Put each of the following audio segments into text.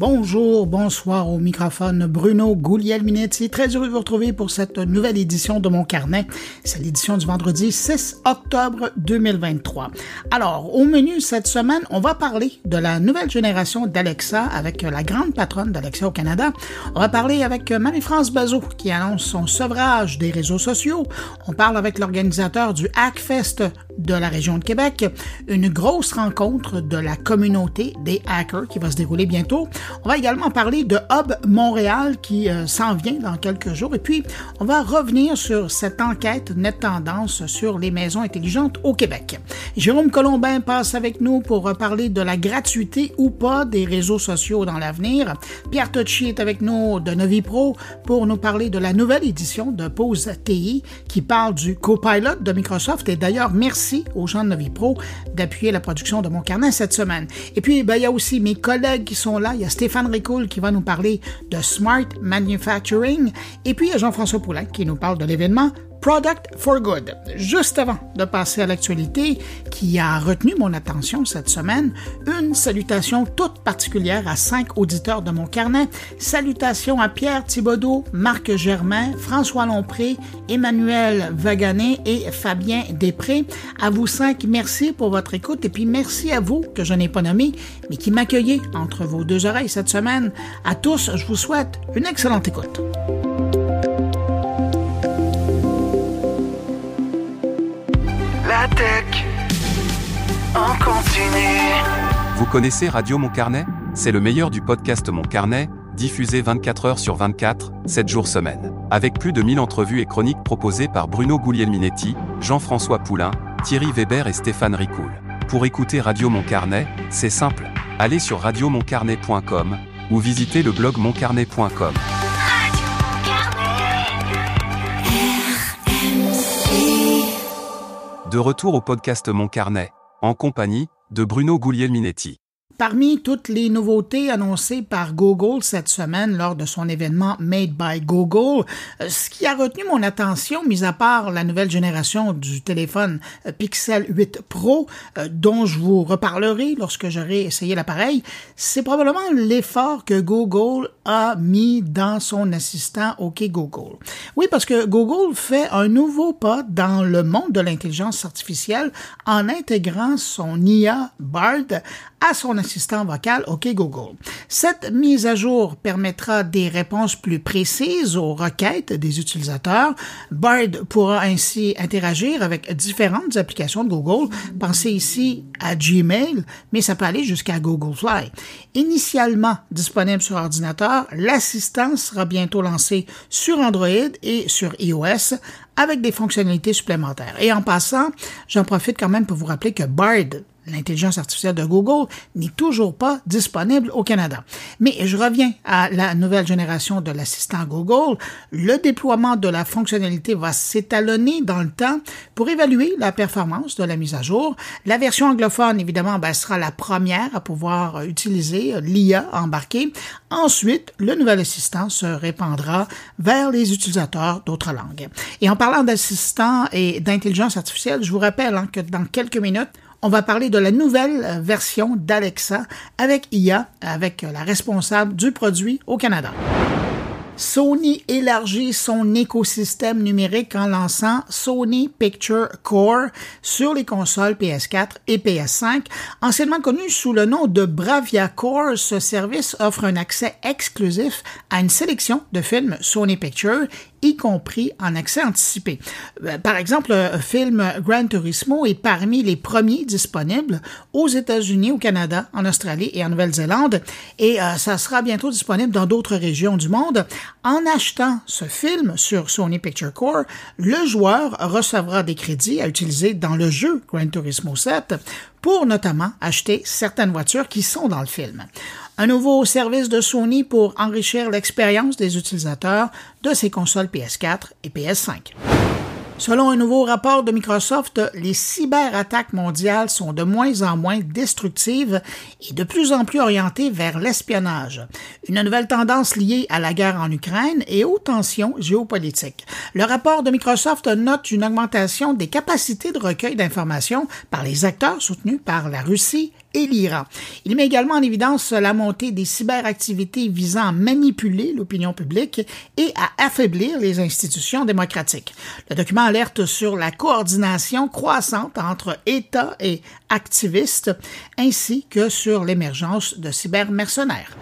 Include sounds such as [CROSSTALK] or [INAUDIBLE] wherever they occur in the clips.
Bonjour, bonsoir au microphone Bruno Guglielminetti. Très heureux de vous retrouver pour cette nouvelle édition de mon carnet. C'est l'édition du vendredi 6 octobre 2023. Alors, au menu cette semaine, on va parler de la nouvelle génération d'Alexa avec la grande patronne d'Alexa au Canada. On va parler avec Marie-France Bazot qui annonce son sevrage des réseaux sociaux. On parle avec l'organisateur du Hackfest de la région de Québec, une grosse rencontre de la communauté des hackers qui va se dérouler bientôt. On va également parler de Hub Montréal qui euh, s'en vient dans quelques jours et puis on va revenir sur cette enquête Net Tendance sur les maisons intelligentes au Québec. Jérôme Colombin passe avec nous pour parler de la gratuité ou pas des réseaux sociaux dans l'avenir. Pierre Tocci est avec nous de Novipro pour nous parler de la nouvelle édition de Pause TI qui parle du copilot de Microsoft et d'ailleurs merci aux gens de Novipro d'appuyer la production de mon carnet cette semaine. Et puis, ben, il y a aussi mes collègues qui sont là. Stéphane Ricoul qui va nous parler de Smart Manufacturing. Et puis, Jean-François Poulain qui nous parle de l'événement Product for Good. Juste avant de passer à l'actualité qui a retenu mon attention cette semaine, une salutation toute particulière à cinq auditeurs de mon carnet. Salutations à Pierre Thibodeau, Marc Germain, François Lompré, Emmanuel Vaganet et Fabien Després. À vous cinq, merci pour votre écoute et puis merci à vous que je n'ai pas nommé, mais qui m'accueillez entre vos deux oreilles cette semaine. À tous, je vous souhaite une excellente écoute. Vous connaissez Radio Mon Carnet? C'est le meilleur du podcast Mon Carnet, diffusé 24 heures sur 24, 7 jours semaine. Avec plus de 1000 entrevues et chroniques proposées par Bruno Guglielminetti, Jean-François Poulain, Thierry Weber et Stéphane Ricoul. Pour écouter Radio Mon Carnet, c'est simple. Allez sur radiomoncarnet.com ou visitez le blog moncarnet.com. De retour au podcast Mon Carnet, en compagnie de Bruno Guglielminetti. Parmi toutes les nouveautés annoncées par Google cette semaine lors de son événement Made by Google, euh, ce qui a retenu mon attention, mis à part la nouvelle génération du téléphone euh, Pixel 8 Pro, euh, dont je vous reparlerai lorsque j'aurai essayé l'appareil, c'est probablement l'effort que Google a mis dans son assistant OK Google. Oui, parce que Google fait un nouveau pas dans le monde de l'intelligence artificielle en intégrant son IA Bard à son assistant vocal OK Google. Cette mise à jour permettra des réponses plus précises aux requêtes des utilisateurs. Bard pourra ainsi interagir avec différentes applications de Google. Pensez ici à Gmail, mais ça peut aller jusqu'à Google Fly. Initialement disponible sur ordinateur, l'assistant sera bientôt lancé sur Android et sur iOS avec des fonctionnalités supplémentaires. Et en passant, j'en profite quand même pour vous rappeler que Bard l'intelligence artificielle de Google n'est toujours pas disponible au Canada. Mais je reviens à la nouvelle génération de l'assistant Google. Le déploiement de la fonctionnalité va s'étalonner dans le temps pour évaluer la performance de la mise à jour. La version anglophone, évidemment, ben, sera la première à pouvoir utiliser l'IA embarquée. Ensuite, le nouvel assistant se répandra vers les utilisateurs d'autres langues. Et en parlant d'assistant et d'intelligence artificielle, je vous rappelle hein, que dans quelques minutes, on va parler de la nouvelle version d'Alexa avec IA, avec la responsable du produit au Canada. Sony élargit son écosystème numérique en lançant Sony Picture Core sur les consoles PS4 et PS5. Anciennement connu sous le nom de Bravia Core, ce service offre un accès exclusif à une sélection de films Sony Picture y compris en accès anticipé. Euh, par exemple, le film Gran Turismo est parmi les premiers disponibles aux États-Unis, au Canada, en Australie et en Nouvelle-Zélande, et euh, ça sera bientôt disponible dans d'autres régions du monde. En achetant ce film sur Sony Picture Core, le joueur recevra des crédits à utiliser dans le jeu Gran Turismo 7 pour notamment acheter certaines voitures qui sont dans le film un nouveau service de Sony pour enrichir l'expérience des utilisateurs de ses consoles PS4 et PS5. Selon un nouveau rapport de Microsoft, les cyberattaques mondiales sont de moins en moins destructives et de plus en plus orientées vers l'espionnage, une nouvelle tendance liée à la guerre en Ukraine et aux tensions géopolitiques. Le rapport de Microsoft note une augmentation des capacités de recueil d'informations par les acteurs soutenus par la Russie et l'Iran. Il met également en évidence la montée des cyberactivités visant à manipuler l'opinion publique et à affaiblir les institutions démocratiques. Le document alerte sur la coordination croissante entre États et activistes, ainsi que sur l'émergence de cybermercenaires.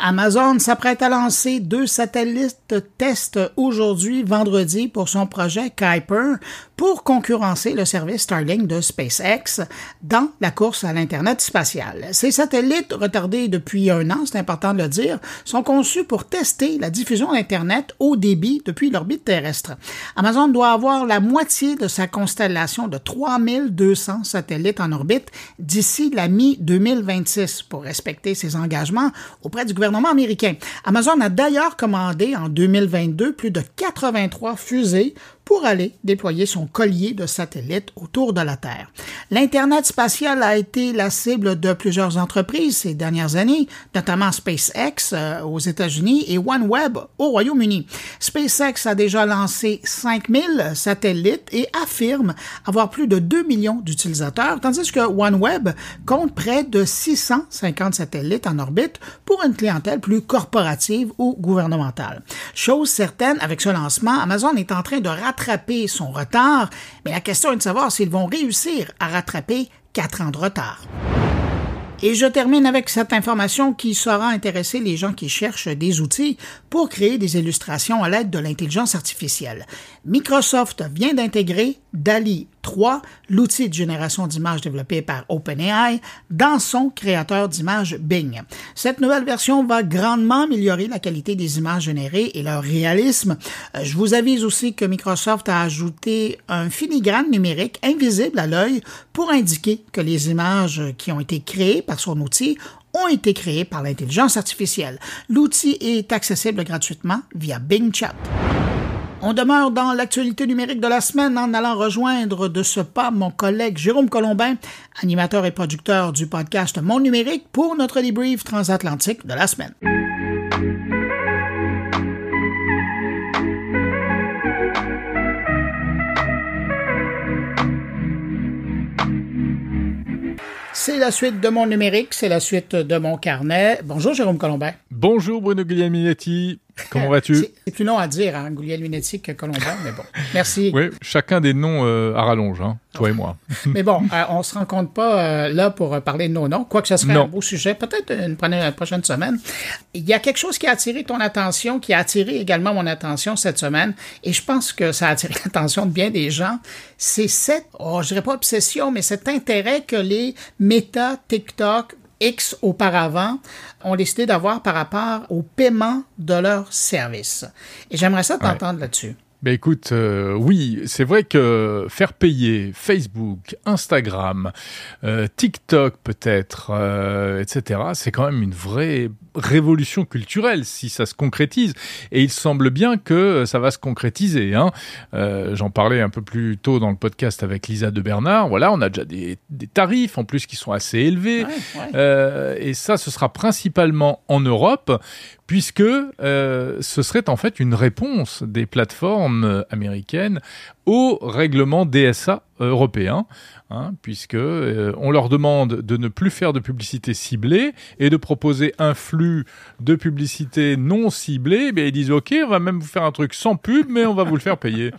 Amazon s'apprête à lancer deux satellites test aujourd'hui, vendredi, pour son projet Kuiper pour concurrencer le service Starlink de SpaceX dans la course à l'Internet spatial. Ces satellites, retardés depuis un an, c'est important de le dire, sont conçus pour tester la diffusion d'Internet haut débit depuis l'orbite terrestre. Amazon doit avoir la moitié de sa constellation de 3200 satellites en orbite d'ici la mi-2026 pour respecter ses engagements auprès du gouvernement américain. Amazon a d'ailleurs commandé en 2022 plus de 83 fusées pour aller déployer son collier de satellites autour de la Terre. L'Internet spatial a été la cible de plusieurs entreprises ces dernières années, notamment SpaceX euh, aux États-Unis et OneWeb au Royaume-Uni. SpaceX a déjà lancé 5000 satellites et affirme avoir plus de 2 millions d'utilisateurs, tandis que OneWeb compte près de 650 satellites en orbite pour une clientèle plus corporative ou gouvernementale. Chose certaine, avec ce lancement, Amazon est en train de rattraper son retard, mais la question est de savoir s'ils vont réussir à rattraper quatre ans de retard. Et je termine avec cette information qui saura intéresser les gens qui cherchent des outils pour créer des illustrations à l'aide de l'intelligence artificielle. Microsoft vient d'intégrer DALI 3, l'outil de génération d'images développé par OpenAI, dans son créateur d'images Bing. Cette nouvelle version va grandement améliorer la qualité des images générées et leur réalisme. Euh, je vous avise aussi que Microsoft a ajouté un filigrane numérique invisible à l'œil pour indiquer que les images qui ont été créées par son outil ont été créées par l'intelligence artificielle. L'outil est accessible gratuitement via Bing Chat. On demeure dans l'actualité numérique de la semaine en allant rejoindre de ce pas mon collègue Jérôme Colombin, animateur et producteur du podcast Mon Numérique, pour notre debrief transatlantique de la semaine. C'est la suite de mon numérique, c'est la suite de mon carnet. Bonjour Jérôme Colombin. Bonjour Bruno Guglielminetti. Comment vas-tu? C'est plus long à dire, hein, Guglielminetti que Colombin, mais bon. Merci. Oui, chacun des noms euh, à rallonge, hein, toi et moi. [LAUGHS] mais bon, euh, on se rencontre pas euh, là pour parler de nos noms, quoique ce serait un beau sujet, peut-être une, une, prochaine semaine. Il y a quelque chose qui a attiré ton attention, qui a attiré également mon attention cette semaine, et je pense que ça a attiré [LAUGHS] l'attention de bien des gens. C'est cette, oh, je dirais pas obsession, mais cet intérêt que les méta, TikTok, X auparavant ont décidé d'avoir par rapport au paiement de leurs services. Et j'aimerais ça t'entendre là-dessus. Ben écoute, euh, oui, c'est vrai que faire payer Facebook, Instagram, euh, TikTok peut-être, euh, etc., c'est quand même une vraie révolution culturelle si ça se concrétise. Et il semble bien que ça va se concrétiser. Hein. J'en parlais un peu plus tôt dans le podcast avec Lisa de Bernard. Voilà, on a déjà des, tarifs en plus qui sont assez élevés. et ça, ce sera principalement en Europe puisque euh, ce serait en fait une réponse des plateformes euh, américaines au règlement DSA européen, hein, puisque euh, on leur demande de ne plus faire de publicité ciblée et de proposer un flux de publicité non ciblée. Mais ils disent OK, on va même vous faire un truc sans pub, mais on va vous le faire payer.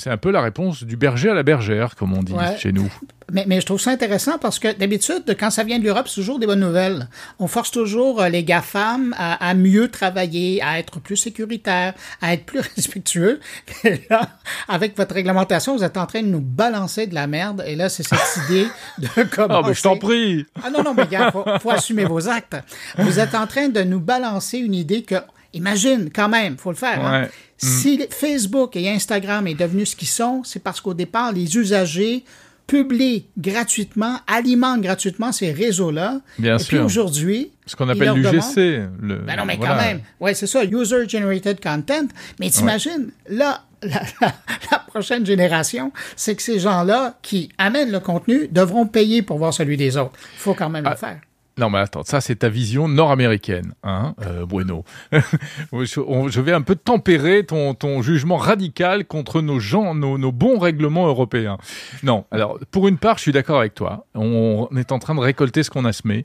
C'est un peu la réponse du berger à la bergère, comme on dit chez nous. Mais, mais, je trouve ça intéressant parce que d'habitude, quand ça vient de l'Europe, c'est toujours des bonnes nouvelles. On force toujours euh, les GAFAM à, à mieux travailler, à être plus sécuritaires, à être plus [LAUGHS] respectueux. Et là, avec votre réglementation, vous êtes en train de nous balancer de la merde. Et là, c'est cette [LAUGHS] idée de comment. Ah, mais je t'en prie! Ah non, non, mais faut, faut assumer vos actes. Vous êtes en train de nous balancer une idée que, imagine, quand même, faut le faire. Hein. Si Facebook et Instagram est devenu ce qu'ils sont, c'est parce qu'au départ, les usagers publient gratuitement, alimentent gratuitement ces réseaux-là. Bien et sûr. puis aujourd'hui, ce qu'on appelle l'UGC. Le... Ben non, mais quand même. Ouais, c'est ça, User Generated Content. Mais t'imagines, là, [LAUGHS] la, la, la, prochaine génération, c'est que ces gens-là qui amènent le contenu devront payer pour voir celui des autres. Il faut quand même ah. le faire. Non, mais attends, ça c'est ta vision nord-américaine, hein, euh, Bueno. [LAUGHS] je, vais un peu tempérer ton, ton jugement radical contre nos gens, nos, bons règlements européens. Non, alors pour une part, je suis d'accord avec toi. On, est en train de récolter ce qu'on a semé,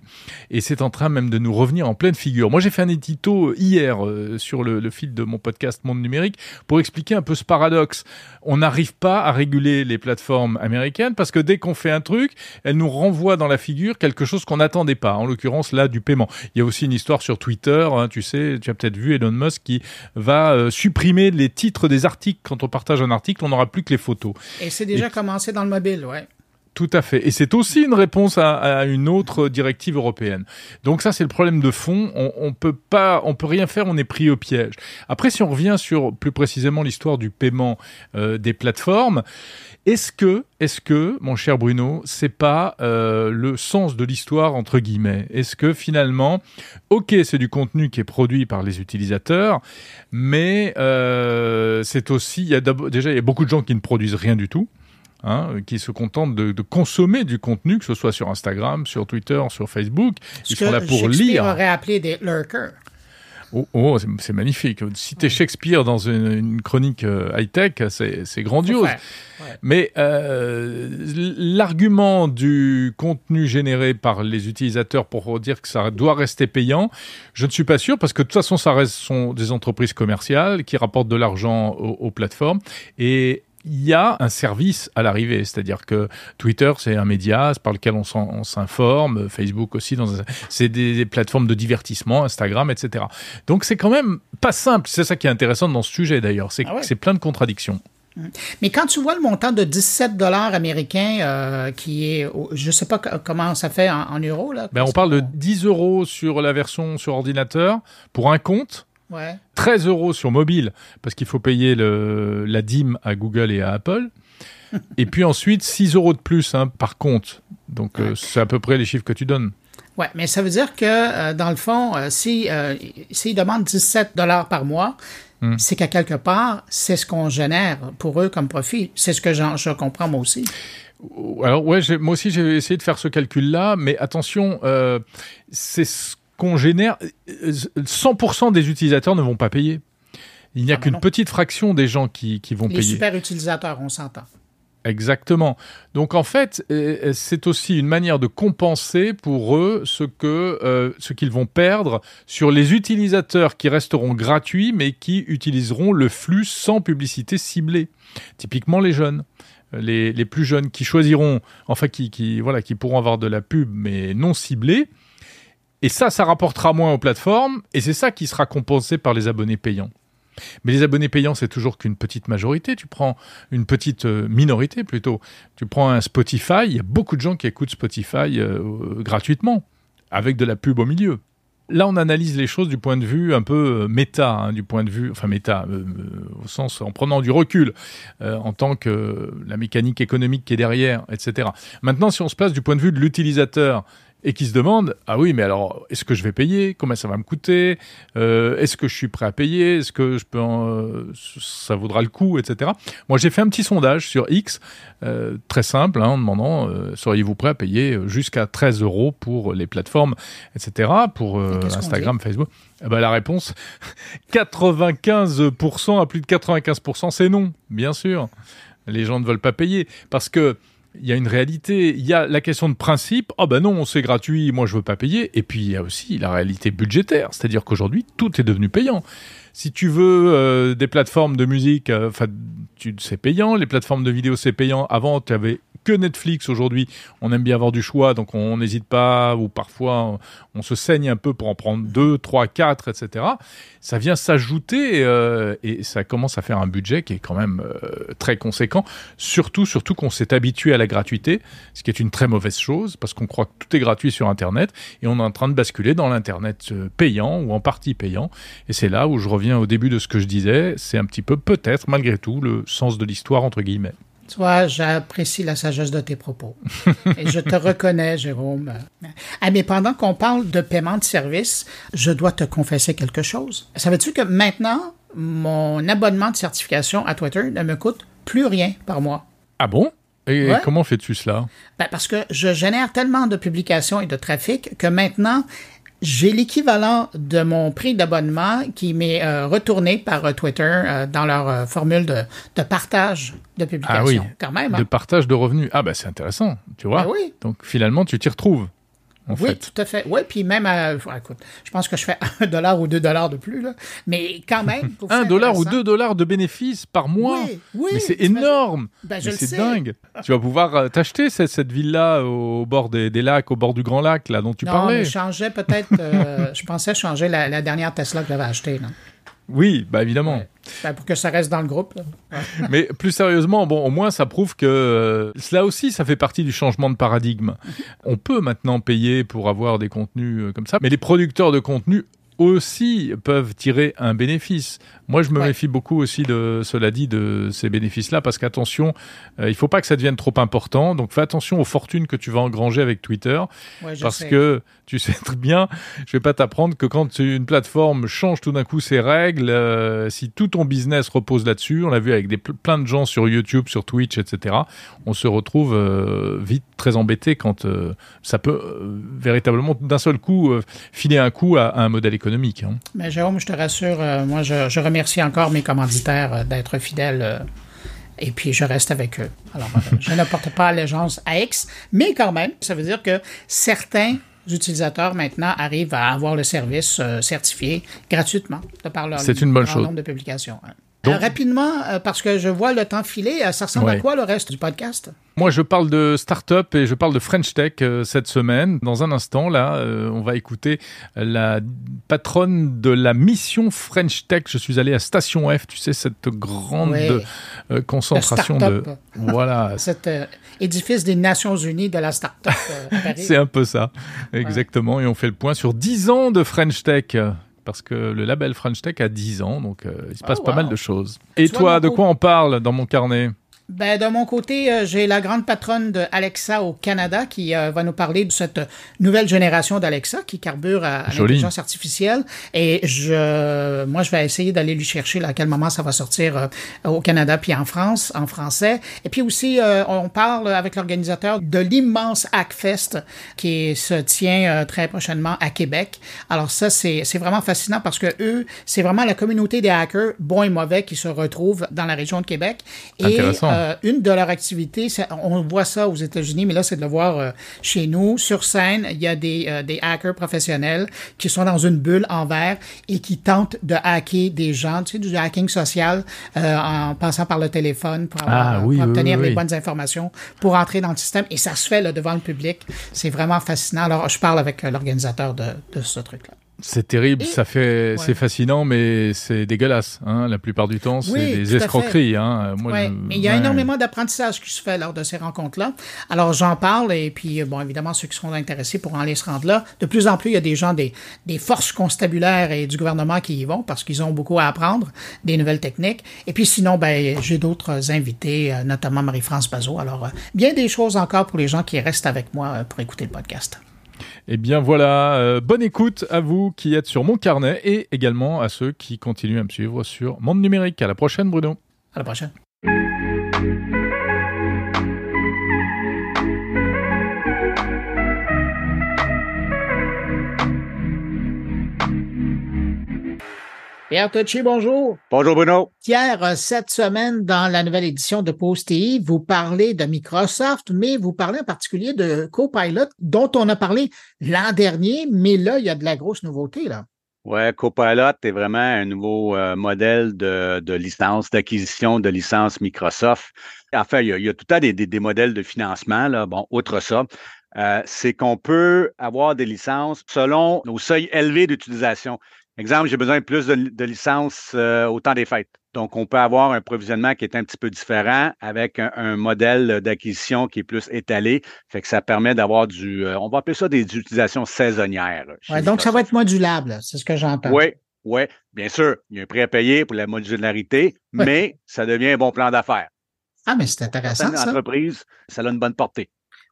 et c'est en train même de nous revenir en pleine figure. Moi, j'ai fait un édito hier euh, sur le fil de mon podcast Monde Numérique pour expliquer un peu ce paradoxe. On n'arrive pas à réguler les plateformes américaines parce que dès qu'on fait un truc, elles nous renvoient dans la figure quelque chose qu'on n'attendait pas. En l'occurrence, là, du paiement. Il y a aussi une histoire sur Twitter, hein, tu sais, tu as peut-être vu Elon Musk qui va euh, supprimer les titres des articles. Quand on partage un article, on n'aura plus que les photos. Et c'est déjà commencé dans le mobile, ouais. Tout à fait. Et c'est aussi une réponse à, une autre directive européenne. Donc ça, c'est le problème de fond. On, on peut pas, on peut rien faire. On est pris au piège. Après, si on revient sur plus précisément l'histoire du paiement euh, des plateformes, est-ce que, est-ce que, mon cher Bruno, c'est pas euh, le sens de l'histoire entre guillemets? Est-ce que finalement, ok, c'est du contenu qui est produit par les utilisateurs, mais euh, c'est aussi, il y a déjà, il y a beaucoup de gens qui ne produisent rien du tout hein, qui se contentent de, de consommer du contenu, que ce soit sur Instagram, sur Twitter, sur Facebook. Ils sont là pour Shakespeare lire. aurait appelé des lurkers. Oh, oh, c'est- magnifique. Citer Shakespeare dans une, une chronique euh, high-tech, c'est grandiose. Mais euh, l'argument du contenu généré par les utilisateurs pour dire que ça doit rester payant, je ne suis pas sûr parce que de toute façon, ça reste sont des entreprises commerciales qui rapportent de l'argent aux, aux plateformes et il y a un service à l'arrivée, c'est-à-dire que Twitter, c'est un média par lequel on s'informe, Facebook aussi, c'est des, des plateformes de divertissement, Instagram, etc. Donc c'est quand même pas simple. C'est ça qui est intéressant dans ce sujet d'ailleurs, c'est Ah ouais. plein de contradictions. Mais quand tu vois le montant de 17 dollars américains, euh, qui est, je sais pas co- comment ça fait en, en euros là. Ben, on parle de 10 euros sur la version sur ordinateur pour un compte, Ouais. 13 euros sur mobile parce qu'il faut payer le, la dîme à Google et à Apple. [LAUGHS] et puis ensuite 6 euros de plus hein, par compte. Donc euh, c'est à peu près les chiffres que tu donnes. Ouais, mais ça veut dire que euh, dans le fond, euh, si euh, s'ils demandent 17 dollars par mois, Hmm. c'est qu'à quelque part, c'est ce qu'on génère pour eux comme profit. C'est ce que je comprends moi aussi. Alors ouais, moi aussi j'ai essayé de faire ce calcul-là, mais attention, euh, c'est ce qu'on génère. euh, 100% des utilisateurs ne vont pas payer. Il n'y a Ah bah qu'une non. petite fraction des gens qui, qui vont Les payer. super utilisateurs, on s'entend. Exactement. Donc en fait, euh, c'est aussi une manière de compenser pour eux ce que euh, ce qu'ils vont perdre sur les utilisateurs qui resteront gratuits mais qui utiliseront le flux sans publicité ciblée. Typiquement les jeunes. Les, les plus jeunes qui choisiront, enfin qui, qui, voilà, qui pourront avoir de la pub mais non ciblée. Et ça, ça rapportera moins aux plateformes et c'est ça qui sera compensé par les abonnés payants. Mais les abonnés payants, c'est toujours qu'une petite majorité. Tu prends une petite euh, minorité plutôt. Tu prends un Spotify, il y a beaucoup de gens qui écoutent Spotify euh, euh, gratuitement, avec de la pub au milieu. Là, on analyse les choses du point de vue un peu méta, hein, du point de vue, enfin méta, au sens en prenant du recul, en tant que la mécanique économique qui est derrière, etc. Maintenant, si on se place du point de vue de l'utilisateur et qui se demande ah oui mais alors est-ce que je vais payer? Combien ça va me coûter? Euh, est-ce que je suis prêt à payer? Est-ce que je peux en- ça vaudra le coup etc moi j'ai fait un petit sondage sur X euh, très simple hein, en demandant euh, seriez-vous prêt à payer jusqu'à 13 euros pour les plateformes etc pour Et Instagram Facebook? Eh ben, la réponse 95% à plus de 95% c'est non bien sûr. Les gens ne veulent pas payer parce que il y a une réalité, il y a la question de principe, oh ben non, c'est gratuit, moi je veux pas payer, et puis il y a aussi la réalité budgétaire, c'est-à-dire qu'aujourd'hui tout est devenu payant. Si tu veux euh, des plateformes de musique, euh, c'est payant, les plateformes de vidéo c'est payant. Avant tu avais que Netflix, aujourd'hui on aime bien avoir du choix, donc on n'hésite pas, ou parfois on, se saigne un peu pour en prendre deux, trois, quatre, etc. Ça vient s'ajouter euh, et ça commence à faire un budget qui est quand même euh, très conséquent. Surtout, surtout qu'on s'est habitué à la gratuité, ce qui est une très mauvaise chose parce qu'on croit que tout est gratuit sur Internet et on est en train de basculer dans l'Internet euh, payant ou en partie payant. Et c'est là où je reviens au début de ce que je disais, c'est un petit peu peut-être malgré tout le sens de l'histoire entre guillemets. Tu vois, j'apprécie la sagesse de tes propos. [LAUGHS] Et je te reconnais, Jérôme. Ah, mais pendant qu'on parle de paiement de service, je dois te confesser quelque chose. Savais-tu que maintenant, mon abonnement de certification à Twitter ne me coûte plus rien par mois? Ah bon? Et Ouais. comment fais-tu cela? Ben, parce que je génère tellement de publications et de trafic que maintenant, j'ai l'équivalent de mon prix d'abonnement qui m'est euh, retourné par euh, Twitter euh, dans leur formule de, de partage de publication. Ah oui. Quand même. hein. De partage de revenus. Ah bah c'est intéressant, tu vois. Ben oui. Donc finalement, tu t'y retrouves, en Oui, fait. tout à fait. Oui, puis même, à, écoute, je pense que je fais [LAUGHS] un dollar ou deux dollars de plus, là. Mais quand même. [LAUGHS] Un dollar ou deux dollars de bénéfices par mois. Oui, oui, Mais c'est énorme. Ben, c'est dingue. Tu vas pouvoir euh, t'acheter cette, cette ville-là au bord des, des lacs, au bord du Grand Lac, là dont tu non, parlais. mais je changeais peut-être. euh, [LAUGHS] je pensais changer la, la dernière Tesla que j'avais achetée, là. Oui, bah évidemment. Ben, pour que ça reste dans le groupe. [LAUGHS] Mais plus sérieusement, bon, au moins ça prouve que euh, cela aussi, ça fait partie du changement de paradigme. On peut maintenant payer pour avoir des contenus euh, comme ça, mais les producteurs de contenu aussi peuvent tirer un bénéfice. Moi, je me Ouais. méfie beaucoup aussi de, cela dit, de ces bénéfices-là, parce qu'attention, euh, il faut pas que ça devienne trop important. Donc, fais attention aux fortunes que tu vas engranger avec Twitter, Ouais, parce sais. que tu sais très bien, je vais pas t'apprendre que quand une plateforme change tout d'un coup ses règles, euh, si tout ton business repose là-dessus, on l'a vu avec des, plein de gens sur YouTube, sur Twitch, etc., on se retrouve euh, vite très embêté quand euh, ça peut véritablement d'un seul coup filer un coup à, à un modèle économique. hein. Mais Jérôme, je te rassure, moi, je, je remercie encore mes commanditaires euh, d'être fidèles. euh, et puis, je reste avec eux. Alors, euh, je ne porte pas allégeance à X, mais quand même, ça veut dire que certains utilisateurs maintenant arrivent à avoir le service certifié gratuitement de par leur C'est une bonne chose. nombre de publications. Donc- Euh, rapidement, euh, parce que je vois le temps filer, euh, ça ressemble Ouais. à quoi le reste du podcast? Moi, je parle de start-up et je parle de French Tech euh, cette semaine. Dans un instant, là, euh, on va écouter la patronne de la mission French Tech. Je suis allé à Station F, tu sais, cette grande Oui. euh, concentration de... Voilà, [LAUGHS] Cet édifice des Nations Unies de la start-up à [LAUGHS] Paris. c'est un peu ça. Exactement. Et on fait le point sur 10 ans de French Tech. Parce que le label French Tech a 10 ans, donc euh, il se passe Oh, pas wow. mal de choses. Et toi, de quoi on parle dans mon carnet? Ben, de mon côté, euh, j'ai la grande patronne de Alexa au Canada qui euh, va nous parler de cette nouvelle génération d'Alexa qui carbure à, l'intelligence artificielle. Et je, moi, je vais essayer d'aller lui chercher là, à quel moment ça va sortir euh, au Canada puis en France, en français. Et puis aussi, on parle avec l'organisateur de l'immense Hackfest qui se tient très prochainement à Québec. Alors ça, c'est c'est vraiment fascinant parce que eux, c'est vraiment la communauté des hackers, bons et mauvais, qui se retrouvent dans la région de Québec. Et Intéressant. Euh, une de leurs activités, on voit ça aux États-Unis, mais là, c'est de le voir euh, chez nous. Sur scène, il y a des, euh, des hackers professionnels qui sont dans une bulle en verre et qui tentent de hacker des gens, tu sais, du hacking social euh, en passant par le téléphone pour, avoir- Ah, oui, pour oui, obtenir oui, les bonnes informations pour entrer dans le système. Et ça se fait là, devant le public. C'est vraiment fascinant. Alors, je parle avec euh, l'organisateur de, de ce truc-là. C'est terrible, Et- ça fait, Ouais. c'est fascinant, mais c'est dégueulasse. Hein. La plupart du temps, c'est Oui, des escroqueries. Hein. Moi, Ouais, je- mais il y a ouais. énormément d'apprentissage qui se fait lors de ces rencontres-là. Alors, j'en parle et puis, bon, évidemment, ceux qui seront intéressés pourront aller se rendre là. De plus en plus, il y a des gens des, des forces constabulaires et du gouvernement qui y vont parce qu'ils ont beaucoup à apprendre, des nouvelles techniques. Et puis, sinon, ben, j'ai d'autres invités, euh, notamment Marie-France Bazot. Alors, euh, bien des choses encore pour les gens qui restent avec moi euh, pour écouter le podcast. Eh bien voilà, euh, bonne écoute à vous qui êtes sur mon carnet et également à ceux qui continuent à me suivre sur Monde Numérique. À la prochaine, Bruno. À la prochaine. Pierre Tucci, bonjour. Bonjour Bruno. Pierre, euh, cette semaine, dans la nouvelle édition de Post TI, vous parlez de Microsoft, mais vous parlez en particulier de Copilot, dont on a parlé l'an dernier, mais là, il y a de la grosse nouveauté, là. Ouais, Copilot est vraiment un nouveau euh, modèle de, de licence, d'acquisition de licence Microsoft. Enfin, il y a, il y a tout le temps des, des, des modèles de financement, là. Bon, outre ça, euh, c'est qu'on peut avoir des licences selon nos seuils élevés d'utilisation. Exemple, j'ai besoin de plus de, de licences euh, au temps des fêtes. Donc, on peut avoir un provisionnement qui est un petit peu différent avec un, un modèle d'acquisition qui est plus étalé. Fait que ça permet d'avoir du, euh, on va appeler ça des utilisations saisonnières. Ouais, donc, ça va être modulable, c'est ce que j'entends. Oui, oui, bien sûr. Il y a un prix à payer pour la modularité, mais ça devient un bon plan d'affaires. Ah, mais c'est intéressant, Certaines ça. entreprises, ça a une bonne portée.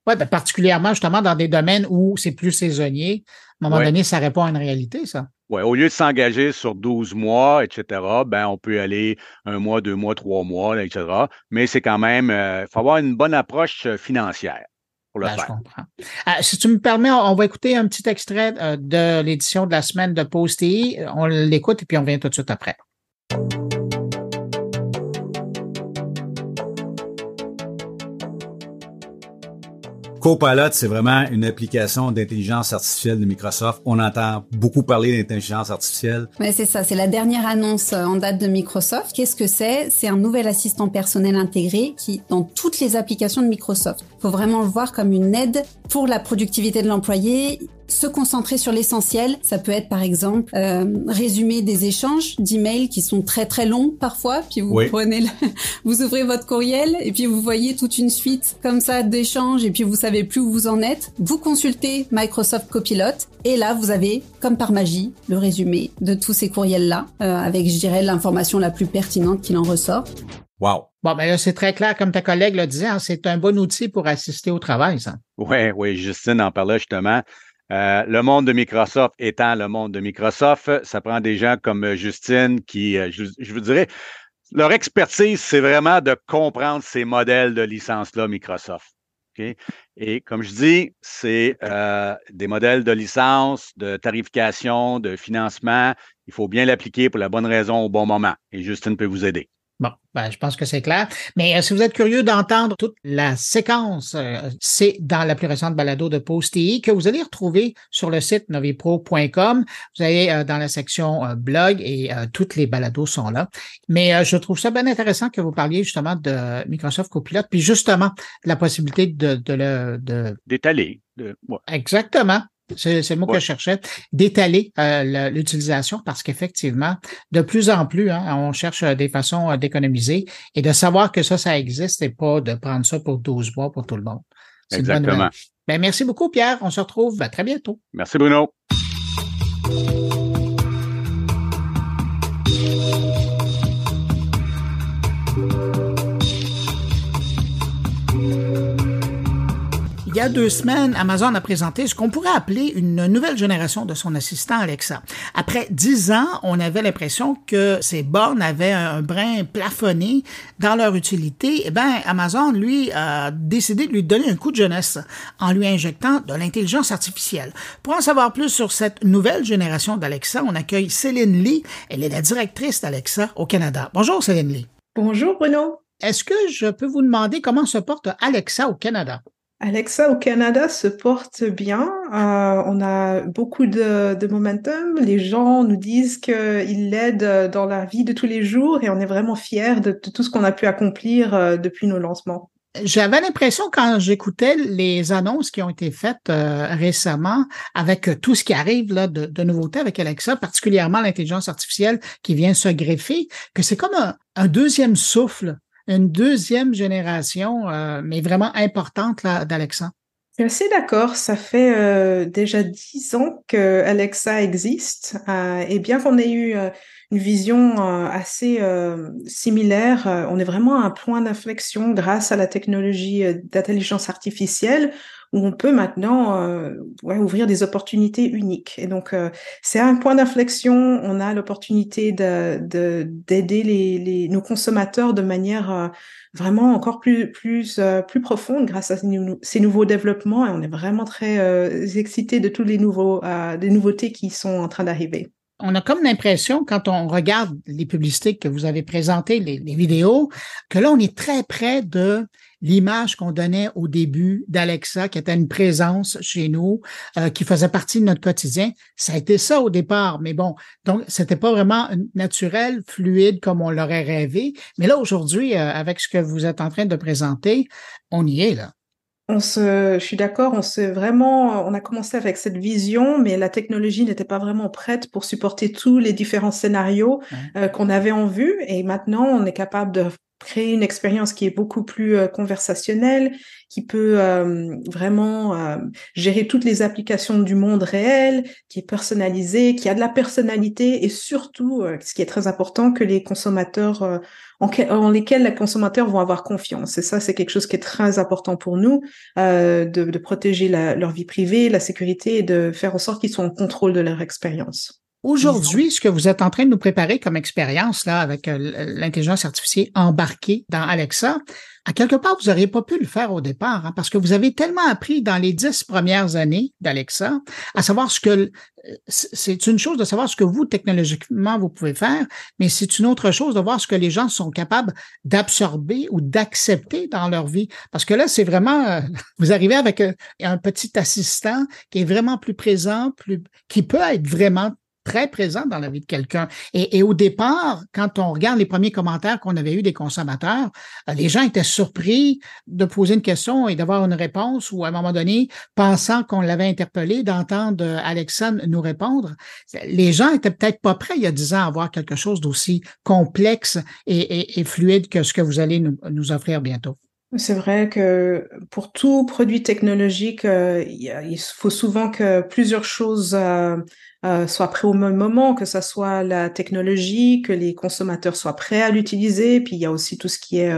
Oui, ben particulièrement justement dans des domaines où c'est plus saisonnier. À un moment Ouais. donné, ça répond à une réalité, ça. Ouais, au lieu de s'engager sur 12 mois, etc., ben, on peut aller un mois, deux mois, trois mois, etc. Mais c'est quand même, il faut avoir une bonne approche euh, financière pour le Ben, je faire. comprends. Euh, si tu me permets, on va écouter un petit extrait euh, de l'édition de la semaine de TI. On l'écoute et puis on revient tout de suite après. Copilot, c'est vraiment une application d'intelligence artificielle de Microsoft. On entend beaucoup parler d'intelligence artificielle. Ouais, c'est ça, c'est la dernière annonce euh, en date de Microsoft. Qu'est-ce que c'est? C'est un nouvel assistant personnel intégré qui, dans toutes les applications de Microsoft, faut vraiment le voir comme une aide pour la productivité de l'employé. Se concentrer sur l'essentiel, ça peut être par exemple euh, résumer des échanges d'emails qui sont très très longs parfois, puis vous Oui. prenez, le- [LAUGHS] vous ouvrez votre courriel et puis vous voyez toute une suite comme ça d'échanges et puis vous savez plus où vous en êtes. Vous consultez Microsoft Copilot et là vous avez comme par magie le résumé de tous ces courriels là avec je dirais l'information la plus pertinente qu'il en ressort. Wow. Bon, ben là, c'est très clair, comme ta collègue le disait, hein, c'est un bon outil pour assister au travail, ça. Oui, oui, Justine en parlait justement. Euh, le monde de Microsoft étant le monde de Microsoft, ça prend des gens comme euh, Justine qui, euh, je, vous dirais, leur expertise, c'est vraiment de comprendre ces modèles de licence-là Microsoft. OK? Et comme je dis, c'est des modèles de licence, de tarification, de financement. Il faut bien l'appliquer pour la bonne raison au bon moment. Et Justine peut vous aider. Bon, ben, je pense que c'est clair. Mais euh, si vous êtes curieux d'entendre toute la séquence, euh, c'est dans la plus récente balado de Post.i que vous allez retrouver sur le site novipro.com. Vous allez euh, dans la section euh, blog et euh, toutes les balados sont là. Mais euh, je trouve ça bien intéressant que vous parliez justement de Microsoft Copilot, puis justement la possibilité de, de le de D'étaler. de- ouais. Exactement. C'est le mot que je cherchais, d'étaler euh, l'utilisation parce qu'effectivement, de plus en plus, hein, on cherche euh, des façons euh, d'économiser et de savoir que ça, ça existe et pas de prendre ça pour 12 mois pour tout le monde. C'est une bonne Exactement. Ben, merci beaucoup, Pierre. On se retrouve à très bientôt. Merci, Bruno. A deux semaines, Amazon a présenté ce qu'on pourrait appeler une nouvelle génération de son assistant Alexa. Après dix ans, on avait l'impression que ces bornes avaient un brin plafonné dans leur utilité. Eh bien, Amazon, lui, a décidé de lui donner un coup de jeunesse en lui injectant de l'intelligence artificielle. Pour en savoir plus sur cette nouvelle génération d'Alexa, on accueille Céline Lee. Elle est la directrice d'Alexa au Canada. Bonjour, Céline Lee. Bonjour Bruno. Est-ce que je peux vous demander comment se porte Alexa au Canada? Alexa au Canada se porte bien. Euh, on a beaucoup de, de momentum. Les gens nous disent qu'ils l'aident dans la vie de tous les jours et on est vraiment fiers de, tout ce qu'on a pu accomplir euh, depuis nos lancements. J'avais l'impression quand j'écoutais les annonces qui ont été faites euh, récemment avec tout ce qui arrive là de, de nouveautés avec Alexa, particulièrement l'intelligence artificielle qui vient se greffer, que c'est comme un deuxième souffle, une deuxième génération, euh, mais vraiment importante d'Alexa. Je suis d'accord. Ça fait euh, déjà dix ans que Alexa existe euh, et bien qu'on ait eu une vision euh, assez euh, similaire, euh, on est vraiment à un point d'inflexion grâce à la technologie d'intelligence artificielle où on peut maintenant euh, ouais, ouvrir des opportunités uniques. Et donc, euh, c'est un point d'inflexion. On a l'opportunité de, de, d'aider les, les, nos consommateurs de manière euh, vraiment encore plus, plus, plus profonde grâce à ces, ces nouveaux développements. Et on est vraiment très excités de tous les nouveaux, des nouveautés qui sont en train d'arriver. On a comme l'impression, quand on regarde les publicités que vous avez présentées, les, vidéos, que là, on est très près de l'image qu'on donnait au début d'Alexa, qui était une présence chez nous, euh, qui faisait partie de notre quotidien. Ça a été ça au départ, mais bon, donc c'était pas vraiment naturel, fluide comme on l'aurait rêvé. Mais là, aujourd'hui, euh, avec ce que vous êtes en train de présenter, on y est là. On se, je suis d'accord, on s'est vraiment, on a commencé avec cette vision, mais la technologie n'était pas vraiment prête pour supporter tous les différents scénarios euh, qu'on avait en vue. Et maintenant, on est capable de créer une expérience qui est beaucoup plus euh, conversationnelle, qui peut euh, vraiment gérer toutes les applications du monde réel, qui est personnalisée, qui a de la personnalité et surtout, ce qui est très important, que les consommateurs en, lesquels les consommateurs vont avoir confiance. Et ça, c'est quelque chose qui est très important pour nous, de, de, protéger leur vie privée, la sécurité et de faire en sorte qu'ils soient en contrôle de leur expérience. Aujourd'hui, ce que vous êtes en train de nous préparer comme expérience là avec euh, l'intelligence artificielle embarquée dans Alexa, à quelque part, vous n'auriez pas pu le faire au départ, hein, parce que vous avez tellement appris dans les dix premières années d'Alexa, à savoir ce que euh, c'est une chose de savoir ce que vous technologiquement vous pouvez faire, mais c'est une autre chose de voir ce que les gens sont capables d'absorber ou d'accepter dans leur vie. Parce que là, c'est vraiment, euh, [LAUGHS] vous arrivez avec un petit assistant qui est vraiment plus présent, qui peut être vraiment très présent dans la vie de quelqu'un. Et, au départ, quand on regarde les premiers commentaires qu'on avait eus des consommateurs, euh, les gens étaient surpris de poser une question et d'avoir une réponse ou à un moment donné, pensant qu'on l'avait interpellé, d'entendre Alexa nous répondre. Les gens étaient peut-être pas prêts il y a dix ans à avoir quelque chose d'aussi complexe et, fluide que ce que vous allez nous, offrir bientôt. C'est vrai que pour tout produit technologique, euh, il faut souvent que plusieurs choses euh, euh, soit prêt au même moment, que ça soit la technologie, que les consommateurs soient prêts à l'utiliser. Puis il y a aussi tout ce qui est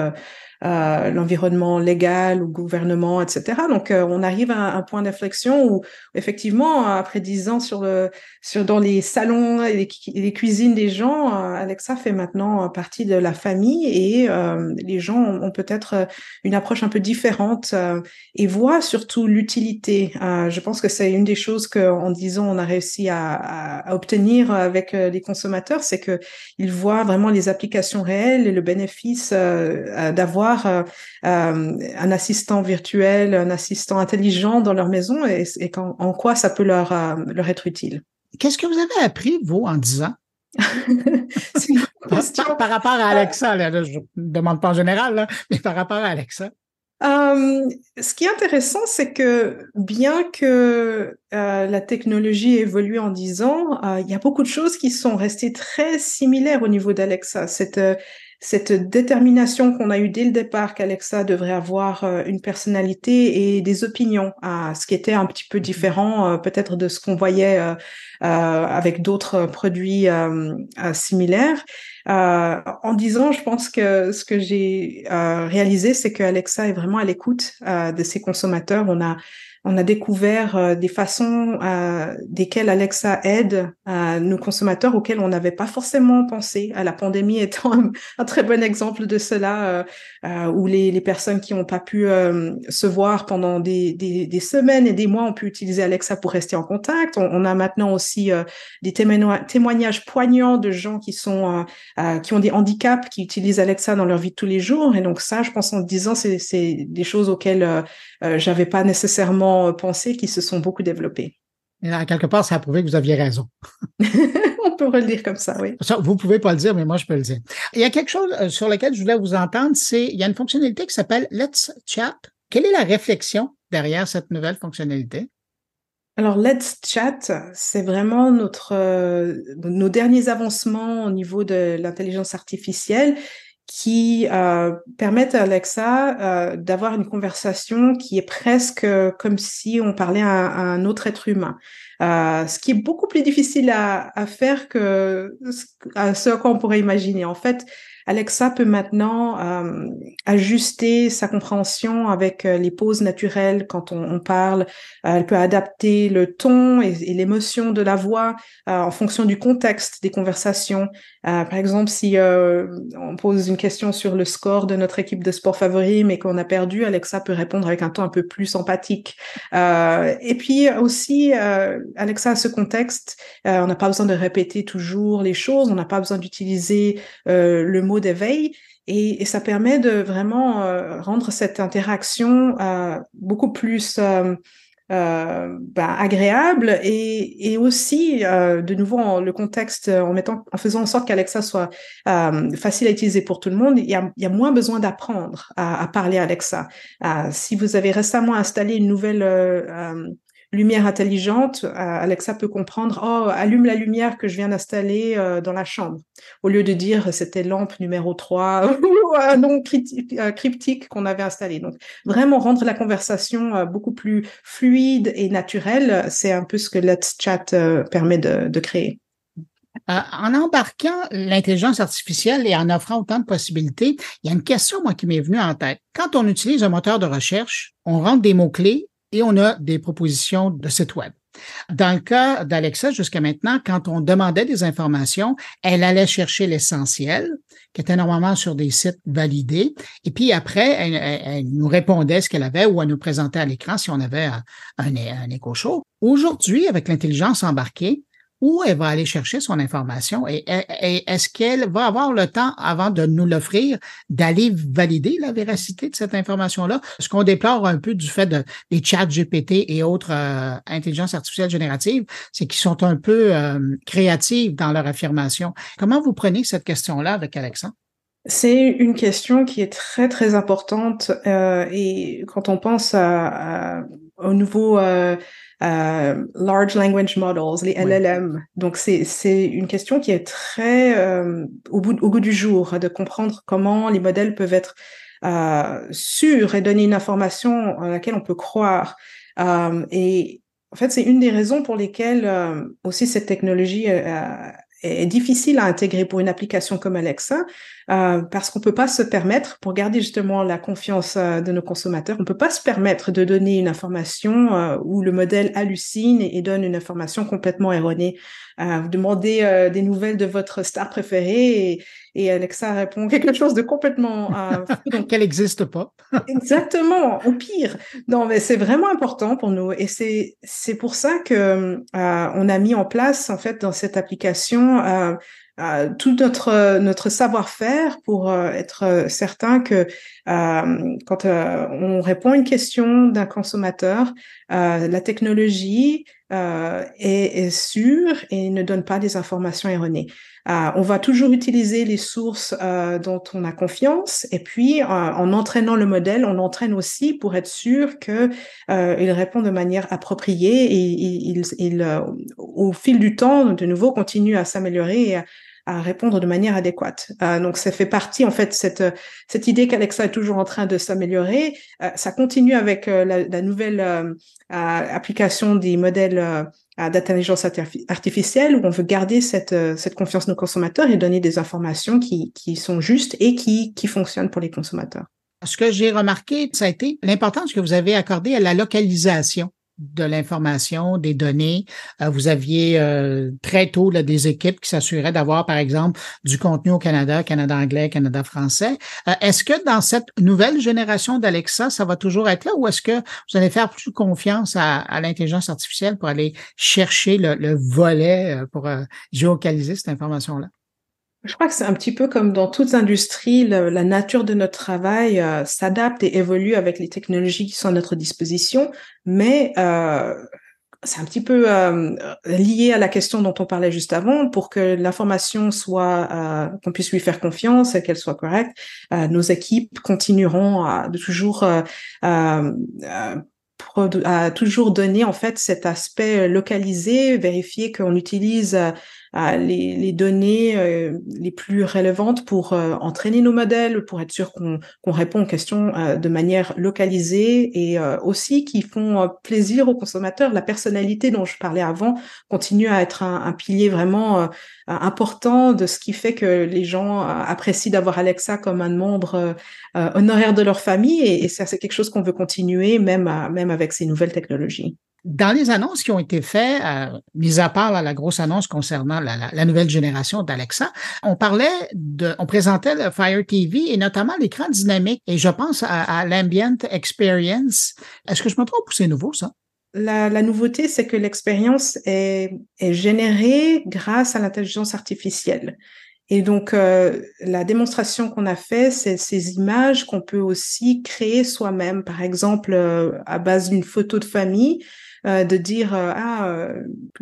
euh, euh, l'environnement légal ou gouvernement, etc. Donc, euh, on arrive à un, point d'inflexion où, effectivement, après dix ans sur le, sur dans les salons et les, cuisines des gens, euh, Alexa fait maintenant partie de la famille et les gens ont, peut-être une approche un peu différente et voient surtout l'utilité. je pense que c'est une des choses qu'en dix ans on a réussi à, à obtenir avec les consommateurs, c'est que ils voient vraiment les applications réelles et le bénéfice d'avoir euh, euh, un assistant virtuel, un assistant intelligent dans leur maison et, en, quoi ça peut leur, euh, leur être utile. Qu'est-ce que vous avez appris, vous, en 10 ans? [LAUGHS] par, par, rapport à Alexa, je ne demande pas en général, mais par rapport à Alexa. ce qui est intéressant, c'est que bien que la technologie évolue en 10 ans, il y a beaucoup de choses qui sont restées très similaires au niveau d'Alexa. Cette cette détermination qu'on a eue dès le départ qu'Alexa devrait avoir euh, une personnalité et des opinions, à ce qui était un petit peu différent euh, peut-être de ce qu'on voyait euh, avec d'autres produits similaires. en disant, je pense que ce que j'ai réalisé, c'est que Alexa est vraiment à l'écoute de ses consommateurs. On a on a découvert euh, des façons euh, desquelles Alexa aide euh, nos consommateurs auxquels on n'avait pas forcément pensé. À la pandémie étant un, [LAUGHS] très bon exemple de cela, où les, les, personnes qui n'ont pas pu se voir pendant des, des, des, semaines et des mois ont pu utiliser Alexa pour rester en contact. On, a maintenant aussi des témoignages poignants de gens qui sont qui ont des handicaps, qui utilisent Alexa dans leur vie de tous les jours. Et donc ça, je pense en disant, c'est des choses auxquelles j'avais pas nécessairement euh, pensées qui se sont beaucoup développées. Et à quelque part, ça a prouvé que vous aviez raison. [LAUGHS] On peut le dire comme ça, oui. Ça, vous pouvez pas le dire, mais moi, je peux le dire. Il y a quelque chose euh, sur lequel je voulais vous entendre, c'est il y a une fonctionnalité qui s'appelle Let's Chat. Quelle est la réflexion derrière cette nouvelle fonctionnalité? Alors, Let's Chat, c'est vraiment notre, euh, nos derniers avancements au niveau de l'intelligence artificielle qui euh, permettent à Alexa euh, d'avoir une conversation qui est presque comme si on parlait à, un autre être humain. Euh, ce qui est beaucoup plus difficile à, à faire que ce à quoi on pourrait imaginer. En fait, Alexa peut maintenant euh, ajuster sa compréhension avec euh, les pauses naturelles quand on, parle. Euh, elle peut adapter le ton et, l'émotion de la voix en fonction du contexte des conversations. par exemple, si on pose une question sur le score de notre équipe de sport favori, mais qu'on a perdu, Alexa peut répondre avec un ton un peu plus empathique. et puis aussi, Alexa a ce contexte. on n'a pas besoin de répéter toujours les choses. On n'a pas besoin d'utiliser le mot d'éveil. Et, ça permet de vraiment euh, rendre cette interaction euh, beaucoup plus euh, ben, agréable et, aussi de nouveau le contexte en mettant en faisant en sorte qu'Alexa soit facile à utiliser pour tout le monde il y a, moins besoin d'apprendre à, parler Alexa si vous avez récemment installé une nouvelle lumière intelligente, Alexa peut comprendre, oh, allume la lumière que je viens d'installer dans la chambre, au lieu de dire c'était lampe numéro 3 [LAUGHS] ou un nom cryptique qu'on avait installé. Donc, vraiment rendre la conversation beaucoup plus fluide et naturelle, c'est un peu ce que Let's Chat permet de créer. Euh, en embarquant l'intelligence artificielle et en offrant autant de possibilités, il y a une question, moi, qui m'est venue en tête. Quand on utilise un moteur de recherche, on rentre des mots-clés et on a des propositions de site web. Dans le cas d'Alexa, jusqu'à maintenant, quand on demandait des informations, elle allait chercher l'essentiel, qui était normalement sur des sites validés, et puis après, elle, nous répondait ce qu'elle avait ou elle nous présentait à l'écran si on avait un, un, un écho chaud. Aujourd'hui, avec l'intelligence embarquée, où elle va aller chercher son information et, est-ce qu'elle va avoir le temps avant de nous l'offrir d'aller valider la véracité de cette information-là? Ce qu'on déplore un peu du fait de, des chats GPT et autres euh, intelligences artificielles génératives, c'est qu'ils sont un peu euh, créatifs dans leur affirmation. Comment vous prenez cette question-là avec Alexandre? C'est une question qui est très très importante euh, et quand on pense à, au nouveau euh, euh, large language models, les LLM. Donc c'est c'est une question qui est très euh, au bout au goût du jour de comprendre comment les modèles peuvent être euh, sûrs et donner une information à laquelle on peut croire. Euh, et en fait, c'est une des raisons pour lesquelles aussi cette technologie est difficile à intégrer pour une application comme Alexa, euh, parce qu'on peut pas se permettre, pour garder justement la confiance euh, de nos consommateurs, on peut pas se permettre de donner une information euh, où le modèle hallucine et, donne une information complètement erronée. vous demandez des nouvelles de votre star préférée et, et Alexa répond quelque chose de complètement [LAUGHS] donc qu'elle n'existe pas. [LAUGHS] exactement, au pire. Non, mais c'est vraiment important pour nous et c'est c'est pour ça que on a mis en place en fait dans cette application tout notre notre savoir-faire pour euh, être euh, certain que euh, quand on répond à une question d'un consommateur, la technologie est, est, sûre et ne donne pas des informations erronées. On va toujours utiliser les sources dont on a confiance et puis en entraînant le modèle, on entraîne aussi pour être sûr que il répond de manière appropriée et il, au fil du temps, de nouveau, continue à s'améliorer et à, répondre de manière adéquate. Euh, donc ça fait partie en fait cette cette idée qu'Alexa est toujours en train de s'améliorer. Euh, ça continue avec euh, la, nouvelle euh, application des modèles d'intelligence artificielle où on veut garder cette cette confiance de nos consommateurs et donner des informations qui qui sont justes et qui qui fonctionnent pour les consommateurs. Ce que j'ai remarqué, ça a été l'importance que vous avez accordée à la localisation de l'information, des données. Euh, vous aviez euh, très tôt des équipes qui s'assuraient d'avoir, par exemple, du contenu au Canada, Canada anglais, Canada français. Euh, est-ce que dans cette nouvelle génération d'Alexa, ça va toujours être là ou est-ce que vous allez faire plus confiance à, l'intelligence artificielle pour aller chercher le, le volet pour géocaliser cette information-là? Je crois que c'est un petit peu comme dans toute industrie, la nature de notre travail euh, s'adapte et évolue avec les technologies qui sont à notre disposition, mais euh, c'est un petit peu euh, lié à la question dont on parlait juste avant. Pour que l'information soit, euh, qu'on puisse lui faire confiance et qu'elle soit correcte, nos équipes continueront à de toujours à toujours donner en fait cet aspect localisé, vérifier qu'on utilise les, les, données euh, les plus relevantes pour euh, entraîner nos modèles, pour être sûr qu'on répond aux questions euh, de manière localisée et aussi qui font plaisir aux consommateurs. La personnalité dont je parlais avant continue à être un, un pilier vraiment important de ce qui fait que les gens apprécient d'avoir Alexa comme un membre honoraire de leur famille et, et ça c'est quelque chose qu'on veut continuer même, même avec ces nouvelles technologies dans les annonces qui ont été faites, euh, mis à part la grosse annonce concernant la, nouvelle génération d'Alexa, on parlait de, on présentait le Fire TV et notamment l'écran dynamique. Et je pense à, l'ambient experience. Est-ce que je me trompe ou c'est nouveau ça? La, la nouveauté, c'est que l'expérience est, est générée grâce à l'intelligence artificielle. Et donc, euh, la démonstration qu'on a fait, c'est ces images qu'on peut aussi créer soi-même. Par exemple, euh, à base d'une photo de famille, euh, de dire ah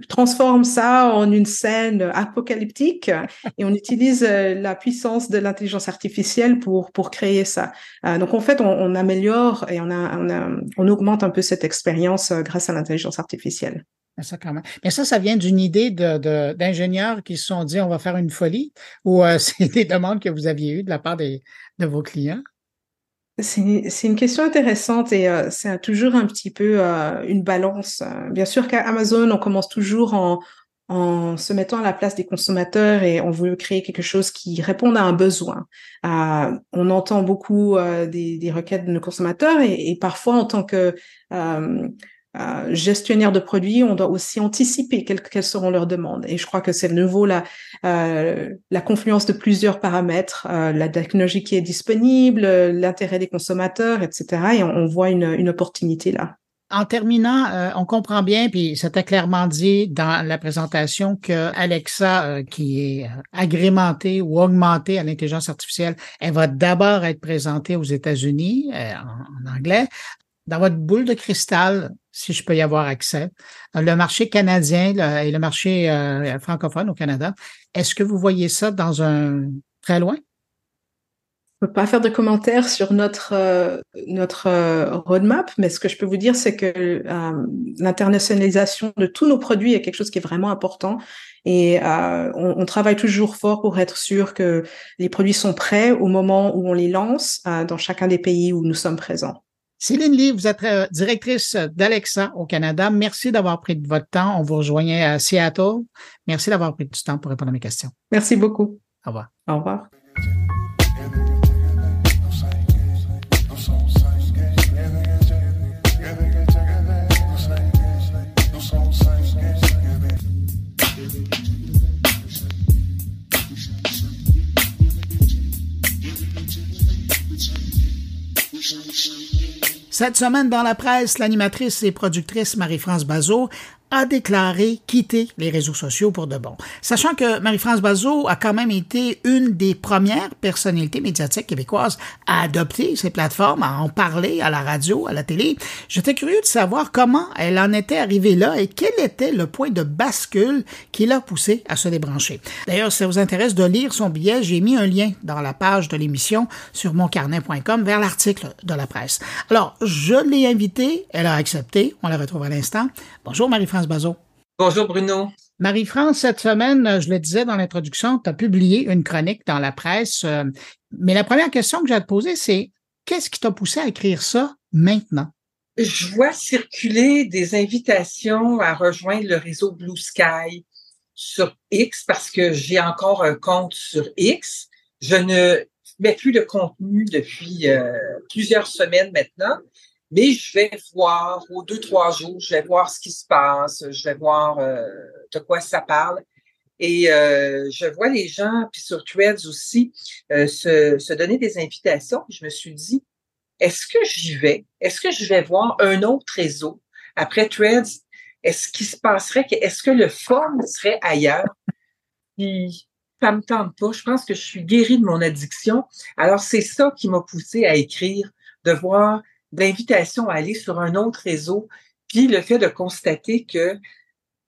transforme ça en une scène apocalyptique [LAUGHS] et on utilise la puissance de l'intelligence artificielle pour pour créer ça. donc en fait, on, on améliore et on, a, on, a, on augmente un peu cette expérience grâce à l'intelligence artificielle. Ça, quand même. Mais ça, ça vient d'une idée de, d'ingénieurs qui se sont dit on va faire une folie ou euh, [LAUGHS] c'est des demandes que vous aviez eues de la part des, de vos clients? C'est, une question intéressante et euh, c'est toujours un petit peu euh, une balance. Bien sûr qu'à Amazon, on commence toujours en, se mettant à la place des consommateurs et on veut créer quelque chose qui réponde à un besoin. on entend beaucoup des, requêtes de nos consommateurs et parfois en tant que euh, gestionnaire de produits, on doit aussi anticiper quelles, seront leurs demandes. Et je crois que c'est de nouveau la, euh, la confluence de plusieurs paramètres, euh, la technologie qui est disponible, l'intérêt des consommateurs, etc. Et on, voit une, opportunité là. En terminant, euh, on comprend bien, puis c'était clairement dit dans la présentation que Alexa, euh, qui est agrémentée ou augmentée à l'intelligence artificielle, elle va d'abord être présentée aux États-Unis en, anglais dans votre boule de cristal, si je peux y avoir accès, le marché canadien et le marché euh, francophone au Canada, est-ce que vous voyez ça dans un très loin? Je ne peux pas faire de commentaires sur notre euh, notre euh, roadmap, mais ce que je peux vous dire, c'est que l'internationalisation de tous nos produits est quelque chose qui est vraiment important. Et on, travaille toujours fort pour être sûr que les produits sont prêts au moment où on les lance dans chacun des pays où nous sommes présents. Céline Lee, vous êtes euh, directrice d'Alexa au Canada. Merci d'avoir pris de votre temps. On vous rejoignait à Seattle. Merci d'avoir pris du temps pour répondre à mes questions. Merci beaucoup. Au revoir. Au revoir. [LAUGHS] Cette semaine dans la presse, l'animatrice et productrice Marie-France Bazot a déclaré quitter les réseaux sociaux pour de bon. Sachant que Marie-France Bazot a quand même été une des premières personnalités médiatiques québécoises à adopter ces plateformes, à en parler à la radio, à la télé, j'étais curieux de savoir comment elle en était arrivée là et quel était le point de bascule qui l'a poussé à se débrancher. D'ailleurs, si ça vous intéresse de lire son billet, j'ai mis un lien dans la page de l'émission sur moncarnet.com vers l'article de la presse. Alors, je l'ai invitée, elle a accepté, on la retrouve à l'instant. Bonjour Marie-France Bonjour Bruno. Marie-France, cette semaine, je le disais dans l'introduction, tu as publié une chronique dans la presse. Euh, mais la première question que j'ai à te poser, c'est qu'est-ce qui t'a poussé à écrire ça maintenant? Je vois circuler des invitations à rejoindre le réseau Blue Sky sur X parce que j'ai encore un compte sur X. Je ne mets plus de contenu depuis euh, plusieurs semaines maintenant. Mais je vais voir, aux deux, trois jours, je vais voir ce qui se passe, je vais voir euh, de quoi ça parle. Et euh, je vois les gens, puis sur Threads aussi, euh, se, se, donner des invitations. Je me suis dit, est-ce que j'y vais? Est-ce que je vais voir un autre réseau? Après Threads? Est-ce qu'il se passerait est-ce que le fun serait ailleurs? Puis, ça me tente pas. Je pense que je suis guérie de mon addiction. Alors, c'est ça qui m'a poussé à écrire, de voir d'invitation à aller sur un autre réseau, puis le fait de constater que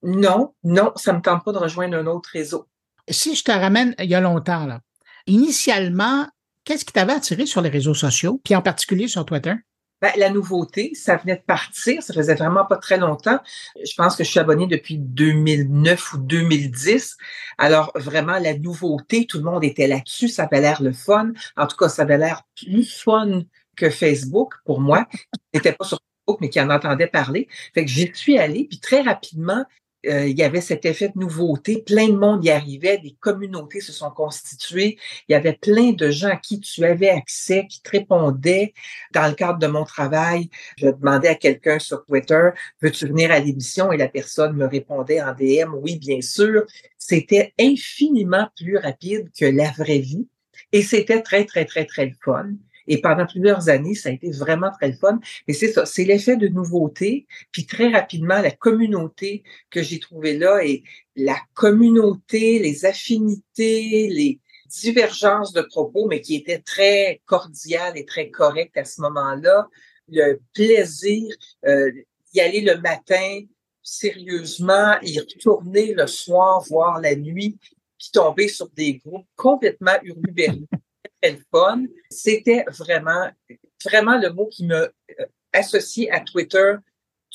non, non, ça me tente pas de rejoindre un autre réseau. Si je te ramène il y a longtemps, là, initialement, qu'est-ce qui t'avait attiré sur les réseaux sociaux, puis en particulier sur Twitter? Ben, la nouveauté, ça venait de partir, ça faisait vraiment pas très longtemps. Je pense que je suis abonnée depuis 2009 ou 2010. Alors vraiment, la nouveauté, tout le monde était là-dessus, ça avait l'air le fun. En tout cas, ça avait l'air plus fun que Facebook pour moi, qui [LAUGHS] n'était pas sur Facebook, mais qui en entendait parler. Fait que j'y suis allée, puis très rapidement, euh, il y avait cet effet de nouveauté, plein de monde y arrivait, des communautés se sont constituées, il y avait plein de gens à qui tu avais accès, qui te répondaient. Dans le cadre de mon travail, je demandais à quelqu'un sur Twitter, veux-tu venir à l'émission? Et la personne me répondait en DM, oui, bien sûr. C'était infiniment plus rapide que la vraie vie. Et c'était très, très, très, très fun. Et pendant plusieurs années, ça a été vraiment très fun. Mais c'est ça, c'est l'effet de nouveauté. Puis très rapidement, la communauté que j'ai trouvée là et la communauté, les affinités, les, divergence de propos, mais qui était très cordiale et très correcte à ce moment-là. Le plaisir euh, d'y aller le matin sérieusement, y retourner le soir, voir la nuit, puis tomber sur des groupes complètement hurluberlus, très fun. C'était vraiment, vraiment le mot qui me euh, associe à Twitter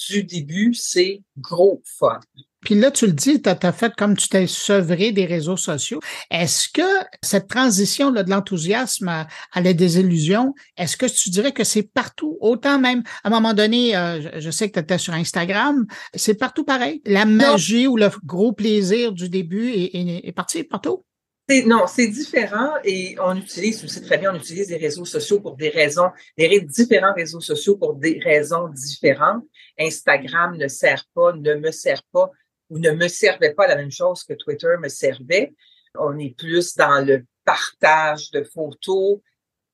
du début, c'est gros fun. Puis là, tu le dis, tu as, fait comme tu t'es sevré des réseaux sociaux. Est-ce que cette transition là, de l'enthousiasme à, la désillusion, est-ce que tu dirais que c'est partout, autant même, à un moment donné, euh, je, sais que tu étais sur Instagram, c'est partout pareil? La magie ou le gros plaisir du début est, est parti partout? Non, c'est différent et on utilise, tu très bien, on utilise les réseaux sociaux pour des raisons, des différents réseaux sociaux pour des raisons différentes. Instagram ne sert pas, ne me sert pas ou ne me servait pas la même chose que Twitter me servait. On est plus dans le partage de photos,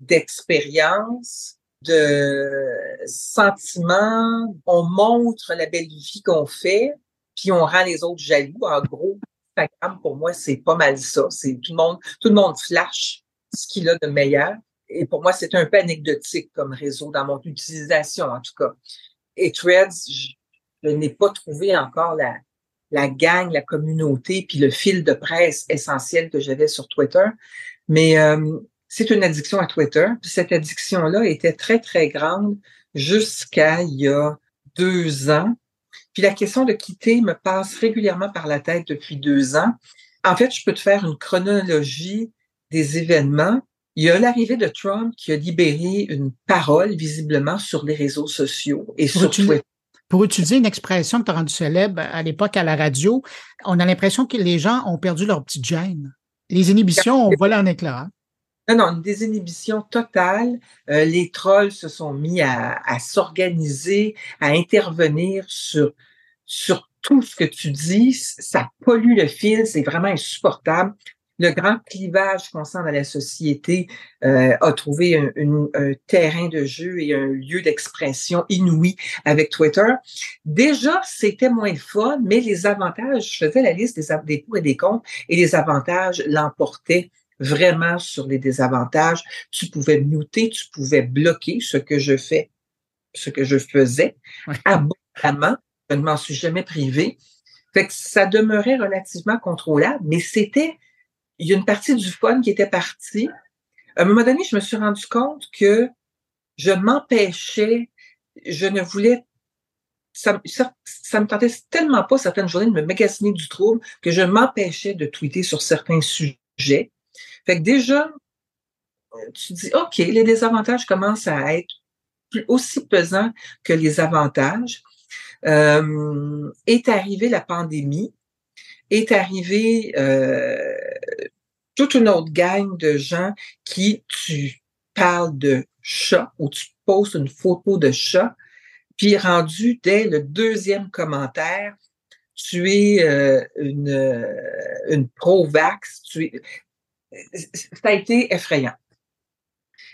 d'expériences, de sentiments. On montre la belle vie qu'on fait, puis on rend les autres jaloux. En gros, Instagram, pour moi, c'est pas mal ça. C'est tout le monde, tout le monde flash ce qu'il a de meilleur. Et pour moi, c'est un peu anecdotique comme réseau dans mon utilisation, en tout cas. Et Threads, je n'ai pas trouvé encore la, la gang, la communauté, puis le fil de presse essentiel que j'avais sur Twitter. Mais euh, c'est une addiction à Twitter. Cette addiction-là était très, très grande jusqu'à il y a deux ans. Puis la question de quitter me passe régulièrement par la tête depuis deux ans. En fait, je peux te faire une chronologie des événements. Il y a l'arrivée de Trump qui a libéré une parole visiblement sur les réseaux sociaux et sur Twitter. Pour utiliser une expression que tu as rendue célèbre à l'époque à la radio, on a l'impression que les gens ont perdu leur petite gêne. Les inhibitions ont volé en éclat. Non, non, une désinhibition totale. Euh, les trolls se sont mis à, s'organiser, à intervenir sur, sur tout ce que tu dis. Ça pollue le fil, c'est vraiment insupportable le grand clivage qu'on sent dans la société euh, a trouvé un, terrain de jeu et un lieu d'expression inouï avec Twitter. Déjà, c'était moins fun, mais les avantages, je faisais la liste des, des pour et des contre, et les avantages l'emportaient vraiment sur les désavantages. Tu pouvais muter, tu pouvais bloquer ce que je fais, ce que je faisais abondamment. Je ne m'en suis jamais privé. Fait que ça demeurait relativement contrôlable, mais c'était il y a une partie du fun qui était partie. À un moment donné, je me suis rendu compte que je m'empêchais, je ne voulais, ça, ça, me tentait tellement pas certaines journées de me magasiner du trouble que je m'empêchais de tweeter sur certains sujets. Fait que déjà, tu dis, OK, les désavantages commencent à être plus, aussi pesants que les avantages. Euh, est arrivée la pandémie est arrivé euh, toute une autre gang de gens qui tu parles de chat ou tu postes une photo de chat, puis rendu dès le deuxième commentaire, tu es euh, une, euh, une pro-vax, tu es... ça a été effrayant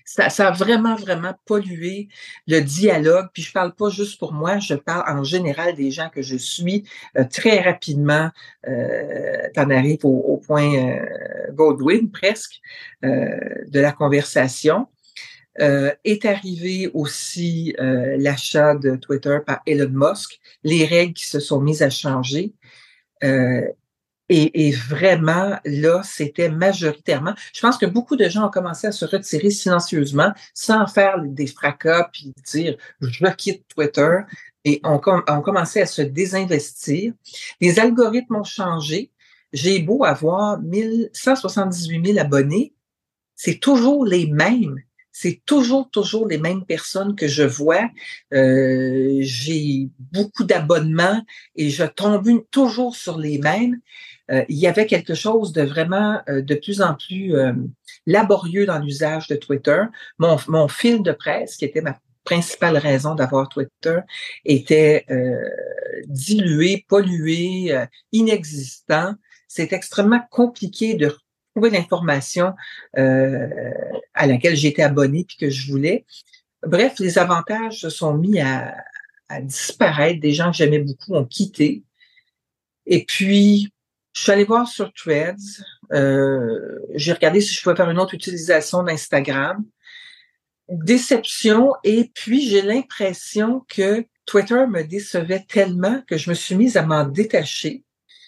ça, ça, a vraiment, vraiment pollué le dialogue. Puis je parle pas juste pour moi, je parle en général des gens que je suis. Euh, très rapidement, euh, en arrives au, point euh, Godwin presque euh, de la conversation. Euh, est arrivé aussi l'achat de Twitter par Elon Musk, les règles qui se sont mises à changer. Euh, et, vraiment, là, c'était majoritairement. Je pense que beaucoup de gens ont commencé à se retirer silencieusement, sans faire des fracas, puis dire je quitte Twitter. Et on, on commençait à se désinvestir. Les algorithmes ont changé. J'ai beau avoir 178 000 abonnés, c'est toujours les mêmes c'est toujours, toujours les mêmes personnes que je vois. Euh, j'ai beaucoup d'abonnements et je tombe toujours sur les mêmes. Euh, il y avait quelque chose de vraiment euh, de plus en plus euh, laborieux dans l'usage de Twitter. Mon, mon fil de presse, qui était ma principale raison d'avoir Twitter, était dilué, pollué, inexistant. C'est extrêmement compliqué de trouver l'information à laquelle j'étais abonné puis que je voulais. Bref, les avantages se sont mis à, à disparaître. Des gens que j'aimais beaucoup ont quitté. Et puis, je suis allée voir sur Threads. Euh, j'ai regardé si je pouvais faire une autre utilisation d'Instagram. Déception. Et puis, j'ai l'impression que Twitter me décevait tellement que je me suis mise à m'en détacher.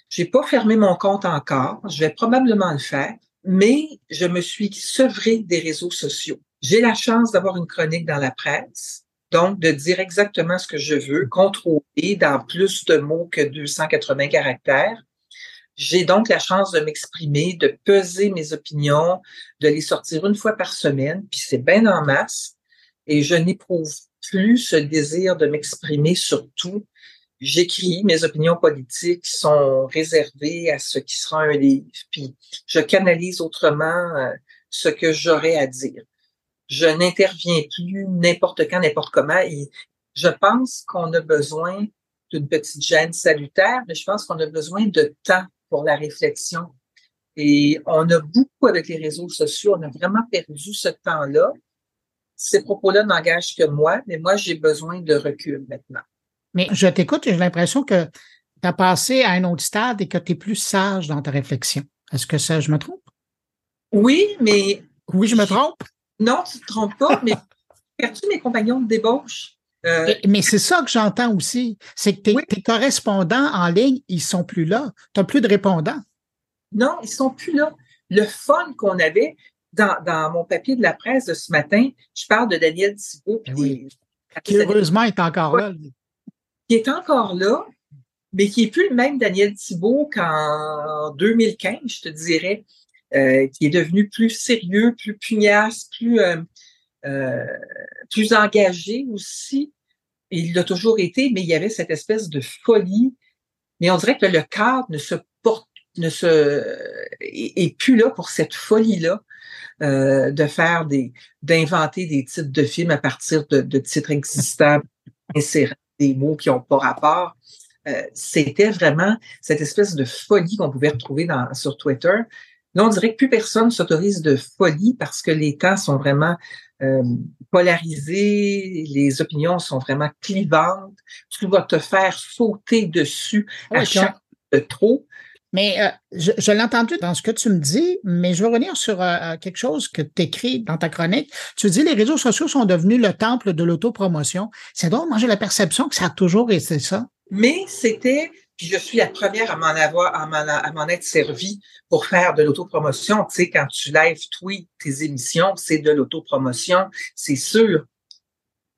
J'ai pas fermé mon compte encore. Je vais probablement le faire, mais je me suis sevrée des réseaux sociaux. J'ai la chance d'avoir une chronique dans la presse, donc de dire exactement ce que je veux, contrôler dans plus de mots que 280 caractères. J'ai donc la chance de m'exprimer, de peser mes opinions, de les sortir une fois par semaine, puis c'est bien en masse. Et je n'éprouve plus ce désir de m'exprimer sur tout. J'écris, mes opinions politiques sont réservées à ce qui sera un livre, puis je canalise autrement euh, ce que j'aurais à dire. Je n'interviens plus n'importe quand, n'importe comment. Et je pense qu'on a besoin d'une petite gêne salutaire, mais je pense qu'on a besoin de temps pour la réflexion. Et on a beaucoup avec les réseaux sociaux, on a vraiment perdu ce temps-là. Ces propos-là n'engagent que moi, mais moi, j'ai besoin de recul maintenant. Mais je t'écoute, j'ai l'impression que tu as passé à un autre stade et que tu es plus sage dans ta réflexion. Est-ce que ça, je me trompe? Oui, mais. Oui, je me trompe? Non, tu te trompes pas, mais perdu mes compagnons de débauche. Euh, mais c'est ça que j'entends aussi. C'est que tes, correspondants en ligne, ils sont plus là. Tu n'as plus de répondants. Non, ils sont plus là. Le fun qu'on avait dans, mon papier de la presse de ce matin, je parle de Daniel Thibault. Ben qui heureusement est encore là. Qui est encore là, mais qui est plus le même Daniel Thibault qu'en 2015, je te dirais, euh, qui est devenu plus sérieux, plus pugnace, plus, euh, plus engagé aussi il l'a toujours été, mais il y avait cette espèce de folie. Mais on dirait que le cadre ne se porte, ne se est, plus là pour cette folie-là euh, de faire des, d'inventer des titres de films à partir de, titres existants, [LAUGHS] insérer des mots qui n'ont pas rapport. Euh, c'était vraiment cette espèce de folie qu'on pouvait retrouver dans, sur Twitter. Là, on dirait que plus personne s'autorise de folie parce que les temps sont vraiment euh, polarisés, les opinions sont vraiment clivantes. Tu vas te faire sauter dessus à chaque de trop. Mais euh, je, l'ai entendu dans ce que tu me dis, mais je veux revenir sur euh, quelque chose que tu écris dans ta chronique. Tu dis les réseaux sociaux sont devenus le temple de l'autopromotion. C'est donc, moi j'ai la perception que ça a toujours été ça. Mais c'était puis je suis la première à m'en avoir, à m'en, être servi pour faire de l'autopromotion. Tu sais, quand tu live tweet tes émissions, c'est de l'autopromotion, c'est sûr.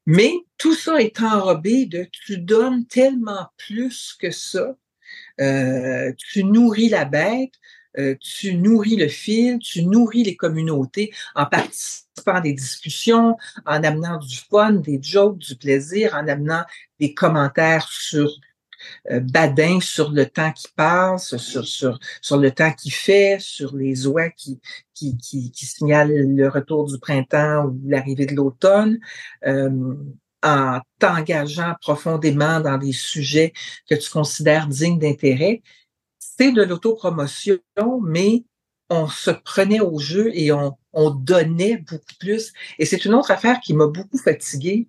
Mais tout ça est enrobé de tu donnes tellement plus que ça. Euh, tu nourris la bête, euh, tu nourris le fil, tu nourris les communautés en participant à des discussions, en amenant du fun, des jokes, du plaisir, en amenant des commentaires sur badin sur le temps qui passe, sur, sur, sur le temps qui fait, sur les oies qui, qui, qui, qui signalent le retour du printemps ou l'arrivée de l'automne, euh, en t'engageant profondément dans des sujets que tu considères dignes d'intérêt. C'est de l'autopromotion, mais on se prenait au jeu et on, on donnait beaucoup plus. Et c'est une autre affaire qui m'a beaucoup fatiguée,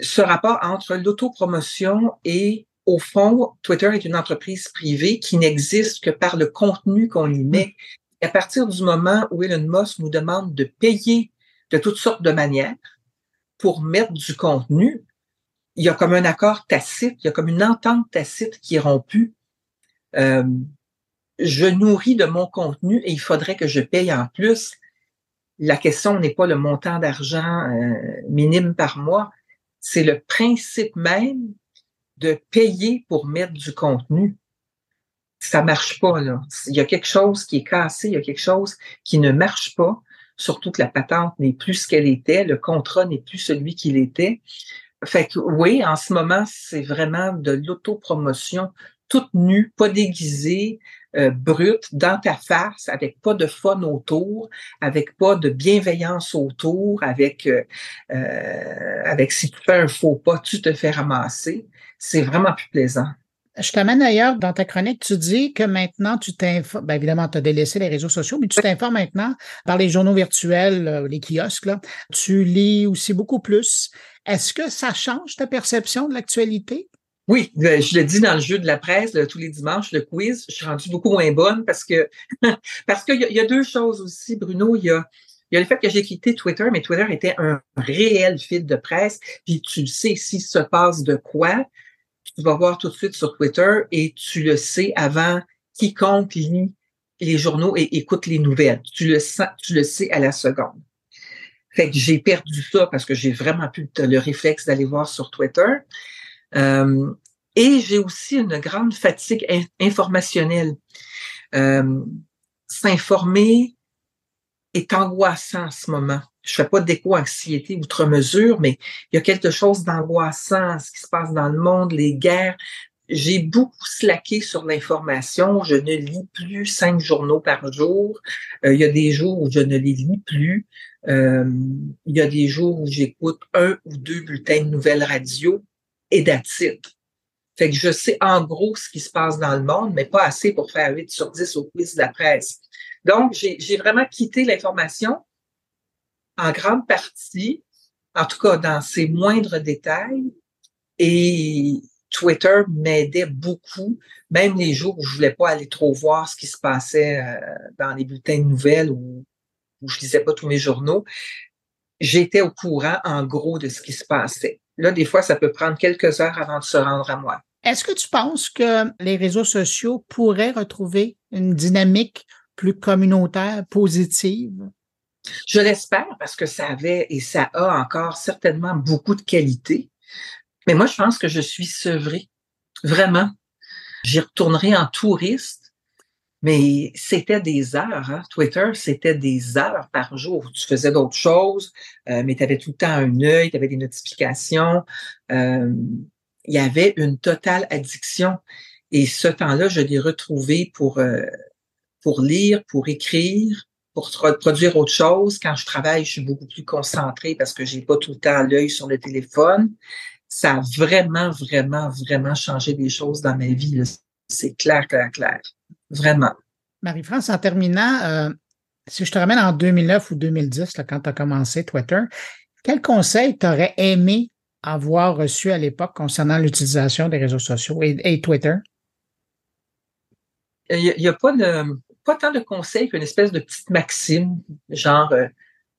ce rapport entre l'autopromotion et au fond, Twitter est une entreprise privée qui n'existe que par le contenu qu'on y met. Et à partir du moment où Elon Musk nous demande de payer de toutes sortes de manières pour mettre du contenu, il y a comme un accord tacite, il y a comme une entente tacite qui est rompue. Euh, je nourris de mon contenu et il faudrait que je paye en plus. La question n'est pas le montant d'argent euh, minime par mois, c'est le principe même de payer pour mettre du contenu, ça marche pas, là. Il y a quelque chose qui est cassé, il y a quelque chose qui ne marche pas, surtout que la patente n'est plus ce qu'elle était, le contrat n'est plus celui qu'il était. Fait que oui, en ce moment, c'est vraiment de l'autopromotion toute nue, pas déguisée, euh, brute, dans ta face, avec pas de fun autour, avec pas de bienveillance autour, avec euh, euh avec si tu fais un faux pas, tu te fais ramasser c'est vraiment plus plaisant. Je t'amène ailleurs dans ta chronique. Tu dis que maintenant, tu t'informes. Bien évidemment, tu as délaissé les réseaux sociaux, mais tu t'informes maintenant par les journaux virtuels, les kiosques. Là. Tu lis aussi beaucoup plus. Est-ce que ça change ta perception de l'actualité? Oui, je le dis dans le jeu de la presse tous les dimanches, le quiz, je suis rendue beaucoup moins bonne parce que [LAUGHS] parce qu'il y, a deux choses aussi, Bruno. Il y a, il y a le fait que j'ai quitté Twitter, mais Twitter était un réel fil de presse. Puis tu sais s'il se passe de quoi, tu vas voir tout de suite sur Twitter et tu le sais avant quiconque lit les journaux et écoute les nouvelles. Tu le sais, tu le sais à la seconde. Fait que j'ai perdu ça parce que j'ai vraiment plus le réflexe d'aller voir sur Twitter. Euh, et j'ai aussi une grande fatigue informationnelle. Euh, S'informer est angoissant en ce moment. Je fais pas d'éco-anxiété outre mesure, mais il y a quelque chose d'angoissant, ce qui se passe dans le monde, les guerres. J'ai beaucoup slacké sur l'information. Je ne lis plus cinq journaux par jour. Euh, il y a des jours où je ne les lis plus. Il y a des jours où j'écoute un ou deux bulletins de nouvelles radio et d'attitude. Fait que je sais en gros ce qui se passe dans le monde, mais pas assez pour faire 8 sur 10 au quiz de la presse. Donc, j'ai vraiment quitté l'information en grande partie, en tout cas dans ses moindres détails, et Twitter m'aidait beaucoup, même les jours où je voulais pas aller trop voir ce qui se passait euh, dans les bulletins de nouvelles ou où je lisais pas tous mes journaux. J'étais au courant, en gros, de ce qui se passait. Là, des fois, ça peut prendre quelques heures avant de se rendre à moi. Est-ce que tu penses que les réseaux sociaux pourraient retrouver une dynamique plus communautaire, positive? Je l'espère parce que ça avait et ça a encore certainement beaucoup de qualité. Mais moi, je pense que je suis sevrée. Vraiment. J'y retournerai en touriste. Mais c'était des heures, hein? Twitter, c'était des heures par jour. Tu faisais d'autres choses, euh, mais tu avais tout le temps un œil, tu avais des notifications. Euh, il y avait une totale addiction. Et ce temps-là, je l'ai retrouvé pour, euh, pour lire, pour écrire, pour produire autre chose. Quand je travaille, je suis beaucoup plus concentrée parce que j'ai pas tout le temps l'œil sur le téléphone. Ça a vraiment, vraiment, vraiment changé des choses dans ma vie. C'est clair, clair, clair. Vraiment. Marie-France, en terminant, euh, si je te ramène en 2009 ou 2010, là, quand tu as commencé Twitter, quel conseil t'aurais aimé avoir reçu à l'époque concernant l'utilisation des réseaux sociaux et, Twitter? Il n'y a, pas de pas tant de conseils qu'une espèce de petite maxime, genre euh,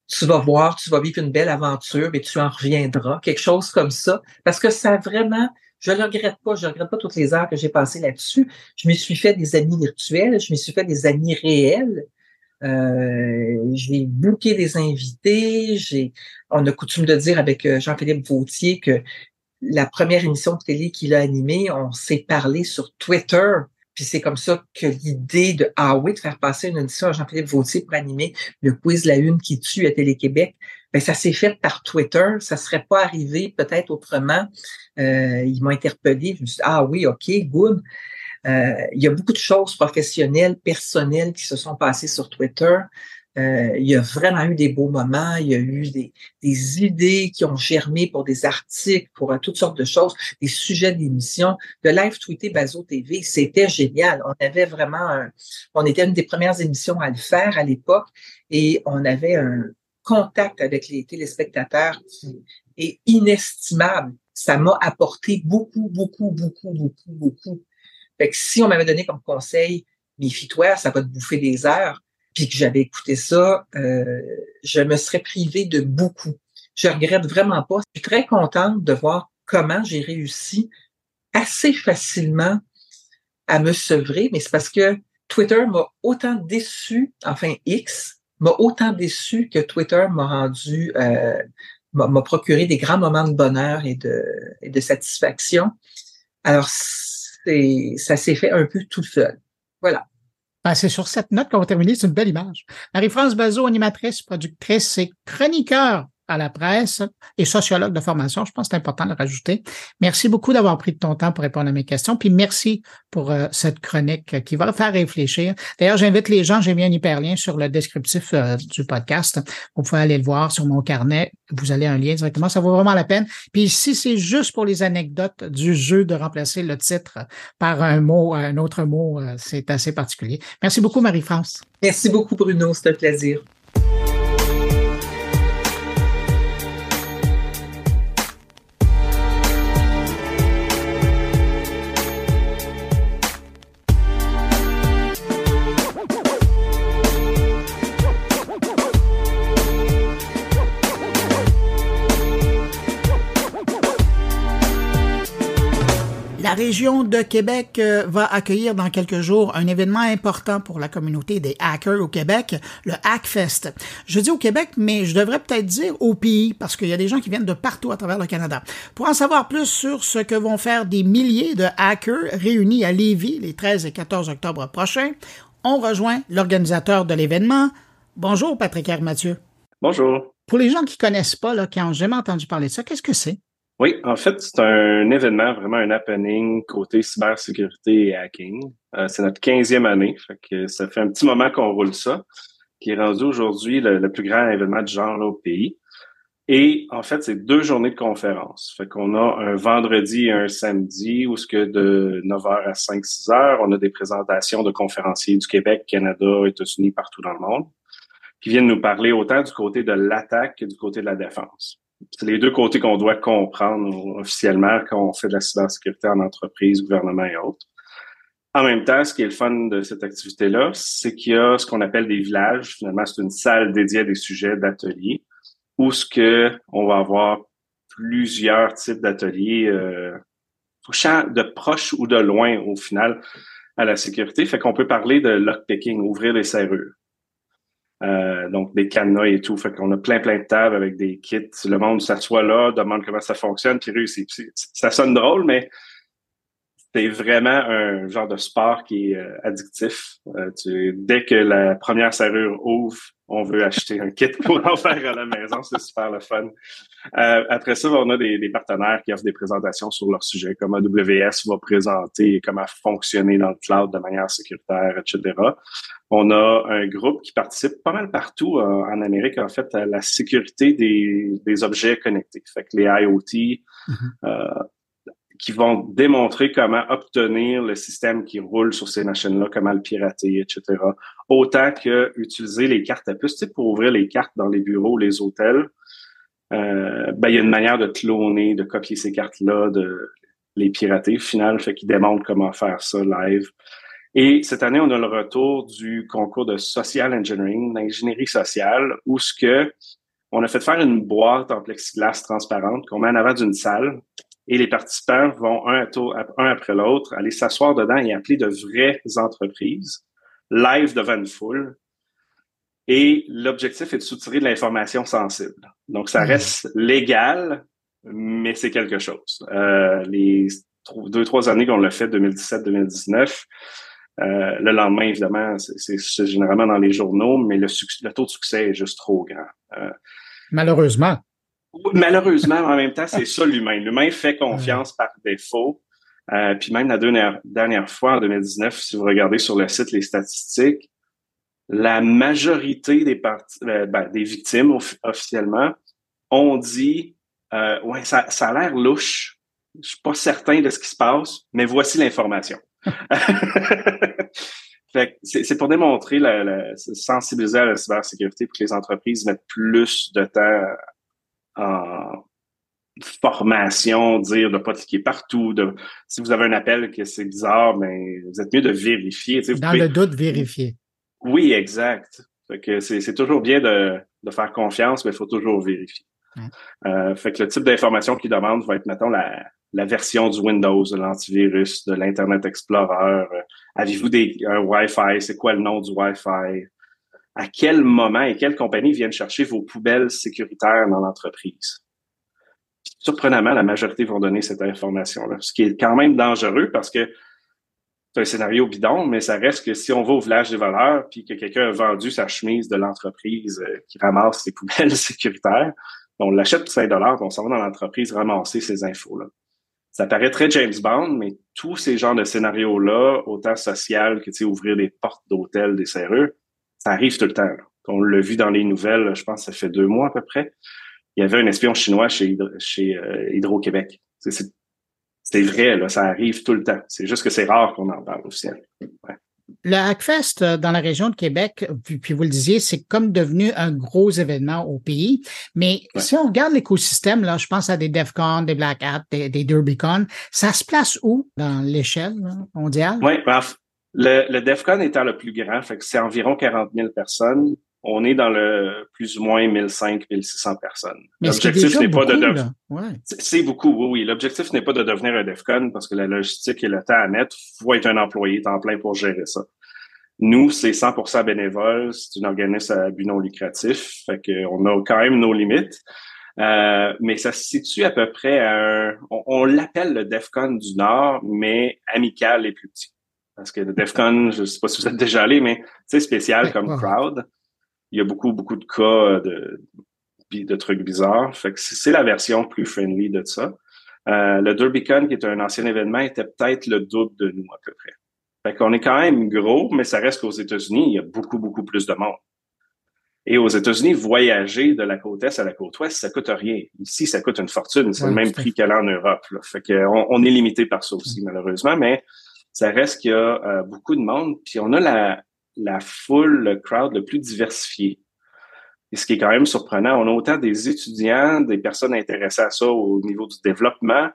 tu vas voir, tu vas vivre une belle aventure, mais tu en reviendras, quelque chose comme ça, parce que ça vraiment, je ne le regrette pas, je ne regrette pas toutes les heures que j'ai passées là-dessus. Je me suis fait des amis virtuels, je me suis fait des amis réels. Euh, j'ai booké des invités. J'ai, on a coutume de dire avec euh, Jean-Philippe Vautier que la première émission de télé qu'il a animée, on s'est parlé sur Twitter puis c'est comme ça que l'idée de Ah de faire passer une audition à Jean-Philippe Vautier pour animer le quiz La Une qui tue à Télé-Québec, ben ça s'est fait par Twitter. Ça serait pas arrivé peut-être autrement. Euh, ils m'ont interpellé. Je me suis dit, ah oui, OK, good. Euh, il y a beaucoup de choses professionnelles, personnelles qui se sont passées sur Twitter. Euh, il y a vraiment eu des beaux moments, il y a eu des, des idées qui ont germé pour des articles, pour euh, toutes sortes de choses, des sujets d'émission. Le live tweeté Bazo TV, c'était génial. On avait vraiment, un, on était une des premières émissions à le faire à l'époque et on avait un contact avec les téléspectateurs est inestimable. Ça m'a apporté beaucoup, beaucoup, beaucoup, beaucoup, beaucoup. Fait que si on m'avait donné comme conseil, méfie-toi, ça va te bouffer des heures puis que j'avais écouté ça, euh, je me serais privée de beaucoup. Je regrette vraiment pas. Je suis très contente de voir comment j'ai réussi assez facilement à me sevrer, mais c'est parce que Twitter m'a autant déçu, enfin X, m'a autant déçu que Twitter m'a rendu, euh, m'a procuré des grands moments de bonheur et de, et de satisfaction. Alors, ça s'est fait un peu tout seul. Voilà. Ben, c'est sur cette note qu'on va terminer. C'est une belle image. Marie-France Bazot, animatrice, productrice et chroniqueur à la presse et sociologue de formation. Je pense que c'est important de le rajouter. Merci beaucoup d'avoir pris de ton temps pour répondre à mes questions. Puis merci pour euh, cette chronique qui va faire réfléchir. D'ailleurs, j'invite les gens, j'ai mis un hyperlien sur le descriptif euh, du podcast. Vous pouvez aller le voir sur mon carnet. Vous allez un lien directement. Ça vaut vraiment la peine. Puis si c'est juste pour les anecdotes du jeu de remplacer le titre par un mot, un autre mot, euh, c'est assez particulier. Merci beaucoup, Marie-France. Merci beaucoup, Bruno. C'est un plaisir. Région de Québec euh, va accueillir dans quelques jours un événement important pour la communauté des hackers au Québec, le Hackfest. Je dis au Québec, mais je devrais peut-être dire au pays, parce qu'il y a des gens qui viennent de partout à travers le Canada. Pour en savoir plus sur ce que vont faire des milliers de hackers réunis à Lévis les 13 et 14 octobre prochains, on rejoint l'organisateur de l'événement. Bonjour, Patrick R. Mathieu. Bonjour. Pour les gens qui connaissent pas, là, qui n'ont jamais entendu parler de ça, qu'est-ce que c'est? Oui, en fait, c'est un événement, vraiment un happening côté cybersécurité et hacking. Euh, c'est notre 15e année, fait que ça fait un petit moment qu'on roule ça, qui est rendu aujourd'hui le, plus grand événement du genre au pays. Et en fait, c'est deux journées de conférence. Fait qu'on a un vendredi et un samedi où ce que de 9h à 5-6 h on a des présentations de conférenciers du Québec, Canada, États-Unis, partout dans le monde, qui viennent nous parler autant du côté de l'attaque que du côté de la défense c'est les deux côtés qu'on doit comprendre officiellement quand on fait de la cybersécurité en entreprise, gouvernement et autres. En même temps, ce qui est le fun de cette activité-là, c'est qu'il y a ce qu'on appelle des villages. Finalement, c'est une salle dédiée à des sujets d'ateliers où on va avoir plusieurs types d'ateliers euh, de proche ou de loin au final à la sécurité. Fait qu'on peut parler de lockpicking, ouvrir les serrures. Euh, donc des cadenas et tout. Fait qu'on a plein, plein de tables avec des kits. Le monde s'assoit là, demande comment ça fonctionne, puis réussit. Ça sonne drôle, mais c'est vraiment un genre de sport qui est euh, addictif. Euh, dès que la première serrure ouvre, on veut acheter un kit pour en faire à la maison. C'est super le fun. Euh, après ça, on a des, des, partenaires qui offrent des présentations sur leur sujet, comme AWS va présenter comment fonctionner dans le cloud de manière sécuritaire, etc. On a un groupe qui participe pas mal partout en Amérique, en fait, à la sécurité des, des objets connectés. Fait que les IoT, mm-hmm. euh, qui vont démontrer comment obtenir le système qui roule sur ces machines-là, comment le pirater, etc. Autant que utiliser les cartes à puce, tu pour ouvrir les cartes dans les bureaux, les hôtels. Euh, ben, il y a une manière de cloner, de copier ces cartes-là, de les pirater, au final, fait qu'ils démontrent comment faire ça live. Et cette année, on a le retour du concours de social engineering, d'ingénierie sociale, où ce que on a fait faire une boîte en plexiglas transparente qu'on met en avant d'une salle et les participants vont un, un après l'autre aller s'asseoir dedans et appeler de vraies entreprises live devant une foule. Et l'objectif est de soutirer de l'information sensible. Donc, ça reste légal, mais c'est quelque chose. Euh, les deux, trois années qu'on l'a fait, 2017-2019, euh, le lendemain, évidemment, c'est généralement dans les journaux, mais le, le, taux de succès est juste trop grand. Euh, Malheureusement. Malheureusement, en même temps, c'est ça l'humain. L'humain fait confiance par défaut. Euh, puis même la dernière, dernière fois, en 2019, si vous regardez sur le site les statistiques, la majorité des, euh, ben, des victimes officiellement ont dit euh, Ouais, ça, ça a l'air louche. Je suis pas certain de ce qui se passe, mais voici l'information. [LAUGHS] c'est pour démontrer la, la, sensibiliser à la cybersécurité pour que les entreprises mettent plus de temps en formation, dire de pas cliquer partout. De, si vous avez un appel que c'est bizarre, mais vous êtes mieux de vérifier. Dans le doute, vérifier. Oui, exact. Fait que c'est toujours bien de, de, faire confiance, mais il faut toujours vérifier. Euh, fait que le type d'information qu'ils demandent va être, mettons, la, la version du Windows, de l'antivirus, de l'Internet Explorer. Euh, avez-vous des un Wi-Fi? C'est quoi le nom du Wi-Fi? à quel moment et quelle compagnie viennent chercher vos poubelles sécuritaires dans l'entreprise? Surprenamment, la majorité vont donner cette information-là, ce qui est quand même dangereux parce que c'est un scénario bidon, mais ça reste que si on va au village des voleurs puis que quelqu'un a vendu sa chemise de l'entreprise euh, qui ramasse les poubelles [LAUGHS] sécuritaires, on l'achète pour 5 dollars, on s'en va dans l'entreprise ramasser ces infos-là. Ça paraît très James Bond, mais tous ces genres de scénarios-là, autant social que ouvrir des portes d'hôtel, des serrures, ça arrive tout le temps. On l'a vu dans les nouvelles, je pense que ça fait deux mois à peu près. Il y avait un espion chinois chez, chez euh, Hydro-Québec. C'est vrai, là, ça arrive tout le temps. C'est juste que c'est rare qu'on en parle. Ouais. Le Hackfest euh, dans la région de Québec, puis, vous le disiez, c'est comme devenu un gros événement au pays. Mais si on regarde l'écosystème, là, je pense à des DEFCON, des Black Hat, des, des DerbyCon, ça se place où dans l'échelle mondiale? Oui, ben, le, le DEFCON étant le plus grand, fait que c'est environ 40 000 personnes. On est dans le plus ou moins 1500, 1600 personnes. L'objectif n'est pas de C'est beaucoup, oui, oui. L'objectif n'est pas de devenir un DEFCON parce que la logistique et le temps à mettre, faut être un employé temps plein pour gérer ça. Nous, c'est 100% bénévole, c'est un organisme à but non lucratif, fait qu'on a quand même nos limites. Euh, mais ça se situe à peu près à un, on, l'appelle le DEFCON du Nord, mais amical et plus petit. Parce que le DEFCON, je ne sais pas si vous êtes déjà allé, mais c'est spécial comme crowd. Il y a beaucoup, beaucoup de cas de, de trucs bizarres. Fait que c'est la version plus friendly de ça. Euh, le DerbyCon, qui est un ancien événement, était peut-être le double de nous à peu près. Fait qu'on est quand même gros, mais ça reste qu'aux États-Unis, il y a beaucoup, beaucoup plus de monde. Et aux États-Unis, voyager de la côte est à la côte ouest, ça coûte rien. Ici, ça coûte une fortune. C'est le même prix qu'aller en Europe. Là. Fait qu'on on est limité par ça aussi, malheureusement, mais ça reste qu'il y a euh, beaucoup de monde. Puis on a la, la foule, le crowd le plus diversifié. Et ce qui est quand même surprenant, on a autant des étudiants, des personnes intéressées à ça au niveau du développement,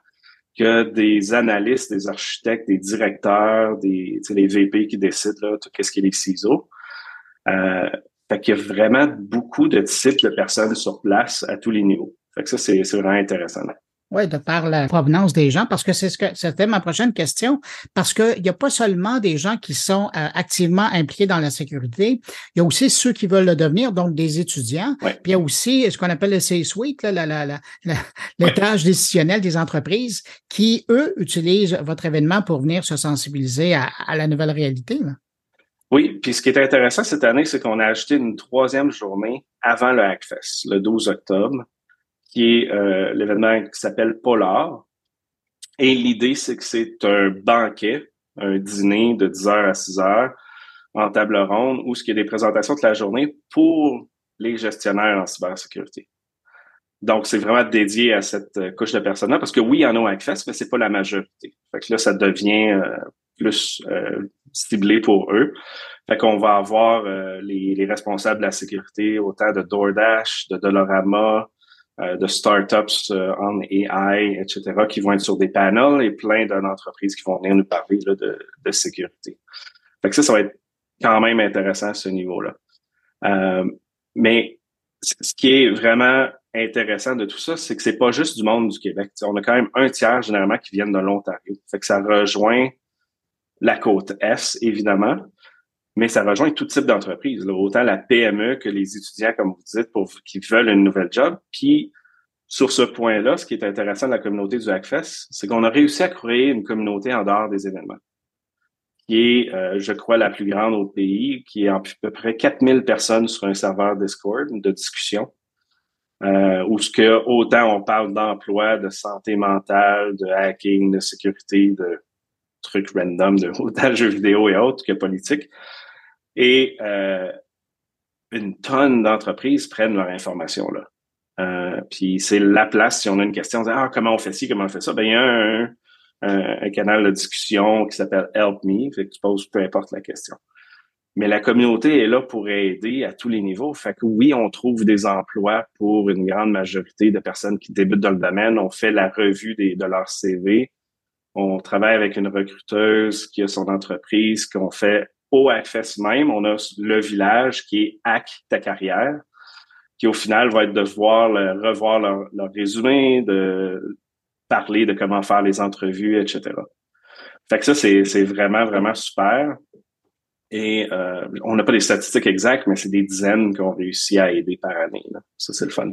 que des analystes, des architectes, des directeurs, des les VP qui décident là, tout qu'est-ce qui est les ciseaux. Euh, fait qu'il y a vraiment beaucoup de types de personnes sur place à tous les niveaux. Fait que ça, c'est vraiment intéressant. Oui, de par la provenance des gens, parce que c'est ce que c'était ma prochaine question, parce qu'il n'y a pas seulement des gens qui sont euh, activement impliqués dans la sécurité, il y a aussi ceux qui veulent le devenir, donc des étudiants. Puis il y a aussi ce qu'on appelle le C-suite, l'étage décisionnel des entreprises, qui, eux, utilisent votre événement pour venir se sensibiliser à, à la nouvelle réalité. Là. Oui, puis ce qui est intéressant cette année, c'est qu'on a ajouté une troisième journée avant le Hackfest, le 12 octobre, qui est euh, l'événement qui s'appelle Polar. Et l'idée, c'est que c'est un banquet, un dîner de 10h à 6h en table ronde où ce qui est des présentations toute la journée pour les gestionnaires en cybersécurité. Donc, c'est vraiment dédié à cette euh, couche de personnes-là, parce que oui, il y en a Hackfest, mais c'est pas la majorité. Fait que là, ça devient euh, plus ciblé pour eux. Fait qu'on va avoir les, les, responsables de la sécurité, autant de DoorDash, de Dolorama, de startups en AI, etc., qui vont être sur des panels et plein d'entreprises qui vont venir nous parler là, de, de, sécurité. Fait que ça, ça va être quand même intéressant à ce niveau-là. mais ce qui est vraiment intéressant de tout ça, c'est que c'est pas juste du monde du Québec. on a quand même un tiers généralement qui viennent de l'Ontario. Fait que ça rejoint la côte Est, évidemment, mais ça rejoint tout type d'entreprise, autant la PME que les étudiants, comme vous dites, qui veulent une nouvelle job. Puis, sur ce point-là, ce qui est intéressant de la communauté du Hackfest, c'est qu'on a réussi à créer une communauté en dehors des événements, qui est, euh, je crois, la plus grande au pays, qui est à peu près 4000 personnes sur un serveur Discord de discussion, euh, où ce que autant on parle d'emploi, de santé mentale, de hacking, de sécurité, de trucs random de [LAUGHS] autant jeux vidéo et autres que politique. Et euh, une tonne d'entreprises prennent leur information là. Euh, puis c'est la place, si on a une question, on ah, comment on fait ci, comment on fait ça, ben il y a un, canal de discussion qui s'appelle Help Me, fait que tu poses peu importe la question. Mais la communauté est là pour aider à tous les niveaux. Fait que oui, on trouve des emplois pour une grande majorité de personnes qui débutent dans le domaine. On fait la revue de leur CV. On travaille avec une recruteuse qui a son entreprise, qu'on fait au Hackfest même. On a le village qui est Hack ta carrière, qui au final va être de voir, revoir leur, résumé, de parler de comment faire les entrevues, etc. Fait que ça, c'est vraiment, vraiment super. Et euh, on n'a pas des statistiques exactes, mais c'est des dizaines qu'on réussit à aider par année. Ça, c'est le fun.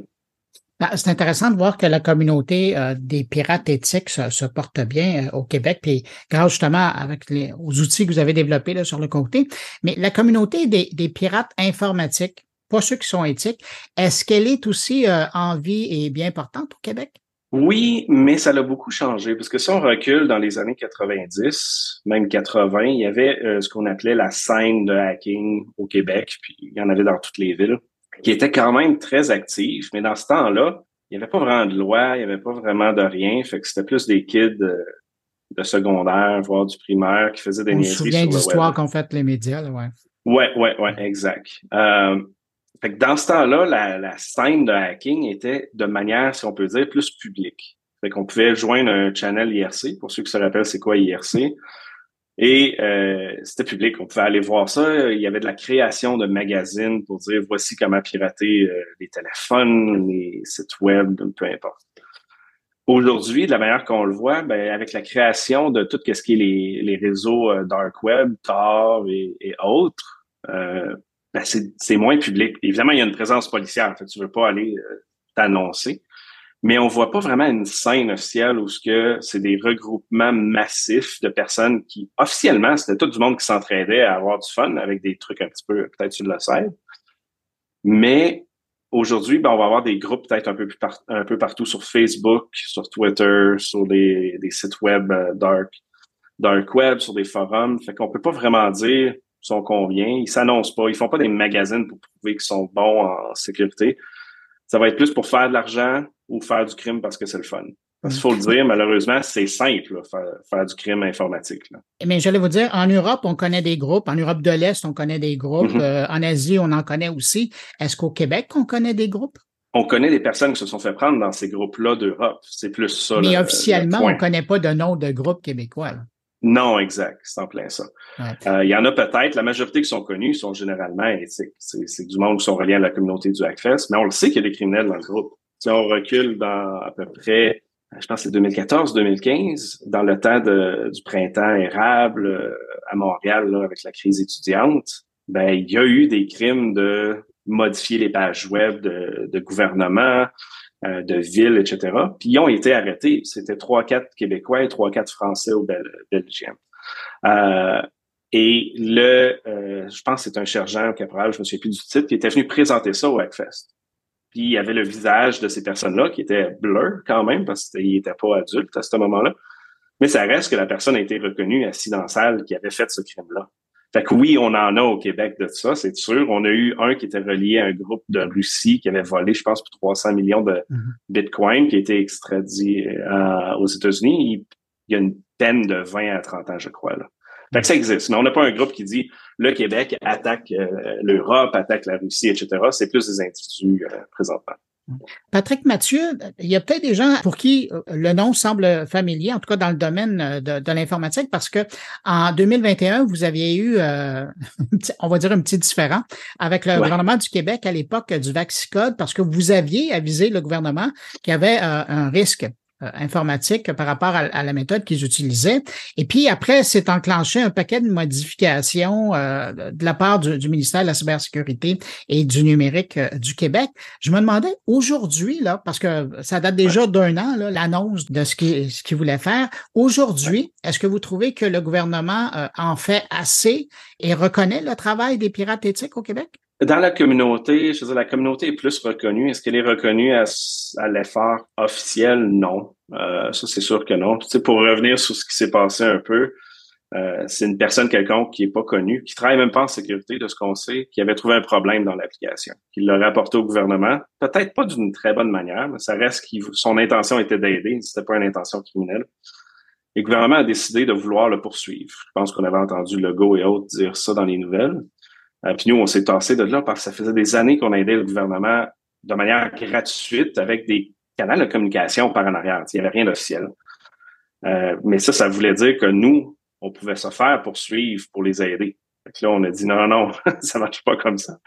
Ben, c'est intéressant de voir que la communauté euh, des pirates éthiques se, porte bien euh, au Québec, puis grâce justement aux outils que vous avez développés là, sur le côté. Mais la communauté des, des pirates informatiques, pas ceux qui sont éthiques, est-ce qu'elle est aussi euh, en vie et bien portante au Québec? Oui, mais ça l'a beaucoup changé parce que si on recule dans les années 90, même 80, il y avait ce qu'on appelait la scène de hacking au Québec, puis il y en avait dans toutes les villes qui était quand même très actif, mais dans ce temps-là, il n'y avait pas vraiment de loi, il n'y avait pas vraiment de rien, fait que c'était plus des kids de, de secondaire, voire du primaire, qui faisaient des On se souvient d'histoires qu'ont fait les médias, là, ouais. Ouais, ouais, ouais, exact. Euh, fait que dans ce temps-là, la, la scène de hacking était de manière, si on peut dire, plus publique. Fait qu'on pouvait joindre un channel IRC. Pour ceux qui se rappellent, c'est quoi IRC? Et euh, c'était public, on pouvait aller voir ça. Il y avait de la création de magazines pour dire voici comment pirater euh, les téléphones, les sites web, peu importe. Aujourd'hui, de la manière qu'on le voit, ben, avec la création de tout ce qui est les, les réseaux euh, dark web, Tor et, et autres, euh, ben c'est moins public. Évidemment, il y a une présence policière. En fait, tu veux pas aller euh, t'annoncer, mais on voit pas vraiment une scène officielle où ce que c'est des regroupements massifs de personnes qui officiellement c'était tout du monde qui s'entraidait à avoir du fun avec des trucs un petit peu peut-être sur le site, mais Aujourd'hui, ben, on va avoir des groupes peut-être un peu un peu partout sur Facebook, sur Twitter, sur des, des sites web euh, dark, dark web, sur des forums. Fait qu'on peut pas vraiment dire son combien. Ils s'annoncent pas. Ils font pas des magazines pour prouver qu'ils sont bons en sécurité. Ça va être plus pour faire de l'argent ou faire du crime parce que c'est le fun. Il faut le dire, malheureusement, c'est simple, faire, du crime informatique. Mais j'allais vous dire, en Europe, on connaît des groupes. En Europe de l'Est, on connaît des groupes. Mm-hmm. Euh, en Asie, on en connaît aussi. Est-ce qu'au Québec, on connaît des groupes? On connaît des personnes qui se sont fait prendre dans ces groupes-là d'Europe. C'est plus ça. Mais officiellement, on ne connaît pas de nom de groupe québécois. Non, exact. C'est en plein ça. Euh, il y en a peut-être. La majorité qui sont connus sont généralement éthiques. C'est du monde qui sont reliés à la communauté du Hackfest, mais on le sait qu'il y a des criminels dans le groupe. Si on recule dans à peu près je pense que c'est 2014-2015, dans le temps du printemps érable euh, à Montréal, là, avec la crise étudiante, ben il y a eu des crimes de modifier les pages web de, de gouvernement, euh, de villes, etc. Puis ils ont été arrêtés. C'était trois, quatre Québécois et trois, quatre Français au Bel. Euh, et le, je pense que c'est un sergent caporal, je me souviens plus du titre, qui était venu présenter ça au Hackfest. Puis il y avait le visage de ces personnes-là qui était blur quand même parce qu'il n'était pas adulte à ce moment-là. Mais ça reste que la personne a été reconnue assis dans la salle qui avait fait ce crime-là. Fait que oui, on en a au Québec de ça, c'est sûr. On a eu un qui était relié à un groupe de Russie qui avait volé, je pense, pour 300 millions de mm-hmm. bitcoins qui a été euh, aux États-Unis. Il, y a une peine de 20 à 30 ans, je crois. Là. Fait que ça existe. Mais on n'a pas un groupe qui dit le Québec attaque euh, l'Europe, attaque la Russie, etc. C'est plus des individus euh, présentement. Patrick Mathieu, il y a peut-être des gens pour qui euh, le nom semble familier, en tout cas dans le domaine de, l'informatique, parce que en 2021, vous aviez eu, [LAUGHS] on va dire, un petit différent avec le gouvernement du Québec à l'époque du Vaxicode, parce que vous aviez avisé le gouvernement qu'il y avait un risque euh, informatique par rapport à, la méthode qu'ils utilisaient. Et puis après, c'est enclenché un paquet de modifications euh, de la part du, ministère de la cybersécurité et du numérique euh, du Québec. Je me demandais aujourd'hui, là, parce que ça date déjà d'un an, l'annonce de ce qu'il ce qu'il voulait faire. Aujourd'hui, est-ce que vous trouvez que le gouvernement en fait assez et reconnaît le travail des pirates éthiques au Québec? Dans la communauté, je veux dire, la communauté est plus reconnue. Est-ce qu'elle est reconnue à, l'effort officiel? Non. Euh, ça, c'est sûr que non. Tu sais, pour revenir sur ce qui s'est passé un peu, euh, c'est une personne quelconque qui est pas connue, qui travaille même pas en sécurité, de ce qu'on sait, qui avait trouvé un problème dans l'application, qui l'a rapporté au gouvernement. Peut-être pas d'une très bonne manière, mais ça reste que son intention était d'aider, c'était pas une intention criminelle. Et le gouvernement a décidé de vouloir le poursuivre. Je pense qu'on avait entendu Legault et autres dire ça dans les nouvelles. Euh, puis nous, on s'est tassé de là parce que ça faisait des années qu'on aidait le gouvernement de manière gratuite avec des canaux de communication par en arrière. Il n'y avait rien d'officiel. Euh, mais ça, ça voulait dire que nous, on pouvait se faire poursuivre pour les aider. Fait là, on a dit non, non, non, [LAUGHS] ça marche pas comme ça.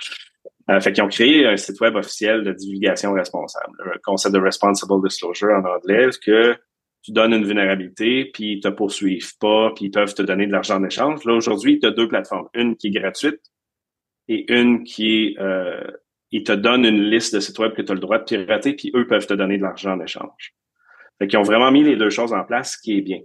Euh, fait qu'ils ont créé un site web officiel de divulgation responsable, le concept de responsible disclosure en anglais, que tu donnes une vulnérabilité, puis ils te poursuivent pas, puis ils peuvent te donner de l'argent en échange. Là, aujourd'hui, tu as deux plateformes. Une qui est gratuite, et une qui est, euh, ils te donnent une liste de sites web que tu as le droit de pirater, puis eux peuvent te donner de l'argent en échange. Fait qu'ils ont vraiment mis les deux choses en place, ce qui est bien.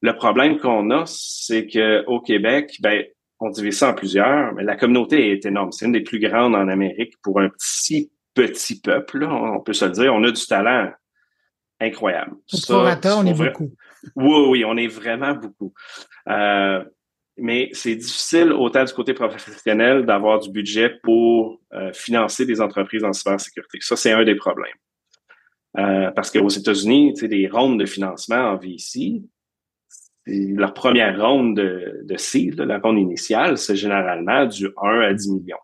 Le problème qu'on a, c'est que au Québec, ben, on divise ça en plusieurs, mais la communauté est énorme. C'est une des plus grandes en Amérique pour un si petit peuple, on peut se le dire. On a du talent incroyable. ça, on est beaucoup. Oui, oui, on est vraiment beaucoup. Euh, mais c'est difficile autant du côté professionnel d'avoir du budget pour euh, financer des entreprises en cybersécurité. Ça, c'est un des problèmes. Euh, parce qu'aux États-Unis, des rondes de financement en VC, leur première ronde de, de seed, la ronde initiale, c'est généralement du 1 à 10 millions.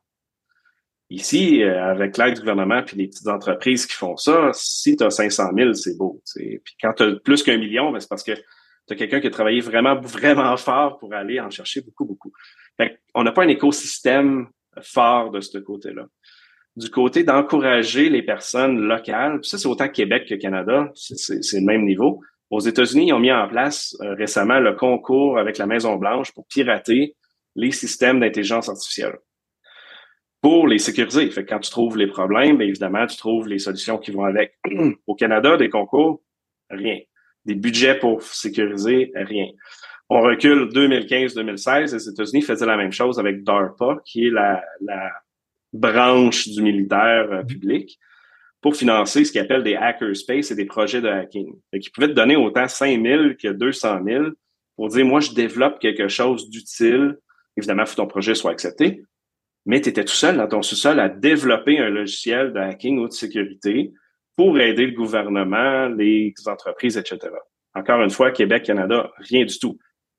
Ici, euh, avec l'aide du gouvernement puis les petites entreprises qui font ça, si tu as 500 000, c'est beau. Puis quand tu as plus qu'un million, ben, c'est parce que Tu as quelqu'un qui a travaillé vraiment, vraiment fort pour aller en chercher beaucoup, beaucoup. Fait on n'a pas un écosystème fort de ce côté-là. Du côté d'encourager les personnes locales, ça c'est autant Québec que Canada, c'est le même niveau. Aux États-Unis, ils ont mis en place euh, récemment le concours avec la Maison Blanche pour pirater les systèmes d'intelligence artificielle pour les sécuriser. Fait que quand tu trouves les problèmes, évidemment, tu trouves les solutions qui vont avec. [CLEARS THROAT] Au Canada, des concours, rien. Des budgets pour sécuriser, rien. On recule 2015-2016, les États-Unis faisaient la même chose avec DARPA, qui est la, la branche du militaire euh, public, pour financer ce qu'ils appellent des hackerspace et des projets de hacking. Fait qu'ils pouvaient te donner autant 5 000 que 200 000 pour dire, moi, je développe quelque chose d'utile. Évidemment, il faut que ton projet soit accepté, mais tu étais tout seul dans ton sous-sol à développer un logiciel de hacking ou de sécurité pour aider le gouvernement, les entreprises, etc. Encore une fois, Québec, Canada, rien du tout.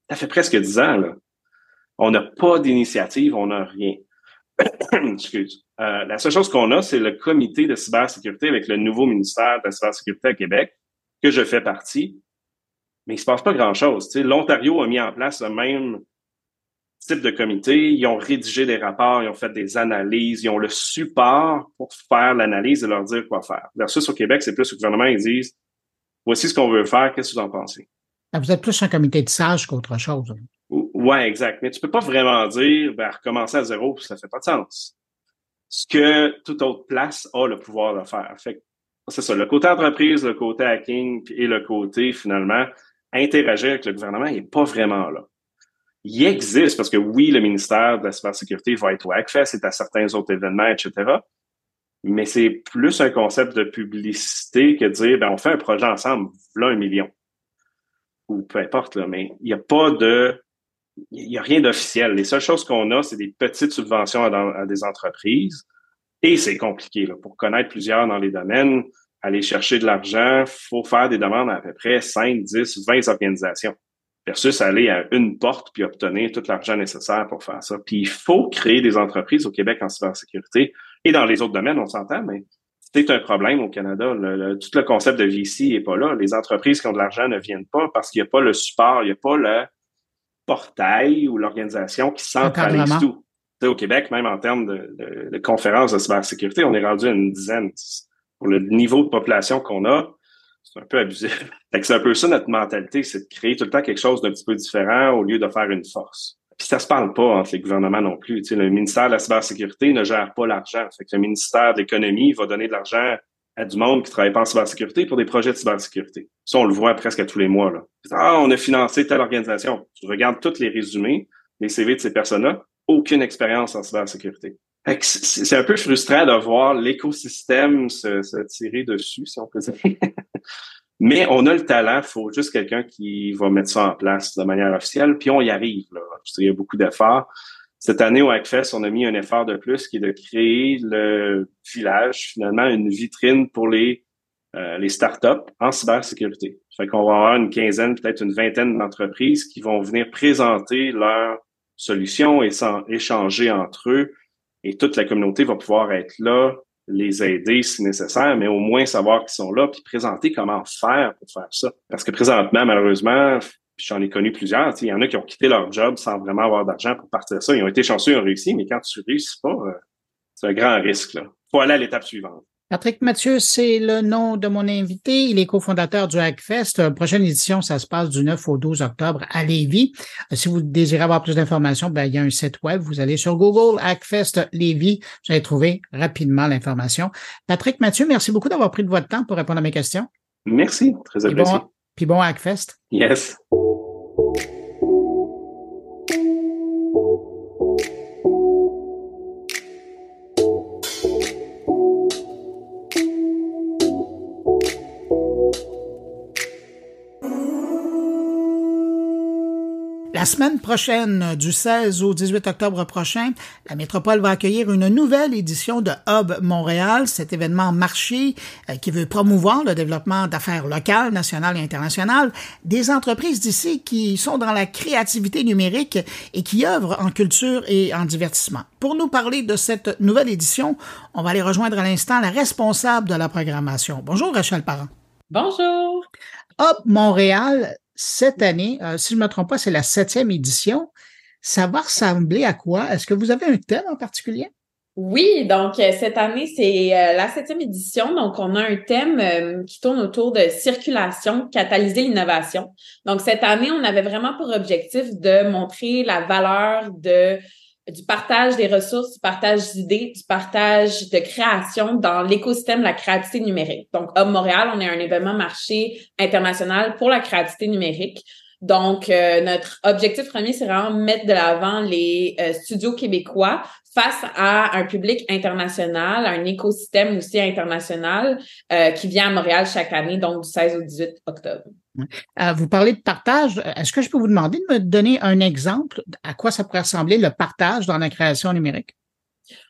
Ça fait presque dix ans, là. On n'a pas d'initiative, on n'a rien. [COUGHS] Excuse. Euh, la seule chose qu'on a, c'est le comité de cybersécurité avec le nouveau ministère de la cybersécurité à Québec, que je fais partie. Mais il se passe pas grand-chose. L'Ontario a mis en place le même type de comité, ils ont rédigé des rapports, ils ont fait des analyses, ils ont le support pour faire l'analyse et leur dire quoi faire. Versus au Québec, c'est plus le gouvernement, ils disent voici ce qu'on veut faire, qu'est-ce que vous en pensez? Ah, vous êtes plus un comité de sages qu'autre chose. Oui, exact. Mais tu peux pas vraiment dire ben, recommencer à zéro, ça fait pas de sens. Ce que toute autre place a le pouvoir de faire. Fait c'est ça, le côté entreprise, le côté hacking et le côté, finalement, interagir avec le gouvernement, il n'est pas vraiment là il existe parce que oui, le ministère de la cybersécurité va être au Hackfest et à certains autres événements, etc. Mais c'est plus un concept de publicité que de dire, ben, on fait un projet ensemble, voilà un million. Ou peu importe, là, mais il n'y a pas de, il n'y a rien d'officiel. Les seules choses qu'on a, c'est des petites subventions à, des entreprises. Et c'est compliqué. Pour connaître plusieurs dans les domaines, aller chercher de l'argent, faut faire des demandes à, à peu près 5, 10, 20 organisations versus aller à une porte puis obtenir tout l'argent nécessaire pour faire ça. Puis il faut créer des entreprises au Québec en cybersécurité et dans les autres domaines, on s'entend, mais c'est un problème au Canada. Le, tout le concept de VC n'est pas là. Les entreprises qui ont de l'argent ne viennent pas parce qu'il n'y a pas le support, il n'y a pas le portail ou l'organisation qui centralise tout. au Québec, même en termes de, de conférences de cybersécurité, on est rendu à une dizaine. Pour le niveau de population qu'on a, c'est un peu abusif. [LAUGHS] c'est un peu ça notre mentalité, c'est de créer tout le temps quelque chose d'un petit peu différent au lieu de faire une force. Puis ça se parle pas entre les gouvernements non plus. Le ministère de la cybersécurité ne gère pas l'argent. Fait que le ministère de l'économie va donner de l'argent à du monde qui travaille pas en cybersécurité pour des projets de cybersécurité. Ça, on le voit presque à tous les mois. Là. Ah, on a financé telle organisation. Tu regardes tous les résumés, les CV de ces personnes-là, aucune expérience en cybersécurité. C'est un peu frustrant de voir l'écosystème se, se, tirer dessus, si on peut dire. [LAUGHS] Mais on a le talent, il faut juste quelqu'un qui va mettre ça en place de manière officielle, puis on y arrive. Là. Il y a beaucoup d'efforts. Cette année, au Hackfest, on a mis un effort de plus qui est de créer le village, finalement, une vitrine pour les, euh, les startups en cybersécurité. Fait qu'on va avoir une quinzaine, peut-être une vingtaine d'entreprises qui vont venir présenter leurs solutions et échanger entre eux. Et toute la communauté va pouvoir être là, les aider si nécessaire, mais au moins savoir qu'ils sont là, puis présenter comment faire pour faire ça. Parce que présentement, malheureusement, j'en ai connu plusieurs, il y en a qui ont quitté leur job sans vraiment avoir d'argent pour partir ça. Ils ont été chanceux, ils ont réussi, mais quand tu réussis pas, euh, c'est un grand risque. Là. faut aller à l'étape suivante. Patrick Mathieu, c'est le nom de mon invité. Il est cofondateur du Hackfest. Euh, prochaine édition, ça se passe du 9 au 12 octobre à Lévis. Euh, si vous désirez avoir plus d'informations, ben, il y a un site web. Vous allez sur Google Hackfest Lévis. Vous allez trouver rapidement l'information. Patrick Mathieu, merci beaucoup d'avoir pris de votre temps pour répondre à mes questions. Merci, très apprécié. puis bon Hackfest. Yes. La semaine prochaine, du 16 au 18 octobre prochain, la métropole va accueillir une nouvelle édition de Hub Montréal, cet événement marché euh, qui veut promouvoir le développement d'affaires locales, nationales et internationales, des entreprises d'ici qui sont dans la créativité numérique et qui œuvrent en culture et en divertissement. Pour nous parler de cette nouvelle édition, on va aller rejoindre à l'instant la responsable de la programmation. Bonjour Rachel Parent. Bonjour. Hub Montréal, cette année, euh, si je ne me trompe pas, c'est la septième édition. Ça va ressembler à quoi? Est-ce que vous avez un thème en particulier? Oui, donc euh, cette année, c'est euh, la septième édition. Donc, on a un thème euh, qui tourne autour de circulation, catalyser l'innovation. Donc, cette année, on avait vraiment pour objectif de montrer la valeur de du partage des ressources, du partage d'idées, du partage de création dans l'écosystème de la créativité numérique. Donc, Hub Montréal, on est un événement marché international pour la créativité numérique. Donc, notre objectif premier, c'est vraiment mettre de l'avant les studios québécois face à un public international, un écosystème aussi international euh, qui vient à Montréal chaque année, donc du 16 au 18 octobre. Euh, vous parlez de partage. Est-ce que je peux vous demander de me donner un exemple à quoi ça pourrait ressembler le partage dans la création numérique?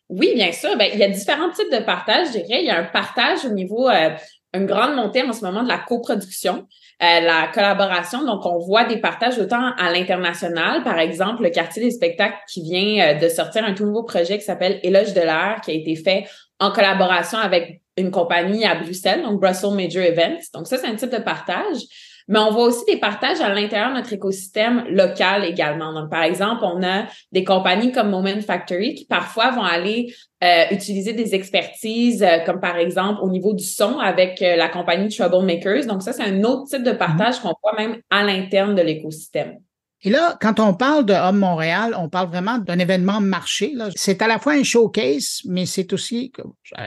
Oui, bien sûr. Ben, il y a différents types de partage, je dirais. Il y a un partage au niveau euh, une grande montée en ce moment de la coproduction, euh, la collaboration. Donc, on voit des partages autant à l'international, par exemple, le quartier des spectacles qui vient euh, de sortir un tout nouveau projet qui s'appelle Éloge de l'air, qui a été fait en collaboration avec une compagnie à Bruxelles, donc Brussels Major Events. Donc, ça, c'est un type de partage. Mais on voit aussi des partages à l'intérieur de notre écosystème local également. Donc, par exemple, on a des compagnies comme Moment Factory qui parfois vont aller euh, utiliser des expertises, euh, comme par exemple au niveau du son avec euh, la compagnie Troublemakers. Donc, ça, c'est un autre type de partage qu'on voit même à l'interne de l'écosystème. Et là, quand on parle de Hub Montréal, on parle vraiment d'un événement marché. C'est à la fois un showcase, mais c'est aussi,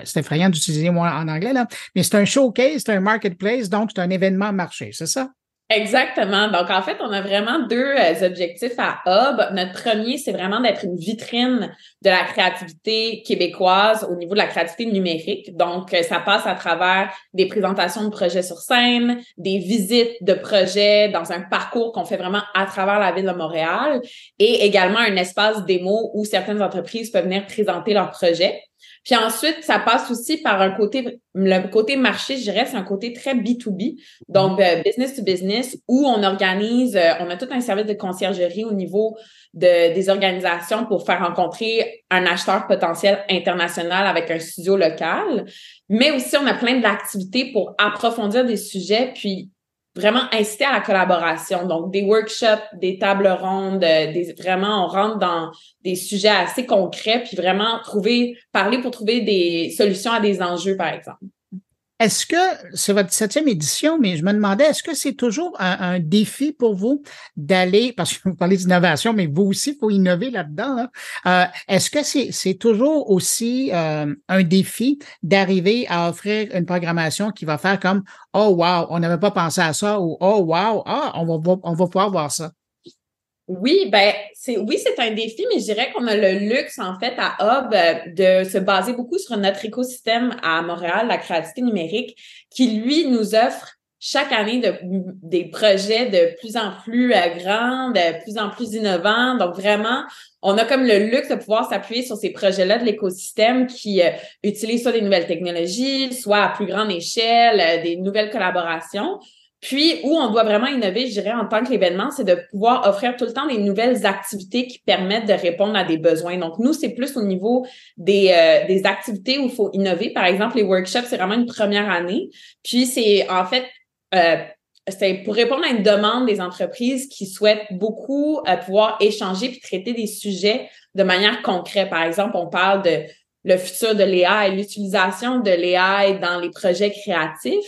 c'est effrayant d'utiliser moi en anglais, là, mais c'est un showcase, c'est un marketplace, donc c'est un événement marché, c'est ça? Exactement. Donc, en fait, on a vraiment deux euh, objectifs à Hub. Notre premier, c'est vraiment d'être une vitrine de la créativité québécoise au niveau de la créativité numérique. Donc, euh, ça passe à travers des présentations de projets sur scène, des visites de projets dans un parcours qu'on fait vraiment à travers la ville de Montréal et également un espace démo où certaines entreprises peuvent venir présenter leurs projets. Puis ensuite, ça passe aussi par un côté, le côté marché, je dirais, c'est un côté très B2B, donc euh, business to business, où on organise, euh, on a tout un service de conciergerie au niveau de, des organisations pour faire rencontrer un acheteur potentiel international avec un studio local. Mais aussi, on a plein d'activités pour approfondir des sujets, puis vraiment inciter à la collaboration. Donc, des workshops, des tables rondes, euh, des, vraiment, on rentre dans des sujets assez concrets, puis vraiment trouver, parler pour trouver des solutions à des enjeux, par exemple. Est-ce que c'est votre septième édition, mais je me demandais, est-ce que c'est toujours un, défi pour vous d'aller, parce que vous parlez d'innovation, mais vous aussi, il faut innover là-dedans. Euh, est-ce que c'est toujours aussi euh, un défi d'arriver à offrir une programmation qui va faire comme Oh wow, on n'avait pas pensé à ça ou Oh wow, ah, on va, on va pouvoir voir ça? Oui, ben c'est oui, c'est un défi, mais je dirais qu'on a le luxe en fait à Hub euh, de se baser beaucoup sur notre écosystème à Montréal, la créativité numérique, qui lui nous offre chaque année de, des projets de plus en plus euh, grands, de plus en plus innovants. Donc vraiment, on a comme le luxe de pouvoir s'appuyer sur ces projets-là de l'écosystème qui euh, utilisent soit des nouvelles technologies, soit à plus grande échelle, des nouvelles collaborations. Puis, où on doit vraiment innover, je dirais, en tant qu'événement, c'est de pouvoir offrir tout le temps des nouvelles activités qui permettent de répondre à des besoins. Donc, nous, c'est plus au niveau des, euh, des activités où il faut innover. Par exemple, les workshops, c'est vraiment une première année. Puis, c'est en fait, euh, c'est pour répondre à une demande des entreprises qui souhaitent beaucoup euh, pouvoir échanger puis traiter des sujets de manière concrète. Par exemple, on parle de le futur de l'AI, l'utilisation de l'AI dans les projets créatifs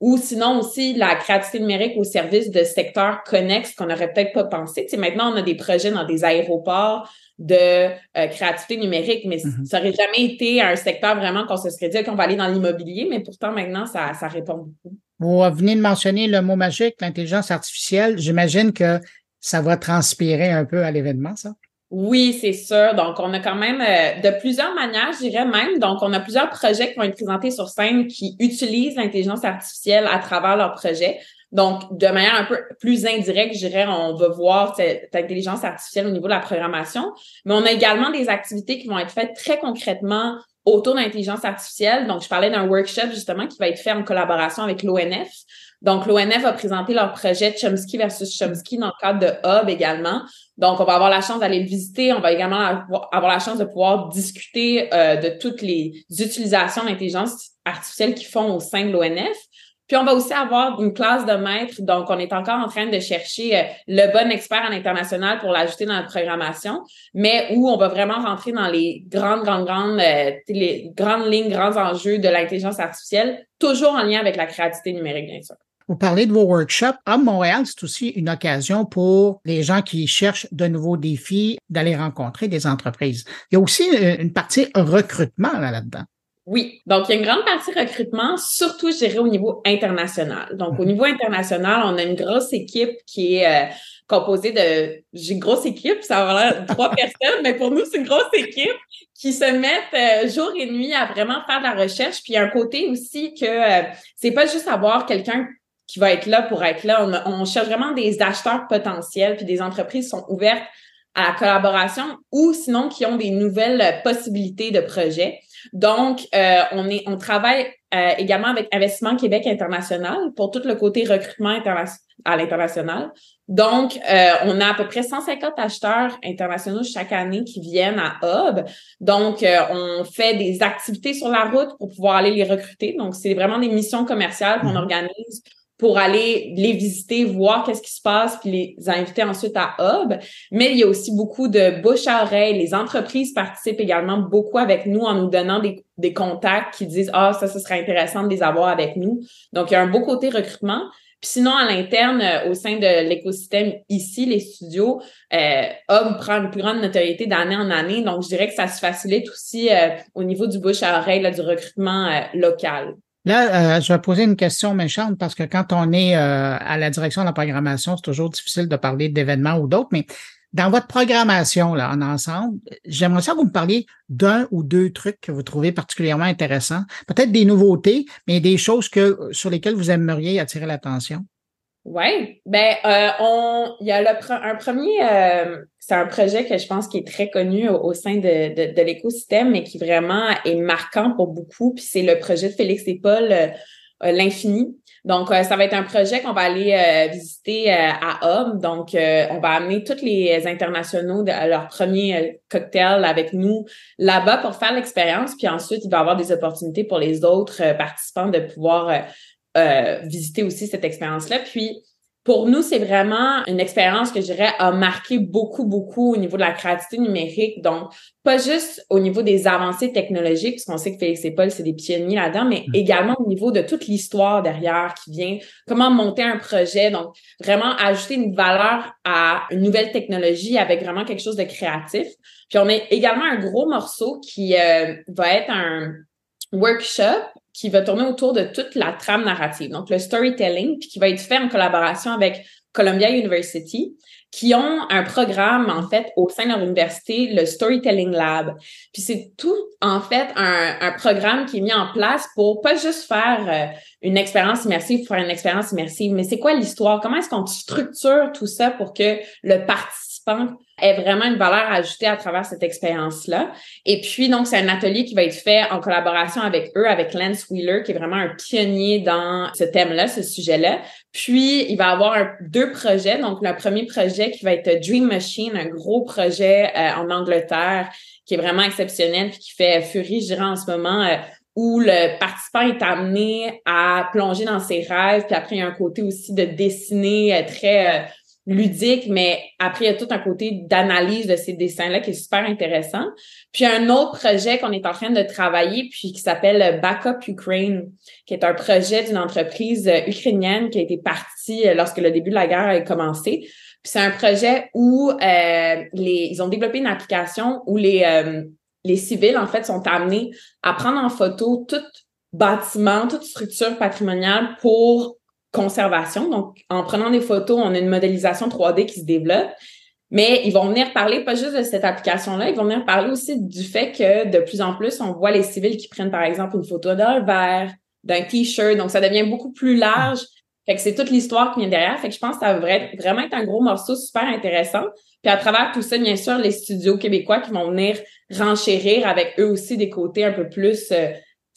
ou sinon aussi la créativité numérique au service de secteurs connexes qu'on n'aurait peut-être pas pensé. Tu sais, maintenant, on a des projets dans des aéroports de euh, créativité numérique, mais mm-hmm. ça n'aurait jamais été un secteur vraiment qu'on se serait dit qu'on va aller dans l'immobilier, mais pourtant maintenant, ça, ça répond beaucoup. Vous venez de mentionner le mot magique, l'intelligence artificielle. J'imagine que ça va transpirer un peu à l'événement, ça? Oui, c'est sûr. Donc, on a quand même euh, de plusieurs manières, je dirais même. Donc, on a plusieurs projets qui vont être présentés sur scène qui utilisent l'intelligence artificielle à travers leurs projets. Donc, de manière un peu plus indirecte, je dirais, on va voir cette, intelligence artificielle au niveau de la programmation. Mais on a également des activités qui vont être faites très concrètement autour de l'intelligence artificielle. Donc, je parlais d'un workshop justement qui va être fait en collaboration avec l'ONF. Donc, l'ONF a présenté leur projet Chomsky versus Chomsky dans le cadre de Hub également. Donc, on va avoir la chance d'aller le visiter. On va également avoir la chance de pouvoir discuter euh, de toutes les utilisations d'intelligence artificielle qu'ils font au sein de l'ONF. Puis on va aussi avoir une classe de maître, donc on est encore en train de chercher euh, le bon expert en international pour l'ajouter dans la programmation, mais où on va vraiment rentrer dans les grandes, grandes, grandes, euh, les grandes lignes, grands enjeux de l'intelligence artificielle, toujours en lien avec la créativité numérique, bien sûr. Vous parlez de vos workshops. À Montréal, c'est aussi une occasion pour les gens qui cherchent de nouveaux défis d'aller rencontrer des entreprises. Il y a aussi euh, une partie recrutement là-dedans. Oui, donc il y a une grande partie recrutement, surtout, je dirais, au niveau international. Donc, au niveau international, on a une grosse équipe qui est euh, composée de... J'ai une grosse équipe, ça va l'air trois [LAUGHS] personnes, mais pour nous, c'est une grosse équipe qui se mettent euh, jour et nuit à vraiment faire de la recherche. Puis il y a un côté aussi que euh, c'est pas juste avoir quelqu'un qui va être là pour être là. On, on cherche vraiment des acheteurs potentiels, puis des entreprises sont ouvertes à la collaboration ou sinon qui ont des nouvelles possibilités de projets. Donc, euh, on, est, on travaille euh, également avec Investissement Québec International pour tout le côté recrutement à l'international. Donc, euh, on a à peu près 150 acheteurs internationaux chaque année qui viennent à Hub. Donc, on fait des activités sur la route pour pouvoir aller les recruter. Donc, c'est vraiment des missions commerciales qu'on mmh. organise pour aller les visiter, voir qu'est-ce qui se passe, puis les inviter ensuite à Hub. Mais il y a aussi beaucoup de bouche à oreille. Les entreprises participent également beaucoup avec nous en nous donnant des, contacts qui disent ah ça, ce serait intéressant de les avoir avec nous. Donc il y a un beau côté recrutement. Puis sinon, à l'interne, euh, au sein de l'écosystème ici, les studios, euh, Hub prend une plus grande notoriété d'année en année. Donc, je dirais que ça se facilite aussi euh, au niveau du bouche à oreille, là, du recrutement euh, local. Là, euh, je vais poser une question méchante parce que quand on est euh, à la direction de la programmation, c'est toujours difficile de parler d'événements ou d'autres, mais dans votre programmation là, en ensemble, j'aimerais ça que vous me parliez d'un ou deux trucs que vous trouvez particulièrement intéressants, peut-être des nouveautés, mais des choses que sur lesquelles vous aimeriez attirer l'attention. Oui, ben euh, on il y a le un premier euh, c'est un projet que je pense qui est très connu au, sein de, de, de l'écosystème, mais qui vraiment est marquant pour beaucoup. Puis c'est le projet de Félix et Paul euh, l'infini. Donc ça va être un projet qu'on va aller visiter à Homme. Donc on va amener tous les internationaux à leur premier cocktail avec nous là-bas pour faire l'expérience. Puis ensuite il va y avoir des opportunités pour les autres participants de pouvoir euh, visiter aussi cette expérience-là. Puis, pour nous, c'est vraiment une expérience que je dirais a marqué beaucoup, beaucoup au niveau de la créativité numérique. Donc, pas juste au niveau des avancées technologiques, puisqu'on sait que Félix et Paul, c'est des pionniers là-dedans, mais mm. également au niveau de toute l'histoire derrière qui vient, comment monter un projet. Donc, vraiment ajouter une valeur à une nouvelle technologie avec vraiment quelque chose de créatif. Puis, on a également un gros morceau qui euh, va être un workshop qui va tourner autour de toute la trame narrative, donc le storytelling, puis qui va être fait en collaboration avec Columbia University, qui ont un programme, en fait, au sein de leur université, le Storytelling Lab. Puis c'est tout, en fait, un, programme qui est mis en place pour pas juste faire euh, une expérience immersive, pour faire une expérience immersive, mais c'est quoi l'histoire? Comment est-ce qu'on structure tout ça pour que le participant est vraiment une valeur ajoutée à travers cette expérience-là. Et puis, donc, c'est un atelier qui va être fait en collaboration avec eux, avec Lance Wheeler, qui est vraiment un pionnier dans ce thème-là, ce sujet-là. Puis, il va avoir deux projets. Donc, le premier projet qui va être Dream Machine, un gros projet euh, en Angleterre qui est vraiment exceptionnel puis qui fait furie, je dirais, en ce moment, euh, où le participant est amené à plonger dans ses rêves. Puis après, il y a un côté aussi de dessiner euh, très ludique, mais après, il y a tout un côté d'analyse de ces dessins-là qui est super intéressant. Puis un autre projet qu'on est en train de travailler, puis qui s'appelle Backup Ukraine, qui est un projet d'une entreprise euh, ukrainienne qui a été partie euh, lorsque le début de la guerre a commencé. Puis c'est un projet où euh, les, ils ont développé une application où les, les civils, en fait, sont amenés à prendre en photo tout bâtiment, toute structure patrimoniale pour conservation. Donc, en prenant des photos, on a une modélisation 3D qui se développe. Mais ils vont venir parler pas juste de cette application-là, ils vont venir parler aussi du fait que de plus en plus, on voit les civils qui prennent par exemple une photo d'un verre, d'un t-shirt. Donc, ça devient beaucoup plus large. Fait que c'est toute l'histoire qui vient derrière. Fait que je pense que ça va vraiment être un gros morceau super intéressant. Puis à travers tout ça, bien sûr, les studios québécois qui vont venir renchérir avec eux aussi des côtés un peu plus euh,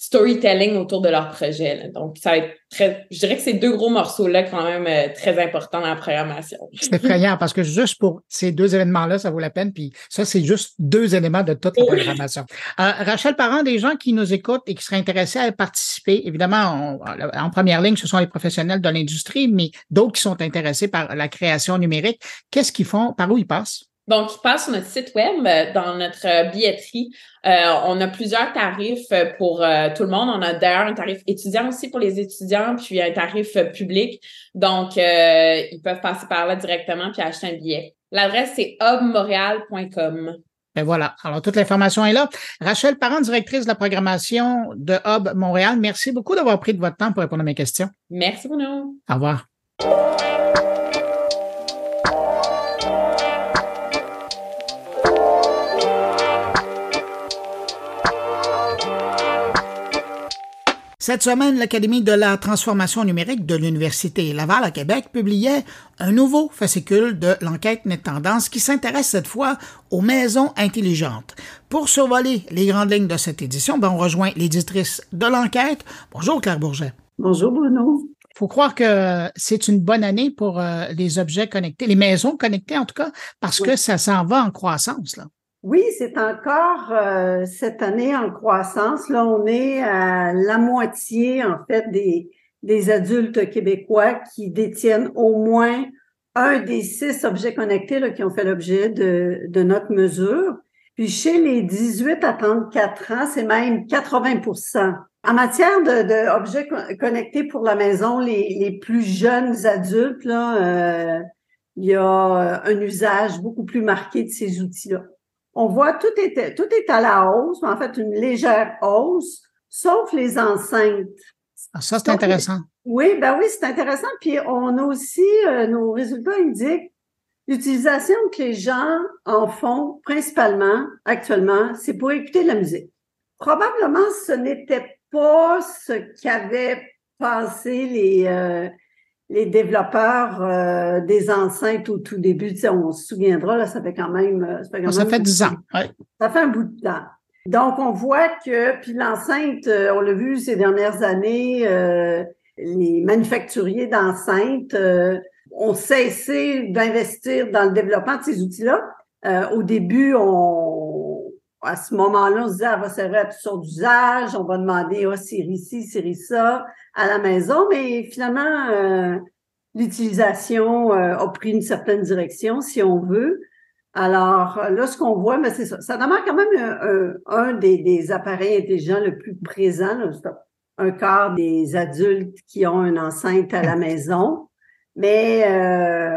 storytelling autour de leur projet. là. Donc, ça va être très, je dirais que ces deux gros morceaux-là, quand même, euh, très importants dans la programmation. C'est effrayant parce que juste pour ces deux événements-là, ça vaut la peine. Puis ça, c'est juste deux éléments de toute la programmation. Euh, Rachel Parent, des gens qui nous écoutent et qui seraient intéressés à participer, évidemment, on- en première ligne, ce sont les professionnels de l'industrie, mais d'autres qui sont intéressés par la création numérique. Qu'est-ce qu'ils font? Par où ils passent? Donc, ils passent sur notre site web, euh, dans notre euh, billetterie. Euh, on a plusieurs tarifs pour euh, tout le monde. On a d'ailleurs un tarif étudiant aussi pour les étudiants, puis un tarif public. Donc, euh, ils peuvent passer par là directement puis acheter un billet. L'adresse, c'est hubmontréal.com. Ben voilà. Alors, toute l'information est là. Rachel Parent, directrice de la programmation de Hub Montréal, merci beaucoup d'avoir pris de votre temps pour répondre à mes questions. Merci, Bruno. Au revoir. Cette semaine, l'Académie de la transformation numérique de l'Université Laval à Québec publiait un nouveau fascicule de l'enquête Net Tendance qui s'intéresse cette fois aux maisons intelligentes. Pour survoler les grandes lignes de cette édition, ben, on rejoint l'éditrice de l'enquête. Bonjour Claire Bourget. Bonjour Bruno. faut croire que c'est une bonne année pour euh, les objets connectés, les maisons connectées en tout cas, parce Oui. que ça s'en va en croissance. Là. Oui, c'est encore euh, cette année en croissance. Là, on est à la moitié, en fait, des, des adultes québécois qui détiennent au moins un des six objets connectés qui ont fait l'objet de, de notre mesure. Puis chez les 18 à 34 ans, c'est même 80% En matière de, de co- connectés pour la maison, les, les plus jeunes adultes, là, euh, il y a un usage beaucoup plus marqué de ces outils-là. On voit tout est tout est à la hausse, mais en fait une légère hausse, sauf les enceintes. Ah, ça, c'est intéressant. Oui, ben oui, c'est intéressant. Puis on a aussi euh, nos résultats indiquent l'utilisation que les gens en font principalement actuellement, c'est pour écouter de la musique. Probablement, ce n'était pas ce qu'avaient pensé les euh, les développeurs euh, des enceintes au tout début. On se souviendra, là, ça fait quand même. euh, Ça fait, quand Ça même fait 10 ans. ouais. ça fait un bout de temps. Donc, on voit que, puis l'enceinte, euh, on l'a vu ces dernières années, euh, les manufacturiers d'enceintes euh, ont cessé d'investir dans le développement de ces outils-là. Au début, on, à ce moment-là, on se disait, elle va servir à toutes sortes d'usages, on va demander, ah, série ci, série ça, à la maison, mais finalement, euh, l'utilisation euh, a pris une certaine direction, si on veut. Alors euh, là, ce qu'on voit, mais c'est ça. Ça demeure quand même un, un- un des, des appareils intelligents le plus présent. là. Un quart des adultes qui ont une enceinte à la [LAUGHS] maison. Mais euh,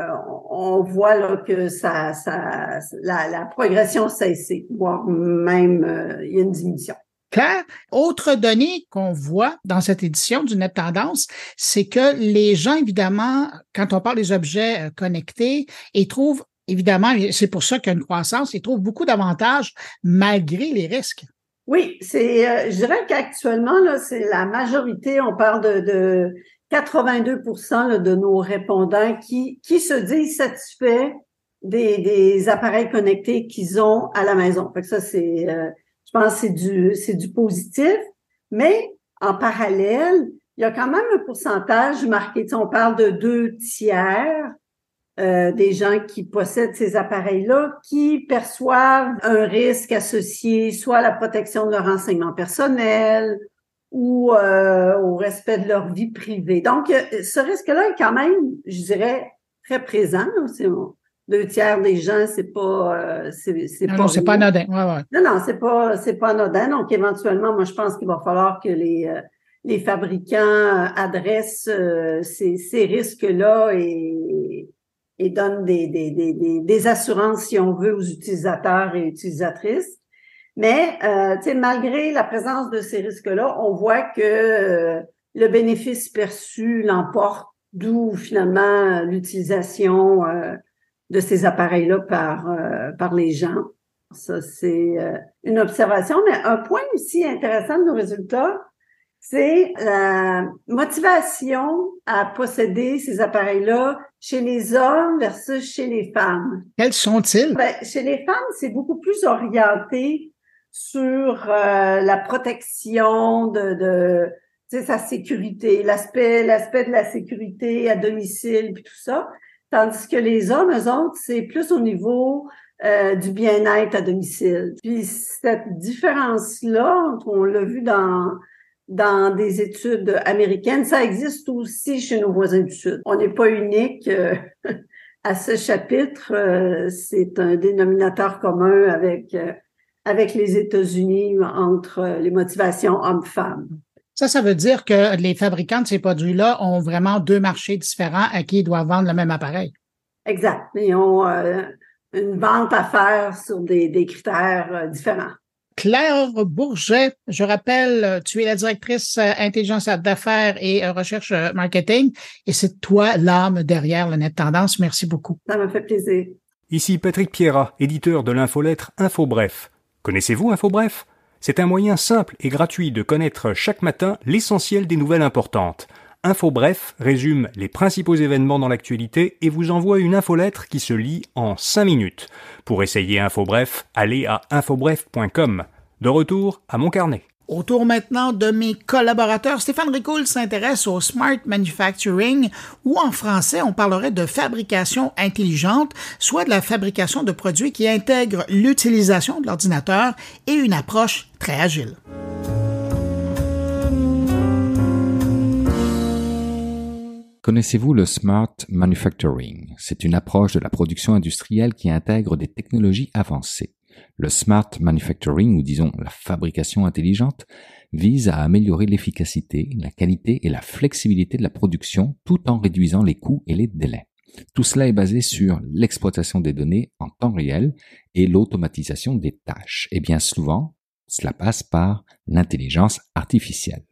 on voit là que ça, ça, la, la progression cesse, voire même euh, il y a une diminution. Claire, autre donnée qu'on voit dans cette édition du Net Tendance, c'est que les gens, évidemment, quand on parle des objets euh, connectés, ils trouvent, évidemment, c'est pour ça qu'il y a une croissance, ils trouvent beaucoup d'avantages malgré les risques. Oui, c'est, euh, je dirais qu'actuellement, là, c'est la majorité, on parle de, de 82 là, de nos répondants qui, qui se disent satisfaits des, des appareils connectés qu'ils ont à la maison. Fait que ça, c'est, euh, je pense que c'est du, c'est du positif. Mais en parallèle, il y a quand même un pourcentage marqué. Tu sais, on parle de deux tiers euh, des gens qui possèdent ces appareils-là qui perçoivent un risque associé soit à la protection de leur renseignement personnel ou euh, au respect de leur vie privée. Donc, euh, ce risque-là est quand même, je dirais, très présent. deux tiers des gens, c'est pas, euh, c'est, c'est Non, pas non, c'est pas anodin. Ouais, ouais. Non, non, c'est pas, c'est pas anodin. Donc, éventuellement, moi, je pense qu'il va falloir que les, euh, les fabricants euh, adressent euh, ces, ces risques-là et, et donnent des, des, des, des assurances, si on veut, aux utilisateurs et utilisatrices. Mais, euh, malgré la présence de ces risques-là, on voit que euh, le bénéfice perçu l'emporte, d'où finalement l'utilisation euh, de ces appareils-là par, euh, par les gens. Ça, c'est euh, une observation. Mais un point aussi intéressant de nos résultats, c'est la motivation à posséder ces appareils-là chez les hommes versus chez les femmes. Quels sont-ils? Ben, chez les femmes, c'est beaucoup plus orienté sur euh, la protection de, de sa sécurité, l'aspect l'aspect de la sécurité à domicile puis tout ça, tandis que les hommes, eux autres, c'est plus au niveau euh, du bien-être à domicile. Puis cette différence-là, on l'a vu dans dans des études américaines, ça existe aussi chez nos voisins du Sud. On n'est pas unique euh, [LAUGHS] à ce chapitre. Euh, c'est un dénominateur commun avec avec les États-Unis entre les motivations hommes-femmes. Ça, ça veut dire que les fabricants de ces produits-là ont vraiment deux marchés différents à qui ils doivent vendre le même appareil. Exact. Ils ont une vente à faire sur des, des critères euh, différents. Claire Bourget, je rappelle, euh, tu es la directrice euh, intelligence d'affaires et recherche marketing, et c'est toi l'âme derrière la net tendance. Merci beaucoup. Ça m'a fait plaisir. Ici Patrick Pierrat, éditeur de l'infolettre InfoBref. Connaissez-vous InfoBref C'est un moyen simple et gratuit de connaître chaque matin l'essentiel des nouvelles importantes. InfoBref résume les principaux événements dans l'actualité et vous envoie une infolettre qui se lit en 5 minutes. Pour essayer InfoBref, allez à infobref.com. De retour à mon carnet. Autour maintenant de mes collaborateurs, Stéphane Ricoul s'intéresse au smart manufacturing, ou en français on parlerait de fabrication intelligente, soit de la fabrication de produits qui intègrent l'utilisation de l'ordinateur et une approche très agile. Connaissez-vous le Smart Manufacturing? C'est une approche de la production industrielle qui intègre des technologies avancées. Le Smart Manufacturing, ou disons la fabrication intelligente, vise à améliorer l'efficacité, la qualité et la flexibilité de la production tout en réduisant les coûts et les délais. Tout cela est basé sur l'exploitation des données en temps réel et l'automatisation des tâches. Et bien souvent, cela passe par l'intelligence artificielle.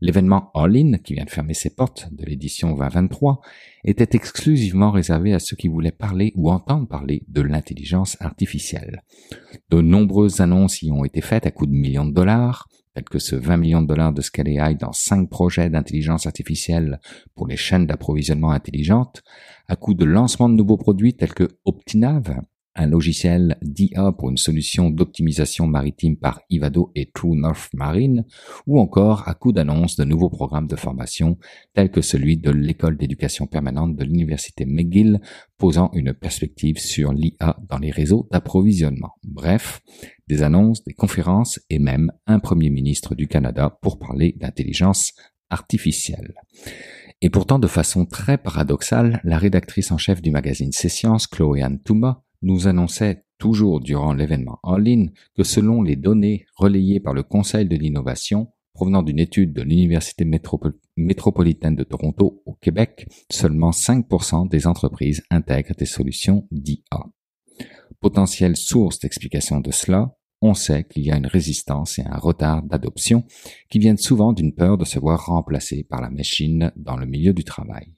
L'événement All In, qui vient de fermer ses portes de l'édition 2023, était exclusivement réservé à ceux qui voulaient parler ou entendre parler de l'intelligence artificielle. De nombreuses annonces y ont été faites à coût de millions de dollars, tels que ce 20 millions de dollars de Scale AI dans cinq projets d'intelligence artificielle pour les chaînes d'approvisionnement intelligentes, à coût de lancement de nouveaux produits tels que Optinav, un logiciel d'IA pour une solution d'optimisation maritime par Ivado et True North Marine, ou encore à coup d'annonce de nouveaux programmes de formation tels que celui de l'école d'éducation permanente de l'université McGill, posant une perspective sur l'IA dans les réseaux d'approvisionnement. Bref, des annonces, des conférences et même un premier ministre du Canada pour parler d'intelligence artificielle. Et pourtant, de façon très paradoxale, la rédactrice en chef du magazine C'est Sciences, Chloé Anne Touma, nous annonçait toujours durant l'événement en ligne que selon les données relayées par le Conseil de l'innovation provenant d'une étude de l'Université métropolitaine de Toronto au Québec, seulement 5% des entreprises intègrent des solutions d'IA. Potentielle source d'explication de cela, on sait qu'il y a une résistance et un retard d'adoption qui viennent souvent d'une peur de se voir remplacé par la machine dans le milieu du travail.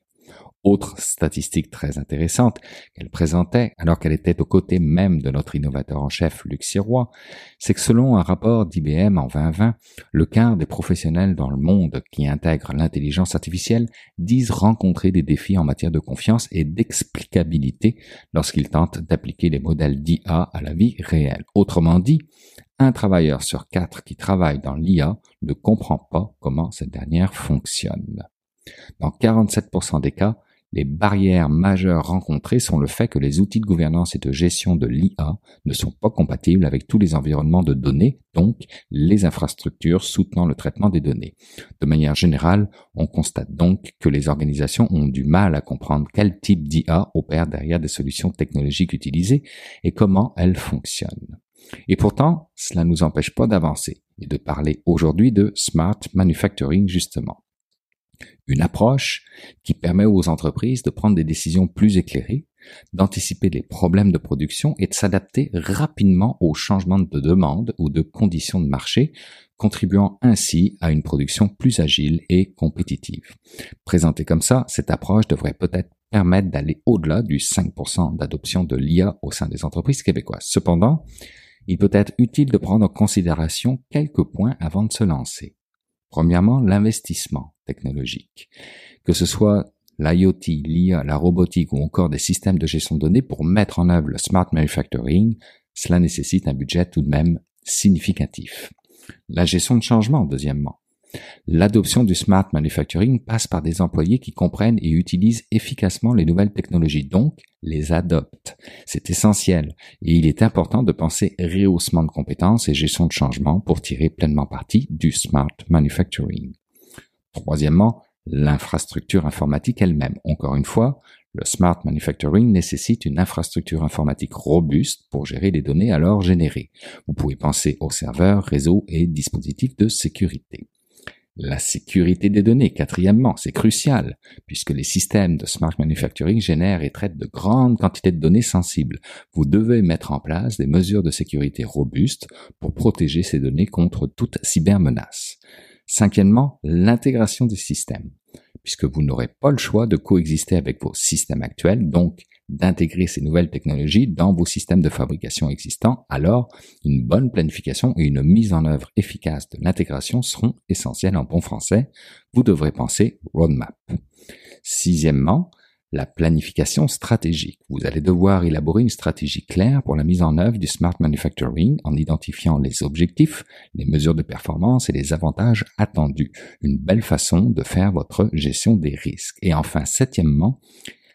Autre statistique très intéressante qu'elle présentait alors qu'elle était aux côtés même de notre innovateur en chef Luc Sirois, c'est que selon un rapport d'IBM en 2020, le quart des professionnels dans le monde qui intègrent l'intelligence artificielle disent rencontrer des défis en matière de confiance et d'explicabilité lorsqu'ils tentent d'appliquer les modèles d'IA à la vie réelle. Autrement dit, un travailleur sur quatre qui travaille dans l'IA ne comprend pas comment cette dernière fonctionne. Dans 47% des cas, les barrières majeures rencontrées sont le fait que les outils de gouvernance et de gestion de l'IA ne sont pas compatibles avec tous les environnements de données, donc les infrastructures soutenant le traitement des données. De manière générale, on constate donc que les organisations ont du mal à comprendre quel type d'IA opère derrière des solutions technologiques utilisées et comment elles fonctionnent. Et pourtant, cela ne nous empêche pas d'avancer et de parler aujourd'hui de smart manufacturing justement une approche qui permet aux entreprises de prendre des décisions plus éclairées, d'anticiper les problèmes de production et de s'adapter rapidement aux changements de demande ou de conditions de marché, contribuant ainsi à une production plus agile et compétitive. Présentée comme ça, cette approche devrait peut-être permettre d'aller au-delà du 5% d'adoption de l'IA au sein des entreprises québécoises. Cependant, il peut être utile de prendre en considération quelques points avant de se lancer. Premièrement, l'investissement Que ce soit l'IoT, l'IA, la robotique ou encore des systèmes de gestion de données pour mettre en œuvre le smart manufacturing, cela nécessite un budget tout de même significatif. La gestion de changement, deuxièmement. L'adoption du smart manufacturing passe par des employés qui comprennent et utilisent efficacement les nouvelles technologies, donc les adoptent. C'est essentiel et il est important de penser rehaussement de compétences et gestion de changement pour tirer pleinement parti du smart manufacturing. Troisièmement, l'infrastructure informatique elle-même. Encore une fois, le smart manufacturing nécessite une infrastructure informatique robuste pour gérer les données alors générées. Vous pouvez penser aux serveurs, réseaux et dispositifs de sécurité. La sécurité des données, quatrièmement, c'est crucial, puisque les systèmes de smart manufacturing génèrent et traitent de grandes quantités de données sensibles. Vous devez mettre en place des mesures de sécurité robustes pour protéger ces données contre toute cybermenace. Cinquièmement, l'intégration des systèmes, puisque vous n'aurez pas le choix de coexister avec vos systèmes actuels, donc d'intégrer ces nouvelles technologies dans vos systèmes de fabrication existants, alors une bonne planification et une mise en œuvre efficace de l'intégration seront essentielles en bon français. Vous devrez penser roadmap. Sixièmement, la planification stratégique. Vous allez devoir élaborer une stratégie claire pour la mise en œuvre du smart manufacturing en identifiant les objectifs, les mesures de performance et les avantages attendus. Une belle façon de faire votre gestion des risques. Et enfin, septièmement,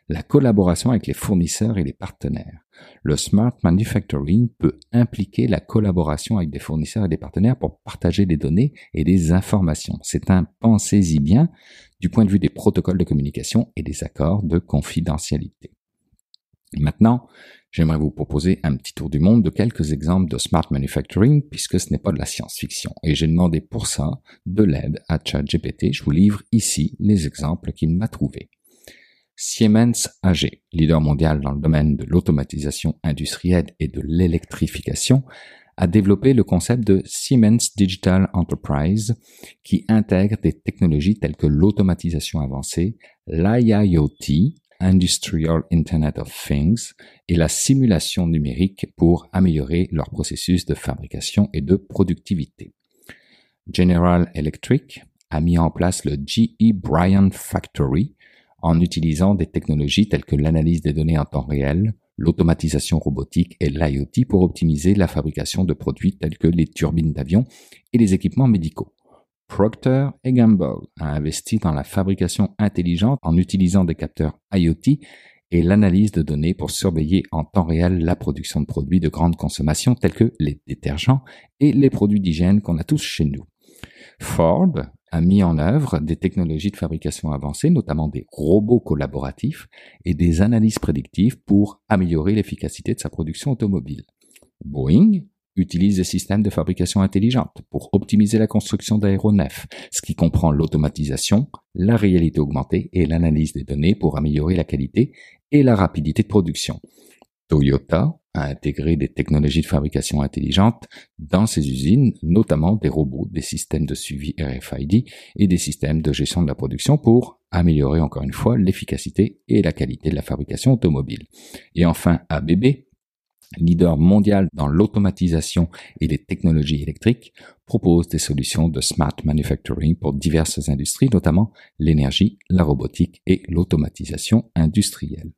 la collaboration avec les fournisseurs et les partenaires. Le smart manufacturing peut impliquer la collaboration avec des fournisseurs et des partenaires pour partager des données et des informations. C'est un pensez-y bien du point de vue des protocoles de communication et des accords de confidentialité. Maintenant, j'aimerais vous proposer un petit tour du monde de quelques exemples de smart manufacturing puisque ce n'est pas de la science-fiction. Et j'ai demandé pour ça de l'aide à ChatGPT. Je vous livre ici les exemples qu'il m'a trouvés. Siemens AG, leader mondial dans le domaine de l'automatisation industrielle et de l'électrification, a développé le concept de Siemens Digital Enterprise qui intègre des technologies telles que l'automatisation avancée, l'IIoT, Industrial Internet of Things, et la simulation numérique pour améliorer leur processus de fabrication et de productivité. General Electric a mis en place le GE Bryan Factory, en utilisant des technologies telles que l'analyse des données en temps réel, l'automatisation robotique et l'IoT pour optimiser la fabrication de produits tels que les turbines d'avion et les équipements médicaux. Procter Gamble a investi dans la fabrication intelligente en utilisant des capteurs IoT et l'analyse de données pour surveiller en temps réel la production de produits de grande consommation tels que les détergents et les produits d'hygiène qu'on a tous chez nous. Ford a mis en œuvre des technologies de fabrication avancées, notamment des robots collaboratifs et des analyses prédictives pour améliorer l'efficacité de sa production automobile. Boeing utilise des systèmes de fabrication intelligente pour optimiser la construction d'aéronefs, ce qui comprend l'automatisation, la réalité augmentée et l'analyse des données pour améliorer la qualité et la rapidité de production. Toyota a intégré des technologies de fabrication intelligente dans ses usines, notamment des robots, des systèmes de suivi RFID et des systèmes de gestion de la production pour améliorer encore une fois l'efficacité et la qualité de la fabrication automobile. Et enfin, ABB, leader mondial dans l'automatisation et les technologies électriques, propose des solutions de smart manufacturing pour diverses industries, notamment l'énergie, la robotique et l'automatisation industrielle.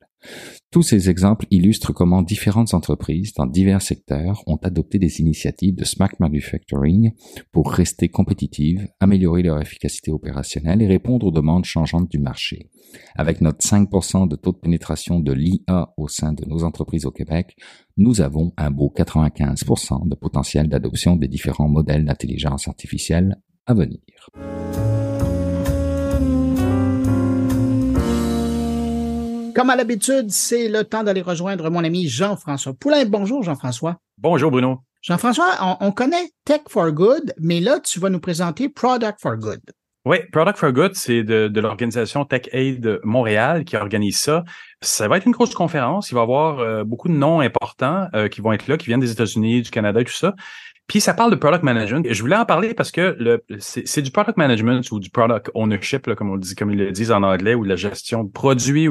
Tous ces exemples illustrent comment différentes entreprises dans divers secteurs ont adopté des initiatives de smart manufacturing pour rester compétitives, améliorer leur efficacité opérationnelle et répondre aux demandes changeantes du marché. Avec notre 5% de taux de pénétration de l'IA au sein de nos entreprises au Québec, nous avons un beau 95% de potentiel d'adoption des différents modèles d'intelligence artificielle à venir. Comme à l'habitude, c'est le temps d'aller rejoindre mon ami Jean-François Poulain. Bonjour Jean-François. Bonjour Bruno. Jean-François, on, connaît Tech for Good, mais là, tu vas nous présenter Product for Good. Oui, Product for Good, c'est de, de l'organisation Tech Aid Montréal qui organise ça. Ça va être une grosse conférence. Il va y avoir euh, beaucoup de noms importants euh, qui vont être là, qui viennent des États-Unis, du Canada et tout ça. Puis ça parle de product management. Je voulais en parler parce que le c'est du product management ou du product ownership, là, comme on dit, comme ils le disent en anglais, ou la gestion de produits.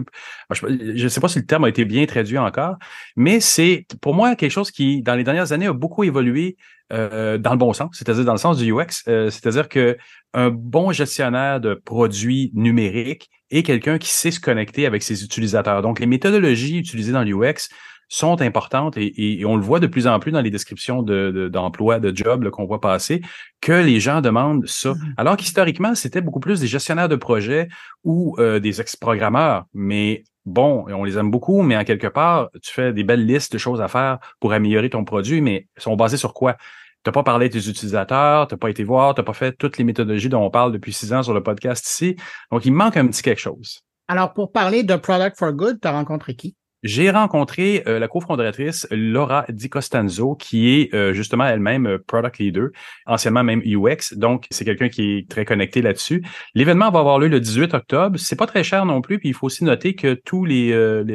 Je ne sais pas si le terme a été bien traduit encore, mais c'est pour moi quelque chose qui, dans les dernières années, a beaucoup évolué euh, dans le bon sens, c'est-à-dire dans le sens du UX. Euh, c'est-à-dire que un bon gestionnaire de produits numériques est quelqu'un qui sait se connecter avec ses utilisateurs. Donc, les méthodologies utilisées dans l'UX sont importantes et, on le voit de plus en plus dans les descriptions d'emploi, de, de, job qu'on voit passer, que les gens demandent ça. Mm-hmm. Alors qu'historiquement, c'était beaucoup plus des gestionnaires de projets ou euh, des ex-programmeurs. Mais bon, on les aime beaucoup, mais en quelque part, tu fais des belles listes de choses à faire pour améliorer ton produit, mais sont basées sur quoi? Tu n'as pas parlé à tes utilisateurs, tu n'as pas été voir, tu n'as pas fait toutes les méthodologies dont on parle depuis six ans sur le podcast ici. Donc, il manque un petit quelque chose. Alors, pour parler de Product for Good, tu as rencontré qui? J'ai rencontré euh, la cofondatrice Laura Di Costanzo, qui est euh, justement elle-même euh, product leader, anciennement même UX. Donc, c'est quelqu'un qui est très connecté là-dessus. L'événement va avoir lieu le 18 octobre. C'est pas très cher non plus, puis il faut aussi noter que tous les,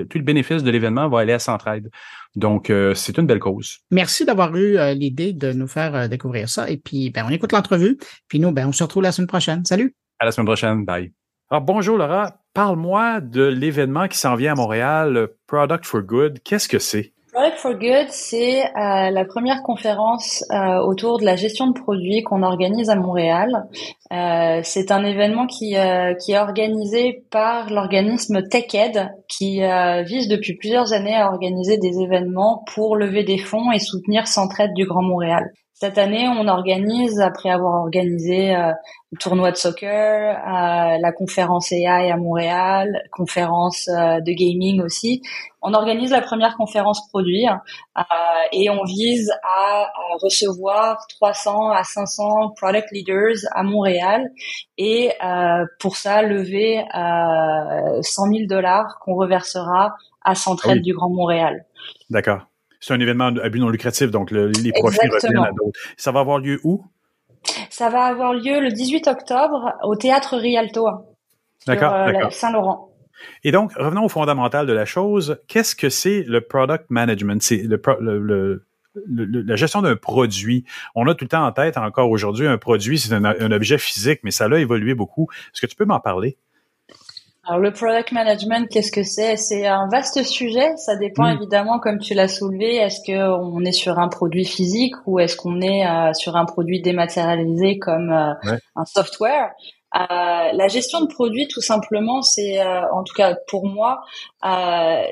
tout le bénéfice de l'événement va aller à Centraide. Donc, c'est une belle cause. Merci d'avoir eu l'idée de nous faire découvrir ça. Et puis, ben, on écoute l'entrevue. Puis nous, ben, on se retrouve la semaine prochaine. Salut. À la semaine prochaine. Bye. Alors, bonjour Laura. Parle-moi de l'événement qui s'en vient à Montréal, Product for Good. Qu'est-ce que c'est? Product for Good, c'est euh, la première conférence euh, autour de la gestion de produits qu'on organise à Montréal. Euh, c'est un événement qui, est organisé par l'organisme TechEd, qui vise depuis plusieurs années à organiser des événements pour lever des fonds et soutenir Centraide du Grand Montréal. Cette année, on organise, après avoir organisé euh, le tournoi de soccer, euh, la conférence AI à Montréal, conférence euh, de gaming aussi, on organise la première conférence produit euh, et on vise à, recevoir 300 à 500 product leaders à Montréal. Et pour ça lever 100 000 dollars qu'on reversera à Centraide ah du Grand Montréal. D'accord c'est un événement à but non lucratif, donc les profits reviennent à d'autres. Ça va avoir lieu où? Ça va avoir lieu le 18 octobre au Théâtre Rialto, euh, d'accord, Saint-Laurent. Et donc, revenons au fondamental de la chose. Qu'est-ce que c'est le product management? C'est le, la gestion d'un produit. On a tout le temps en tête encore aujourd'hui un produit, c'est un, un, objet physique, mais ça a évolué beaucoup. Est-ce que tu peux m'en parler? Alors le product management, qu'est-ce que c'est? C'est un vaste sujet. Ça dépend mm. évidemment, comme tu l'as soulevé, est-ce qu'on est sur un produit physique ou est-ce qu'on est euh, sur un produit dématérialisé comme euh, un software? Euh, la gestion de produit, tout simplement, c'est, en tout cas pour moi,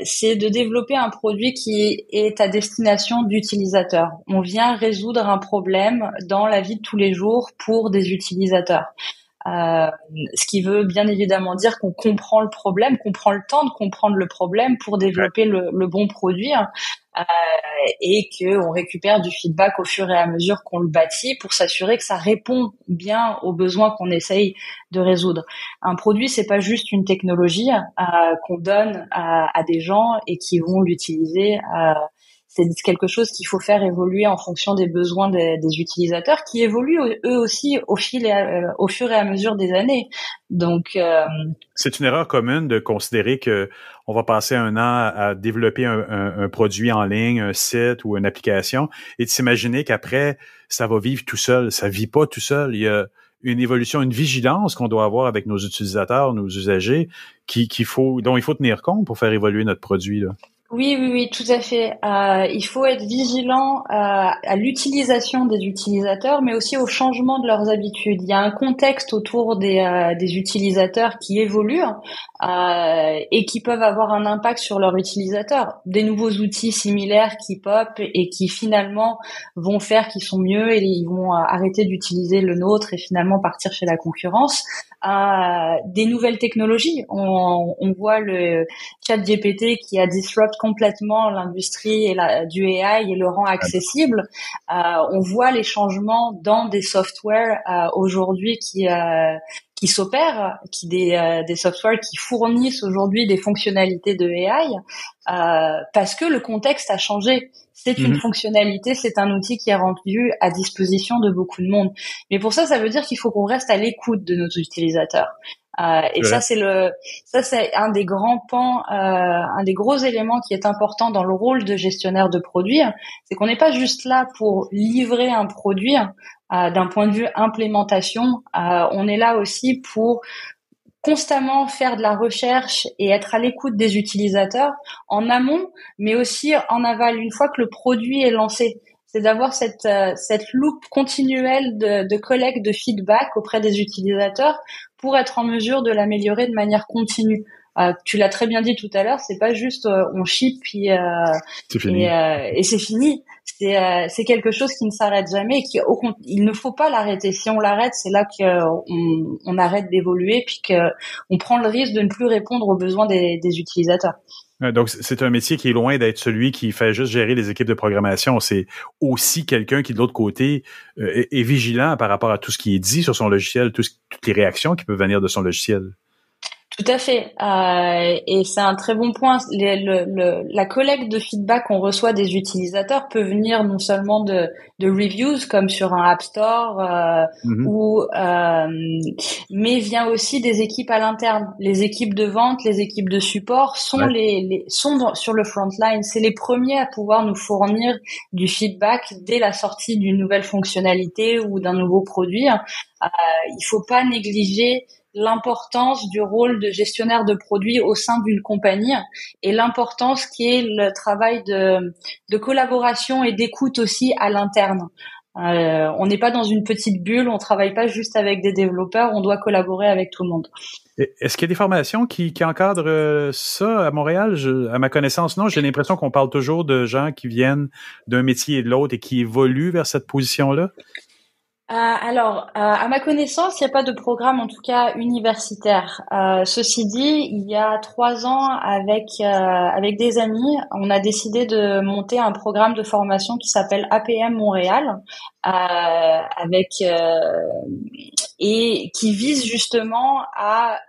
c'est de développer un produit qui est à destination d'utilisateurs. On vient résoudre un problème dans la vie de tous les jours pour des utilisateurs. Euh, ce qui veut bien évidemment dire qu'on comprend le problème, qu'on prend le temps de comprendre le problème pour développer le, bon produit hein, euh, et qu'on récupère du feedback au fur et à mesure qu'on le bâtit pour s'assurer que ça répond bien aux besoins qu'on essaye de résoudre. Un produit, c'est pas juste une technologie euh, qu'on donne à, à, des gens et qui vont l'utiliser euh, c'est quelque chose qu'il faut faire évoluer en fonction des besoins des, utilisateurs qui évoluent eux aussi au fil et euh, au fur et à mesure des années. Donc euh, c'est une erreur commune de considérer que on va passer un an à développer un, produit en ligne, un site ou une application et de s'imaginer qu'après ça va vivre tout seul. Ça vit pas tout seul. Il y a une évolution, une vigilance qu'on doit avoir avec nos utilisateurs, nos usagers, qui, qu'il faut, dont il faut tenir compte pour faire évoluer notre produit. Là. Oui, oui, oui, tout à fait. Euh, il faut être vigilant euh, à l'utilisation des utilisateurs, mais aussi au changement de leurs habitudes. Il y a un contexte autour des, euh, des utilisateurs qui évolue euh, et qui peuvent avoir un impact sur leurs utilisateurs. Des nouveaux outils similaires qui pop et qui finalement vont faire qu'ils sont mieux et ils vont arrêter d'utiliser le nôtre et finalement partir chez la concurrence. des nouvelles technologies. On, on voit le chat GPT qui a disrupt complètement l'industrie et la, du AI et le rend accessible. Euh, on voit les changements dans des softwares euh, aujourd'hui qui euh, qui s'opèrent, qui des, des softwares qui fournissent aujourd'hui des fonctionnalités de AI, parce que le contexte a changé. C'est une mhm. fonctionnalité, c'est un outil qui est rendu à disposition de beaucoup de monde. Mais pour ça, ça veut dire qu'il faut qu'on reste à l'écoute de nos utilisateurs. Euh, et ça, c'est le, ça c'est un des grands pans, euh, un des gros éléments qui est important dans le rôle de gestionnaire de produits, c'est qu'on n'est pas juste là pour livrer un produit euh, d'un point de vue implémentation. on est là aussi pour constamment faire de la recherche et être à l'écoute des utilisateurs en amont, mais aussi en aval. Une fois que le produit est lancé c'est d'avoir cette, euh, cette loupe continuelle de, de collecte de feedback auprès des utilisateurs pour être en mesure de l'améliorer de manière continue. Euh, tu l'as très bien dit tout à l'heure, c'est pas juste euh, on ship puis euh, fini. et, et c'est fini. C'est c'est quelque chose qui ne s'arrête jamais et qui au il ne faut pas l'arrêter. Si on l'arrête, c'est là qu'on on arrête d'évoluer puis que on prend le risque de ne plus répondre aux besoins des, des utilisateurs. Donc, c'est un métier qui est loin d'être celui qui fait juste gérer les équipes de programmation. C'est aussi quelqu'un qui, de l'autre côté, euh, est, vigilant par rapport à tout ce qui est dit sur son logiciel, toutes les réactions qui peuvent venir de son logiciel. Tout à fait. Euh, et c'est un très bon point. le, la collecte de feedback qu'on reçoit des utilisateurs peut venir non seulement de, de reviews comme sur un App Store, euh, mhm. ou, euh, mais vient aussi des équipes à l'interne. Les équipes de vente, les équipes de support sont les, les sont sur le front line. C'est les premiers à pouvoir nous fournir du feedback dès la sortie d'une nouvelle fonctionnalité ou d'un nouveau produit. Euh, il faut pas négliger l'importance du rôle de gestionnaire de produits au sein d'une compagnie et l'importance qui est le travail de, de collaboration et d'écoute aussi à l'interne. Euh, on n'est pas dans une petite bulle, on travaille pas juste avec des développeurs, on doit collaborer avec tout le monde. Est-ce qu'il y a des formations qui, encadrent euh, ça à Montréal? à ma connaissance, non. J'ai l'impression qu'on parle toujours de gens qui viennent d'un métier et de l'autre et qui évoluent vers cette position-là. Euh, alors, euh, à ma connaissance, il n'y a pas de programme, en tout cas universitaire. Euh, ceci dit, il y a trois ans, avec avec des amis, on a décidé de monter un programme de formation qui s'appelle APM Montréal, avec et qui vise justement à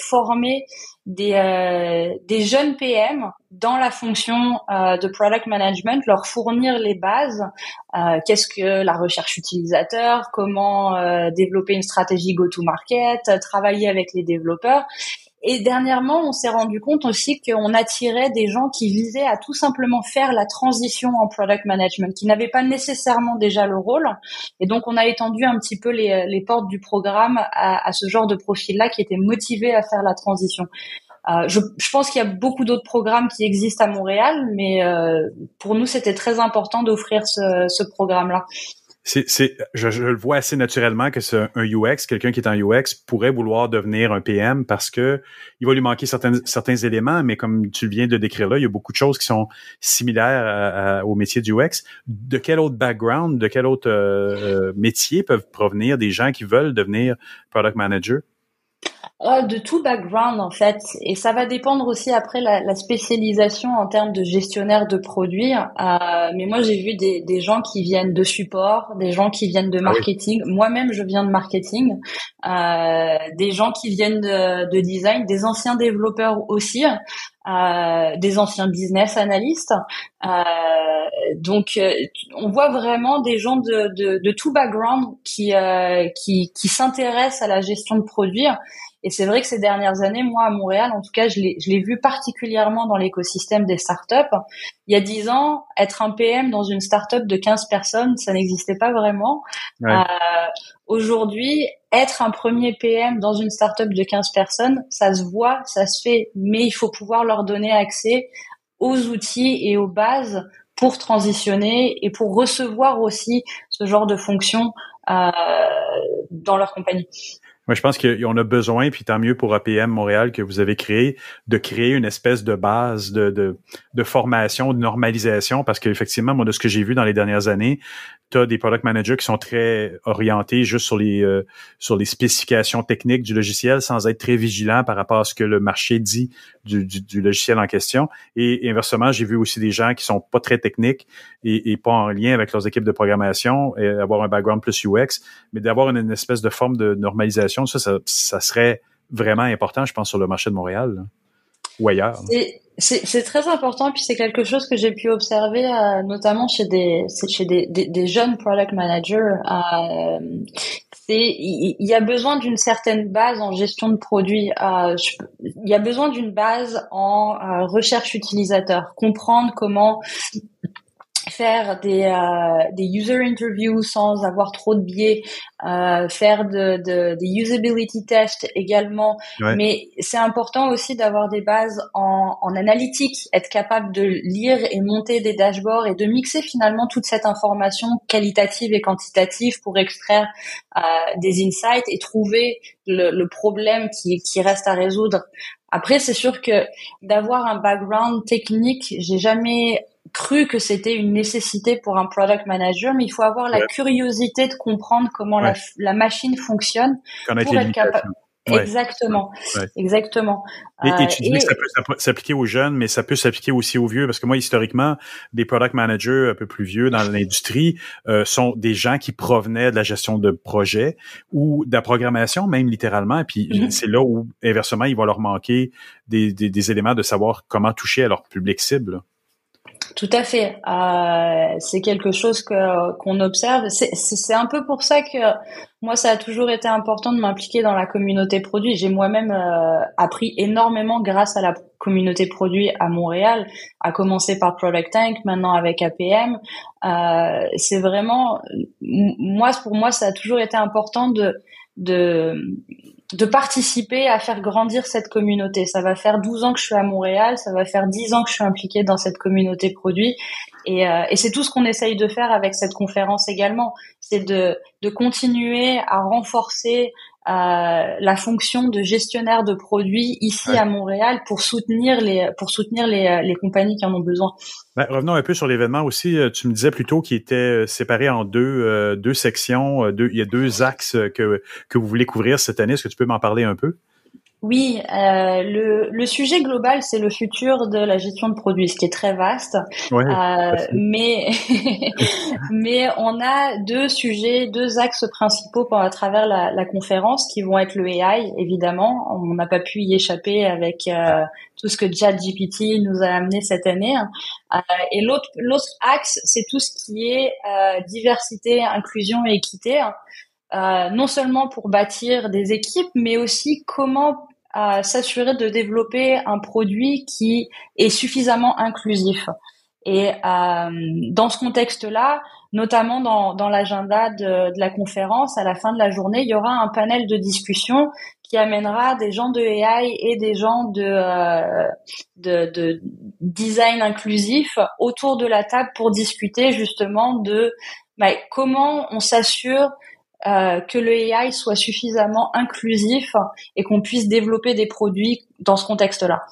former des, euh, des jeunes PM dans la fonction euh, de product management, leur fournir les bases. Euh, Qu'est-ce que la recherche utilisateur Comment euh, développer une stratégie go-to-market Travailler avec les développeurs. Et dernièrement, on s'est rendu compte aussi qu'on attirait des gens qui visaient à tout simplement faire la transition en product management, qui n'avaient pas nécessairement déjà le rôle. Et donc, on a étendu un petit peu les, portes du programme à, ce genre de profil-là qui était motivé à faire la transition. Euh, je, pense qu'il y a beaucoup d'autres programmes qui existent à Montréal, mais euh, pour nous, c'était très important d'offrir ce programme-là c'est, c'est, je, le vois assez naturellement que c'est un UX, quelqu'un qui est en UX pourrait vouloir devenir un PM parce que il va lui manquer certains, certains éléments, mais comme tu viens de décrire là, il y a beaucoup de choses qui sont similaires au métier du UX. De quel autre background, de quel autre euh, métier peuvent provenir des gens qui veulent devenir product manager? Oh, de tout background en fait, et ça va dépendre aussi après la, la spécialisation en termes de gestionnaire de produits. Euh, mais moi j'ai vu des, des, gens qui viennent de support, des gens qui viennent de ah marketing. Moi-même je viens de marketing, euh, des gens qui viennent de, de, design, des anciens développeurs aussi. Euh, des anciens business analystes. Euh, donc, euh, on voit vraiment des gens de, de, de tout background qui, euh, qui, qui s'intéressent à la gestion de produits et c'est vrai que ces dernières années, moi à Montréal, en tout cas, je l'ai vu particulièrement dans l'écosystème des startups. Il y a dix ans, être un PM dans une startup de 15 personnes, ça n'existait pas vraiment. Euh, Aujourd'hui, être un premier PM dans une startup de 15 personnes, ça se voit, ça se fait, mais il faut pouvoir leur donner accès aux outils et aux bases pour transitionner et pour recevoir aussi ce genre de fonctions euh, dans leur compagnie. Moi, je pense qu'on a besoin, puis tant mieux pour APM Montréal que vous avez créé, de créer une espèce de base de, de, de formation, de normalisation, parce qu'effectivement, moi, de ce que j'ai vu dans les dernières années, tu as des product managers qui sont très orientés juste sur les euh, sur les spécifications techniques du logiciel sans être très vigilants par rapport à ce que le marché dit du, du, logiciel en question. Et, inversement, j'ai vu aussi des gens qui sont pas très techniques et, pas en lien avec leurs équipes de programmation et avoir un background plus UX, mais d'avoir une, espèce de forme de normalisation, ça, ça, serait vraiment important, je pense, sur le marché de Montréal ou ailleurs. C'est très important, puis c'est quelque chose que j'ai pu observer, euh, notamment chez des chez des, des, des jeunes product managers. Euh, il y, a besoin d'une certaine base en gestion de produits. Euh, il y a besoin d'une base en euh, recherche utilisateur, comprendre comment faire des, euh, des user interviews sans avoir trop de biais, euh, faire de, de, des usability tests également. Ouais. Mais c'est important aussi d'avoir des bases en, en analytique, être capable de lire et monter des dashboards et de mixer finalement toute cette information qualitative et quantitative pour extraire euh, des insights et trouver le, le problème qui, qui reste à résoudre. Après, c'est sûr que d'avoir un background technique, j'ai jamais cru que c'était une nécessité pour un product manager, mais il faut avoir la curiosité de comprendre comment la, Ouais. la machine fonctionne Connaître pour être capable. Ouais. Exactement, Ouais. exactement. Et, Euh, et tu dis et- que ça peut s'app- s'appliquer aux jeunes, mais ça peut s'appliquer aussi aux vieux, parce que moi, historiquement, des product managers un peu plus vieux dans l'industrie euh, sont des gens qui provenaient de la gestion de projets ou de la programmation, même littéralement. Et puis Mhm. c'est là où, inversement, il va leur manquer des, des, des éléments de savoir comment toucher à leur public cible. Tout à fait. Euh, c'est quelque chose que qu'on observe. C'est un peu pour ça que moi, ça a toujours été important de m'impliquer dans la communauté produit. J'ai moi-même euh, appris énormément grâce à la communauté produit à Montréal, à commencer par Product Tank, maintenant avec APM. Euh, c'est vraiment, moi, pour moi, ça a toujours été important de de de participer à faire grandir cette communauté. Ça va faire 12 ans que je suis à Montréal, ça va faire 10 ans que je suis impliquée dans cette communauté produit. Et, euh, et c'est tout ce qu'on essaye de faire avec cette conférence également. C'est de, de continuer à renforcer euh, la fonction de gestionnaire de produits ici à Montréal pour soutenir les, pour soutenir les, euh, les compagnies qui en ont besoin. Ben, revenons un peu sur l'événement aussi. Euh, Tu me disais plutôt qu'il était séparé en deux, euh, deux sections. Deux, il y a deux axes que, que vous voulez couvrir cette année. Est-ce que tu peux m'en parler un peu? Oui, euh, le, le sujet global, c'est le futur de la gestion de produits, ce qui est très vaste. Ouais, Euh, mais [LAUGHS] mais on a deux sujets, deux axes principaux pour, à travers la, la conférence qui vont être le AI, évidemment. On n'a pas pu y échapper avec euh, tout ce que ChatGPT nous a amené cette année. Euh, et l'autre l'autre axe, c'est tout ce qui est euh, diversité, inclusion et équité. Euh, non seulement pour bâtir des équipes, mais aussi comment euh, s'assurer de développer un produit qui est suffisamment inclusif. Et euh, dans ce contexte-là, notamment dans, dans l'agenda de, de la conférence, à la fin de la journée, il y aura un panel de discussion qui amènera des gens de AI et des gens de, euh, de, de design inclusif autour de la table pour discuter justement de bah, comment on s'assure euh, que le AI soit suffisamment inclusif et qu'on puisse développer des produits dans ce contexte-là.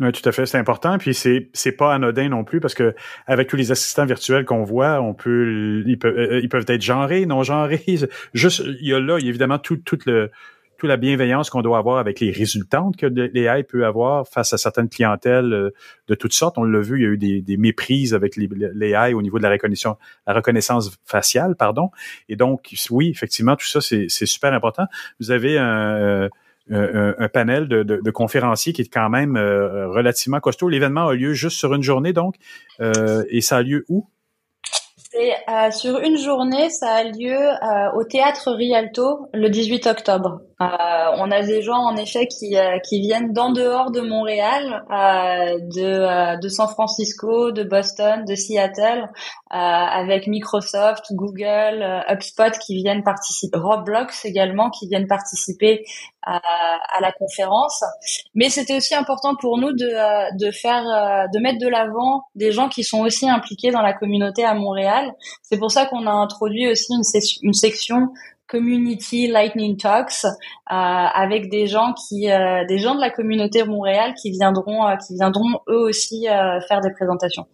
Oui, tout à fait, c'est important. Puis c'est c'est pas anodin non plus parce que avec tous les assistants virtuels qu'on voit, on peut ils peuvent euh, ils peuvent être genrés, non genrés. [LAUGHS] Juste il y a là il y a évidemment tout toute le toute la bienveillance qu'on doit avoir avec les résultantes que l'AI peut avoir face à certaines clientèles euh, de toutes sortes. On l'a vu, il y a eu des, méprises avec l'AI au niveau de la reconnaissance, faciale, pardon. Et donc, oui, effectivement, tout ça, c'est super important. Vous avez un, un panel de, conférenciers qui est quand même euh, relativement costaud. L'événement a lieu juste sur une journée, donc, euh, et ça a lieu où? Euh, sur une journée, ça a lieu euh, au théâtre Rialto le 18 octobre. Euh, on a des gens en effet qui euh, viennent d'en dehors de Montréal, de San Francisco, de Boston, de Seattle, avec Microsoft, Google, HubSpot qui viennent participer, Roblox également qui viennent participer à, à la conférence. Mais c'était aussi important pour nous de de faire de mettre de l'avant des gens qui sont aussi impliqués dans la communauté à Montréal. C'est pour ça qu'on a introduit aussi une, une section Community Lightning Talks euh, avec des gens qui, euh, des gens de la communauté Montréal qui viendront, euh, qui viendront eux aussi faire des présentations.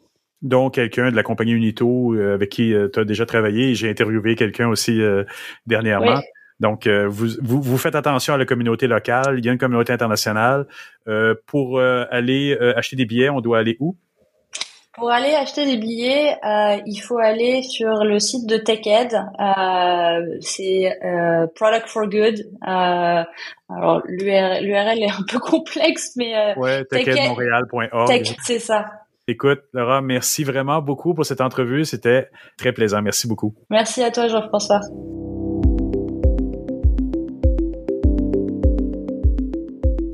Donc, quelqu'un de la compagnie Unito avec qui tu as déjà travaillé. J'ai interviewé quelqu'un aussi dernièrement. Oui. Donc, vous, vous, vous, faites attention à la communauté locale. Il y a une communauté internationale. pour aller acheter des billets, on doit aller où? Pour aller acheter des billets, euh, il faut aller sur le site de TechEd. Euh, c'est euh, Product for Good. Euh, alors l'URL est un peu [LAUGHS] complexe, mais ouais, techedmontréal.org. Tech, c'est ça. Écoute, Laura, merci vraiment beaucoup pour cette entrevue. C'était très plaisant. Merci beaucoup. Merci à toi, Jean-François.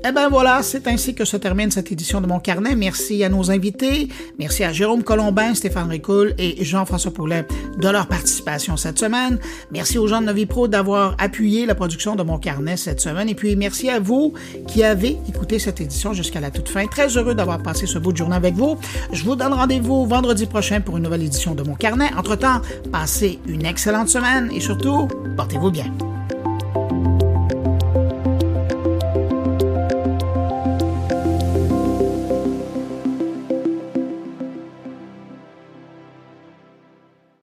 Eh ben voilà, c'est ainsi que se termine cette édition de mon carnet. Merci à nos invités. Merci à Jérôme Colombin, Stéphane Ricoul et Jean-François Poulet de leur participation cette semaine. Merci aux gens de Novipro d'avoir appuyé la production de mon carnet cette semaine. Et puis merci à vous qui avez écouté cette édition jusqu'à la toute fin. Très heureux d'avoir passé ce bout de journée avec vous. Je vous donne rendez-vous vendredi prochain pour une nouvelle édition de mon carnet. Entre-temps, passez une excellente semaine et surtout, portez-vous bien.